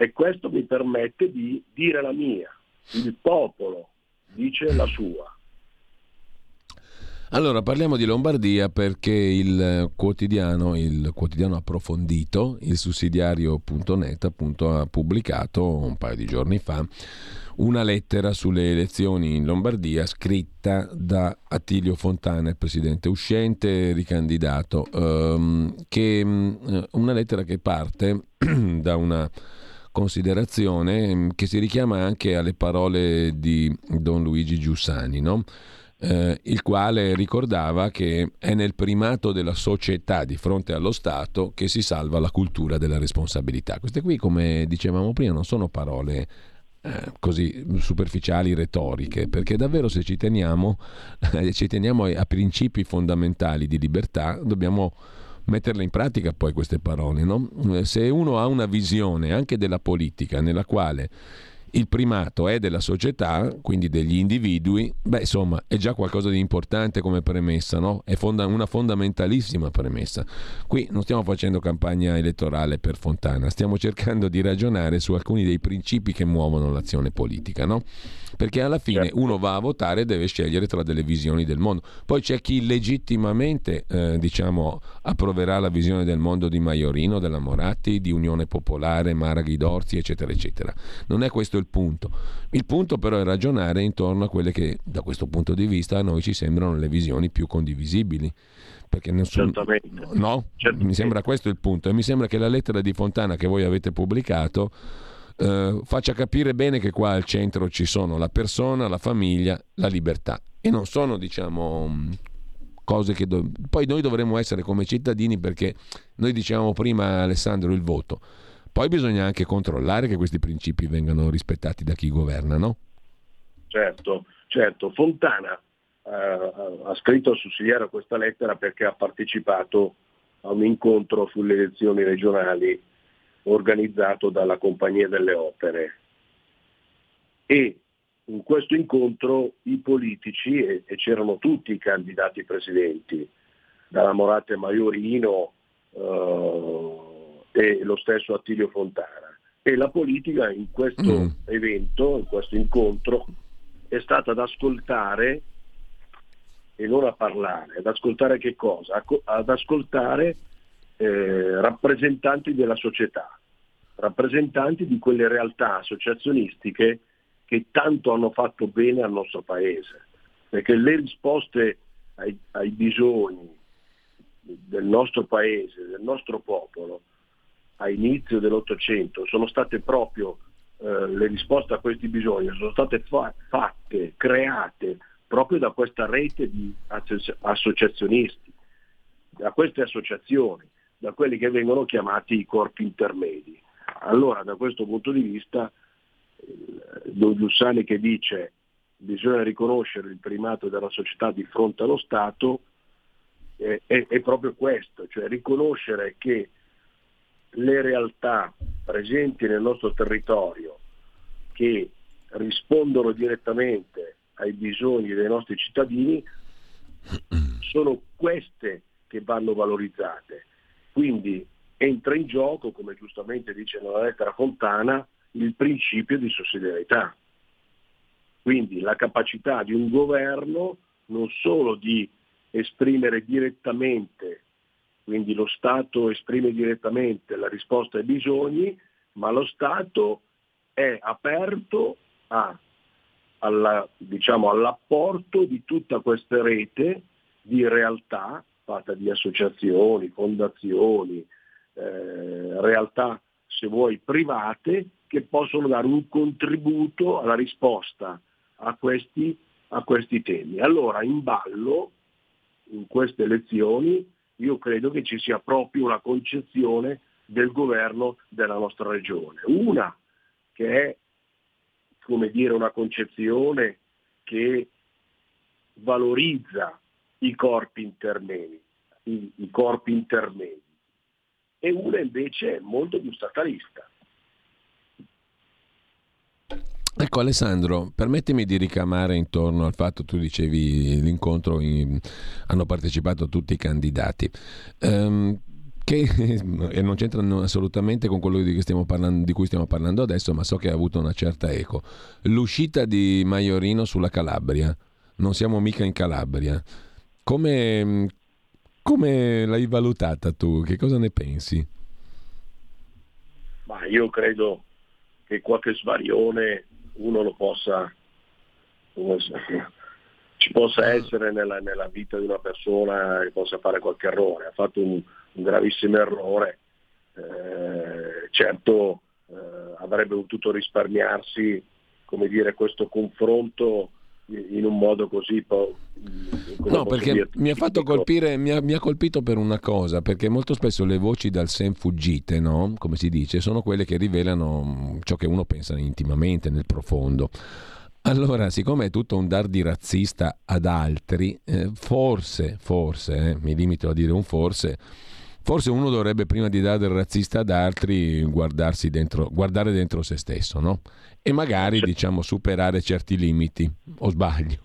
E questo mi permette di dire la mia. Il popolo dice la sua. Allora, parliamo di Lombardia perché il quotidiano, il quotidiano approfondito, il sussidiario.net, appunto, ha pubblicato un paio di giorni fa una lettera sulle elezioni in Lombardia scritta da Attilio Fontana, il presidente uscente, ricandidato, ehm, che, mm, una lettera che parte da una considerazione mm, che si richiama anche alle parole di Don Luigi Giussani, no? eh, il quale ricordava che è nel primato della società di fronte allo Stato che si salva la cultura della responsabilità. Queste qui, come dicevamo prima, non sono parole eh, così superficiali, retoriche, perché davvero se ci teniamo, ci teniamo a principi fondamentali di libertà, dobbiamo metterle in pratica poi queste parole. No? Eh, se uno ha una visione anche della politica nella quale il primato è della società, quindi degli individui, beh insomma è già qualcosa di importante come premessa, no? è fonda- una fondamentalissima premessa. Qui non stiamo facendo campagna elettorale per Fontana, stiamo cercando di ragionare su alcuni dei principi che muovono l'azione politica, no? perché alla fine certo. uno va a votare e deve scegliere tra delle visioni del mondo. Poi c'è chi legittimamente eh, diciamo, approverà la visione del mondo di Maiorino, della Moratti, di Unione Popolare, Maraghi d'Orzi, eccetera, eccetera. Non è questo il punto. Il punto però è ragionare intorno a quelle che da questo punto di vista a noi ci sembrano le visioni più condivisibili. Perché nessun... Certamente. No? Certamente. Mi sembra questo il punto e mi sembra che la lettera di Fontana che voi avete pubblicato eh, faccia capire bene che qua al centro ci sono la persona, la famiglia, la libertà e non sono diciamo cose che do... poi noi dovremmo essere come cittadini perché noi dicevamo prima Alessandro il voto poi bisogna anche controllare che questi principi vengano rispettati da chi governa, no? Certo, certo. Fontana eh, ha scritto al sussidiario questa lettera perché ha partecipato a un incontro sulle elezioni regionali organizzato dalla Compagnia delle Opere. E in questo incontro i politici, e, e c'erano tutti i candidati presidenti, dalla Morate Maiorino, eh, e lo stesso Attilio Fontana. E la politica in questo mm. evento, in questo incontro, è stata ad ascoltare e non a parlare, ad ascoltare che cosa? Ad ascoltare eh, rappresentanti della società, rappresentanti di quelle realtà associazionistiche che tanto hanno fatto bene al nostro paese, perché le risposte ai, ai bisogni del nostro paese, del nostro popolo, a inizio dell'Ottocento sono state proprio eh, le risposte a questi bisogni, sono state fa- fatte, create proprio da questa rete di associ- associazionisti, da queste associazioni, da quelli che vengono chiamati i corpi intermedi. Allora da questo punto di vista Don Giussani che dice bisogna riconoscere il primato della società di fronte allo Stato è, è, è proprio questo, cioè riconoscere che le realtà presenti nel nostro territorio che rispondono direttamente ai bisogni dei nostri cittadini sono queste che vanno valorizzate. Quindi entra in gioco, come giustamente dice nella lettera Fontana, il principio di sussidiarietà. Quindi la capacità di un governo non solo di esprimere direttamente quindi lo Stato esprime direttamente la risposta ai bisogni, ma lo Stato è aperto a, alla, diciamo, all'apporto di tutta questa rete di realtà fatta di associazioni, fondazioni, eh, realtà, se vuoi, private, che possono dare un contributo alla risposta a questi, a questi temi. Allora in ballo, in queste elezioni, io credo che ci sia proprio una concezione del governo della nostra regione. Una che è, come dire, una concezione che valorizza i corpi intermedi, i, i corpi intermedi, e una invece molto più statalista. Ecco Alessandro, permettimi di ricamare intorno al fatto, tu dicevi l'incontro, in, hanno partecipato tutti i candidati. Um, che e non c'entrano assolutamente con quello di, parlando, di, cui stiamo parlando adesso, ma so che ha avuto una certa eco. L'uscita di Maiorino sulla Calabria, non siamo mica in Calabria. come, come l'hai valutata tu? Che cosa ne pensi? Ma io credo che qualche svarione uno lo possa, ci possa essere nella, nella, vita di una persona che possa fare qualche errore. Ha fatto un, un gravissimo errore, eh, certo eh, avrebbe potuto risparmiarsi come dire, questo confronto in un modo così po- no perché dire, mi ha fatto colpire mi ha, mi ha, colpito per una cosa perché molto spesso le voci dal sen fuggite no? come si dice sono quelle che rivelano mm, ciò che uno pensa intimamente nel profondo allora siccome è tutto un dardi razzista ad altri eh, forse forse eh, mi limito a dire un forse Forse uno dovrebbe prima di dare del razzista ad altri dentro, guardare dentro se stesso, no? E magari, certo. diciamo, superare certi limiti. O sbaglio?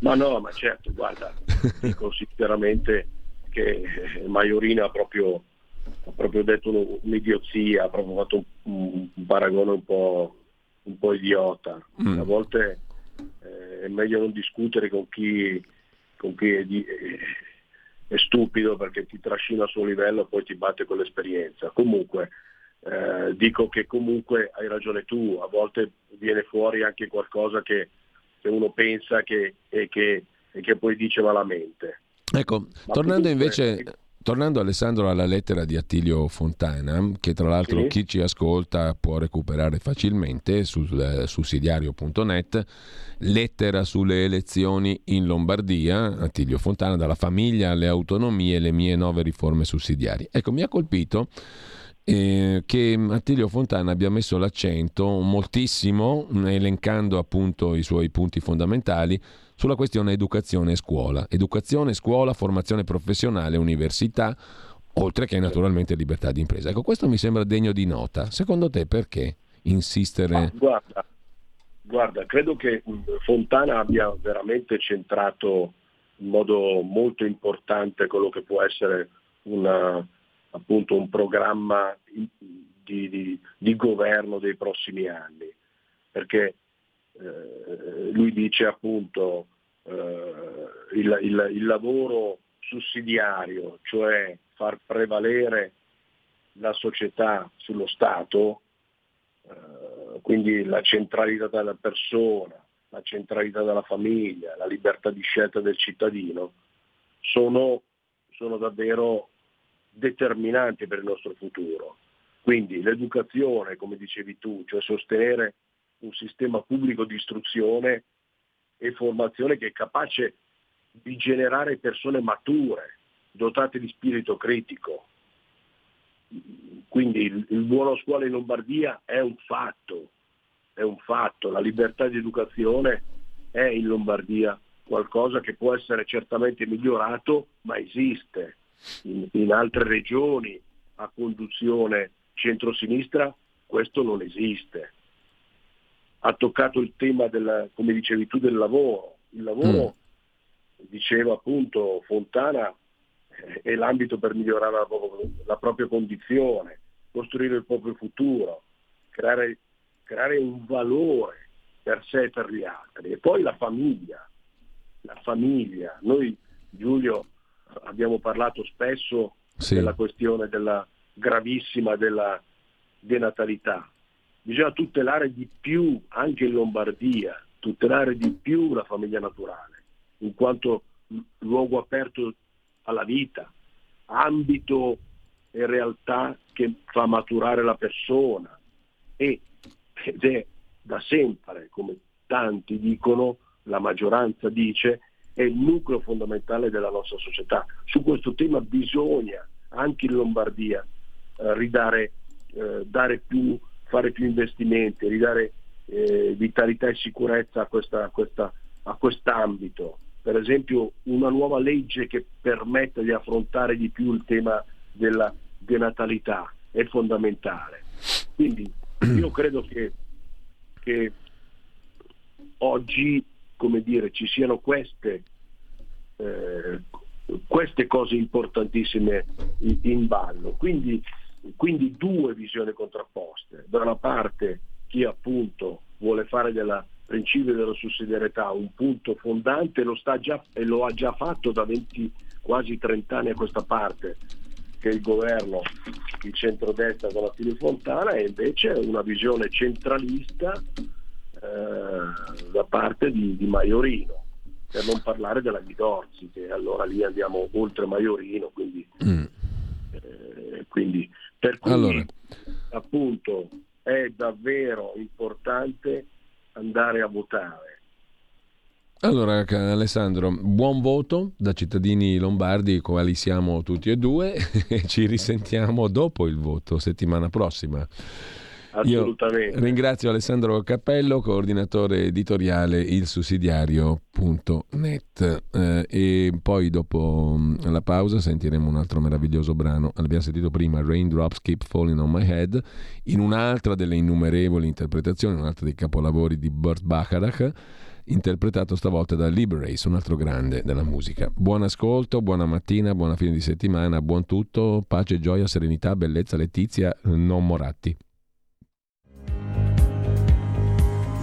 Ma no, ma certo, guarda, dico sinceramente che Maiorino ha proprio, ha proprio detto un'idiozia, ha proprio fatto un, un paragone un po', un po idiota. Mm. A volte eh, è meglio non discutere con chi, con chi è, di, eh, è stupido perché ti trascina al suo livello e poi ti batte con l'esperienza. Comunque, eh, dico che comunque hai ragione tu, a volte viene fuori anche qualcosa che, che uno pensa che, e, che, e, che, poi dice malamente. Ecco, Ma tornando comunque, invece... Tornando Alessandro alla lettera di Attilio Fontana, che tra l'altro sì. chi ci ascolta può recuperare facilmente sul eh, sussidiario.net, lettera sulle elezioni in Lombardia, Attilio Fontana, dalla famiglia alle autonomie, le mie nove riforme sussidiarie. Ecco, mi ha colpito eh, che Attilio Fontana abbia messo l'accento moltissimo, elencando appunto i suoi punti fondamentali, sulla questione educazione e scuola. Educazione, scuola, formazione professionale, università, oltre che naturalmente libertà di impresa. Ecco, questo mi sembra degno di nota. Secondo te perché insistere? Ah, guarda, guarda, credo che Fontana abbia veramente centrato in modo molto importante quello che può essere una, appunto, un programma di, di, di governo dei prossimi anni. Perché eh, lui dice appunto eh, il, il, il lavoro sussidiario, cioè far prevalere la società sullo Stato, eh, quindi la centralità della persona, la centralità della famiglia, la libertà di scelta del cittadino, sono, sono davvero determinanti per il nostro futuro. Quindi l'educazione, come dicevi tu, cioè sostenere un sistema pubblico di istruzione e formazione che è capace di generare persone mature, dotate di spirito critico. Quindi il, il buono scuola in Lombardia è un fatto, è un fatto, la libertà di educazione è in Lombardia qualcosa che può essere certamente migliorato, ma esiste. In, in altre regioni a conduzione centrosinistra questo non esiste ha toccato il tema, del, come dicevi tu, del lavoro. Il lavoro, mm. diceva appunto Fontana, eh, è l'ambito per migliorare la, la, propria condizione, costruire il proprio futuro, creare, creare un valore per sé e per gli altri. E poi la famiglia, la famiglia. Noi, Giulio, abbiamo parlato spesso sì. della questione della gravissima della denatalità bisogna tutelare di più anche in Lombardia, tutelare di più la famiglia naturale, in quanto luogo aperto alla vita, ambito e realtà che fa maturare la persona e, ed è da sempre, come tanti dicono, la maggioranza dice, è il nucleo fondamentale della nostra società. Su questo tema bisogna anche in Lombardia eh, ridare, eh, più fare più investimenti, ridare eh, vitalità e sicurezza a, questa, a, questa, a quest'ambito. Per esempio una nuova legge che permetta di affrontare di più il tema della denatalità è fondamentale. Quindi io credo che, che oggi come dire, ci siano queste, eh, queste cose importantissime in, ballo. Quindi quindi due visioni contrapposte. Da una parte chi appunto vuole fare della, principio della sussidiarietà un punto fondante lo già, e lo ha già fatto da 20, quasi 30 anni a questa parte, che il governo, il centrodestra con la Fontana, e invece una visione centralista eh, da parte di, di Maiorino per non parlare della Guidorzi, che allora lì andiamo oltre Maiorino, quindi, mm. eh, quindi per cui allora. appunto è davvero importante andare a votare. Allora Alessandro, buon voto da cittadini lombardi, quali siamo tutti e due, e ci risentiamo dopo il voto, settimana prossima. Assolutamente. Io ringrazio Alessandro Cappello, coordinatore editoriale ilsussidiario.net eh, e poi dopo mm, la pausa sentiremo un altro meraviglioso brano. L'abbiamo sentito prima, Raindrops Keep Falling on My Head, in un'altra delle innumerevoli interpretazioni, un'altra dei capolavori di Burt Bacharach interpretato stavolta da Liberace, un altro grande della musica. Buon ascolto, buona mattina, buona fine di settimana, buon tutto, pace, gioia, serenità, bellezza, Letizia, non Moratti.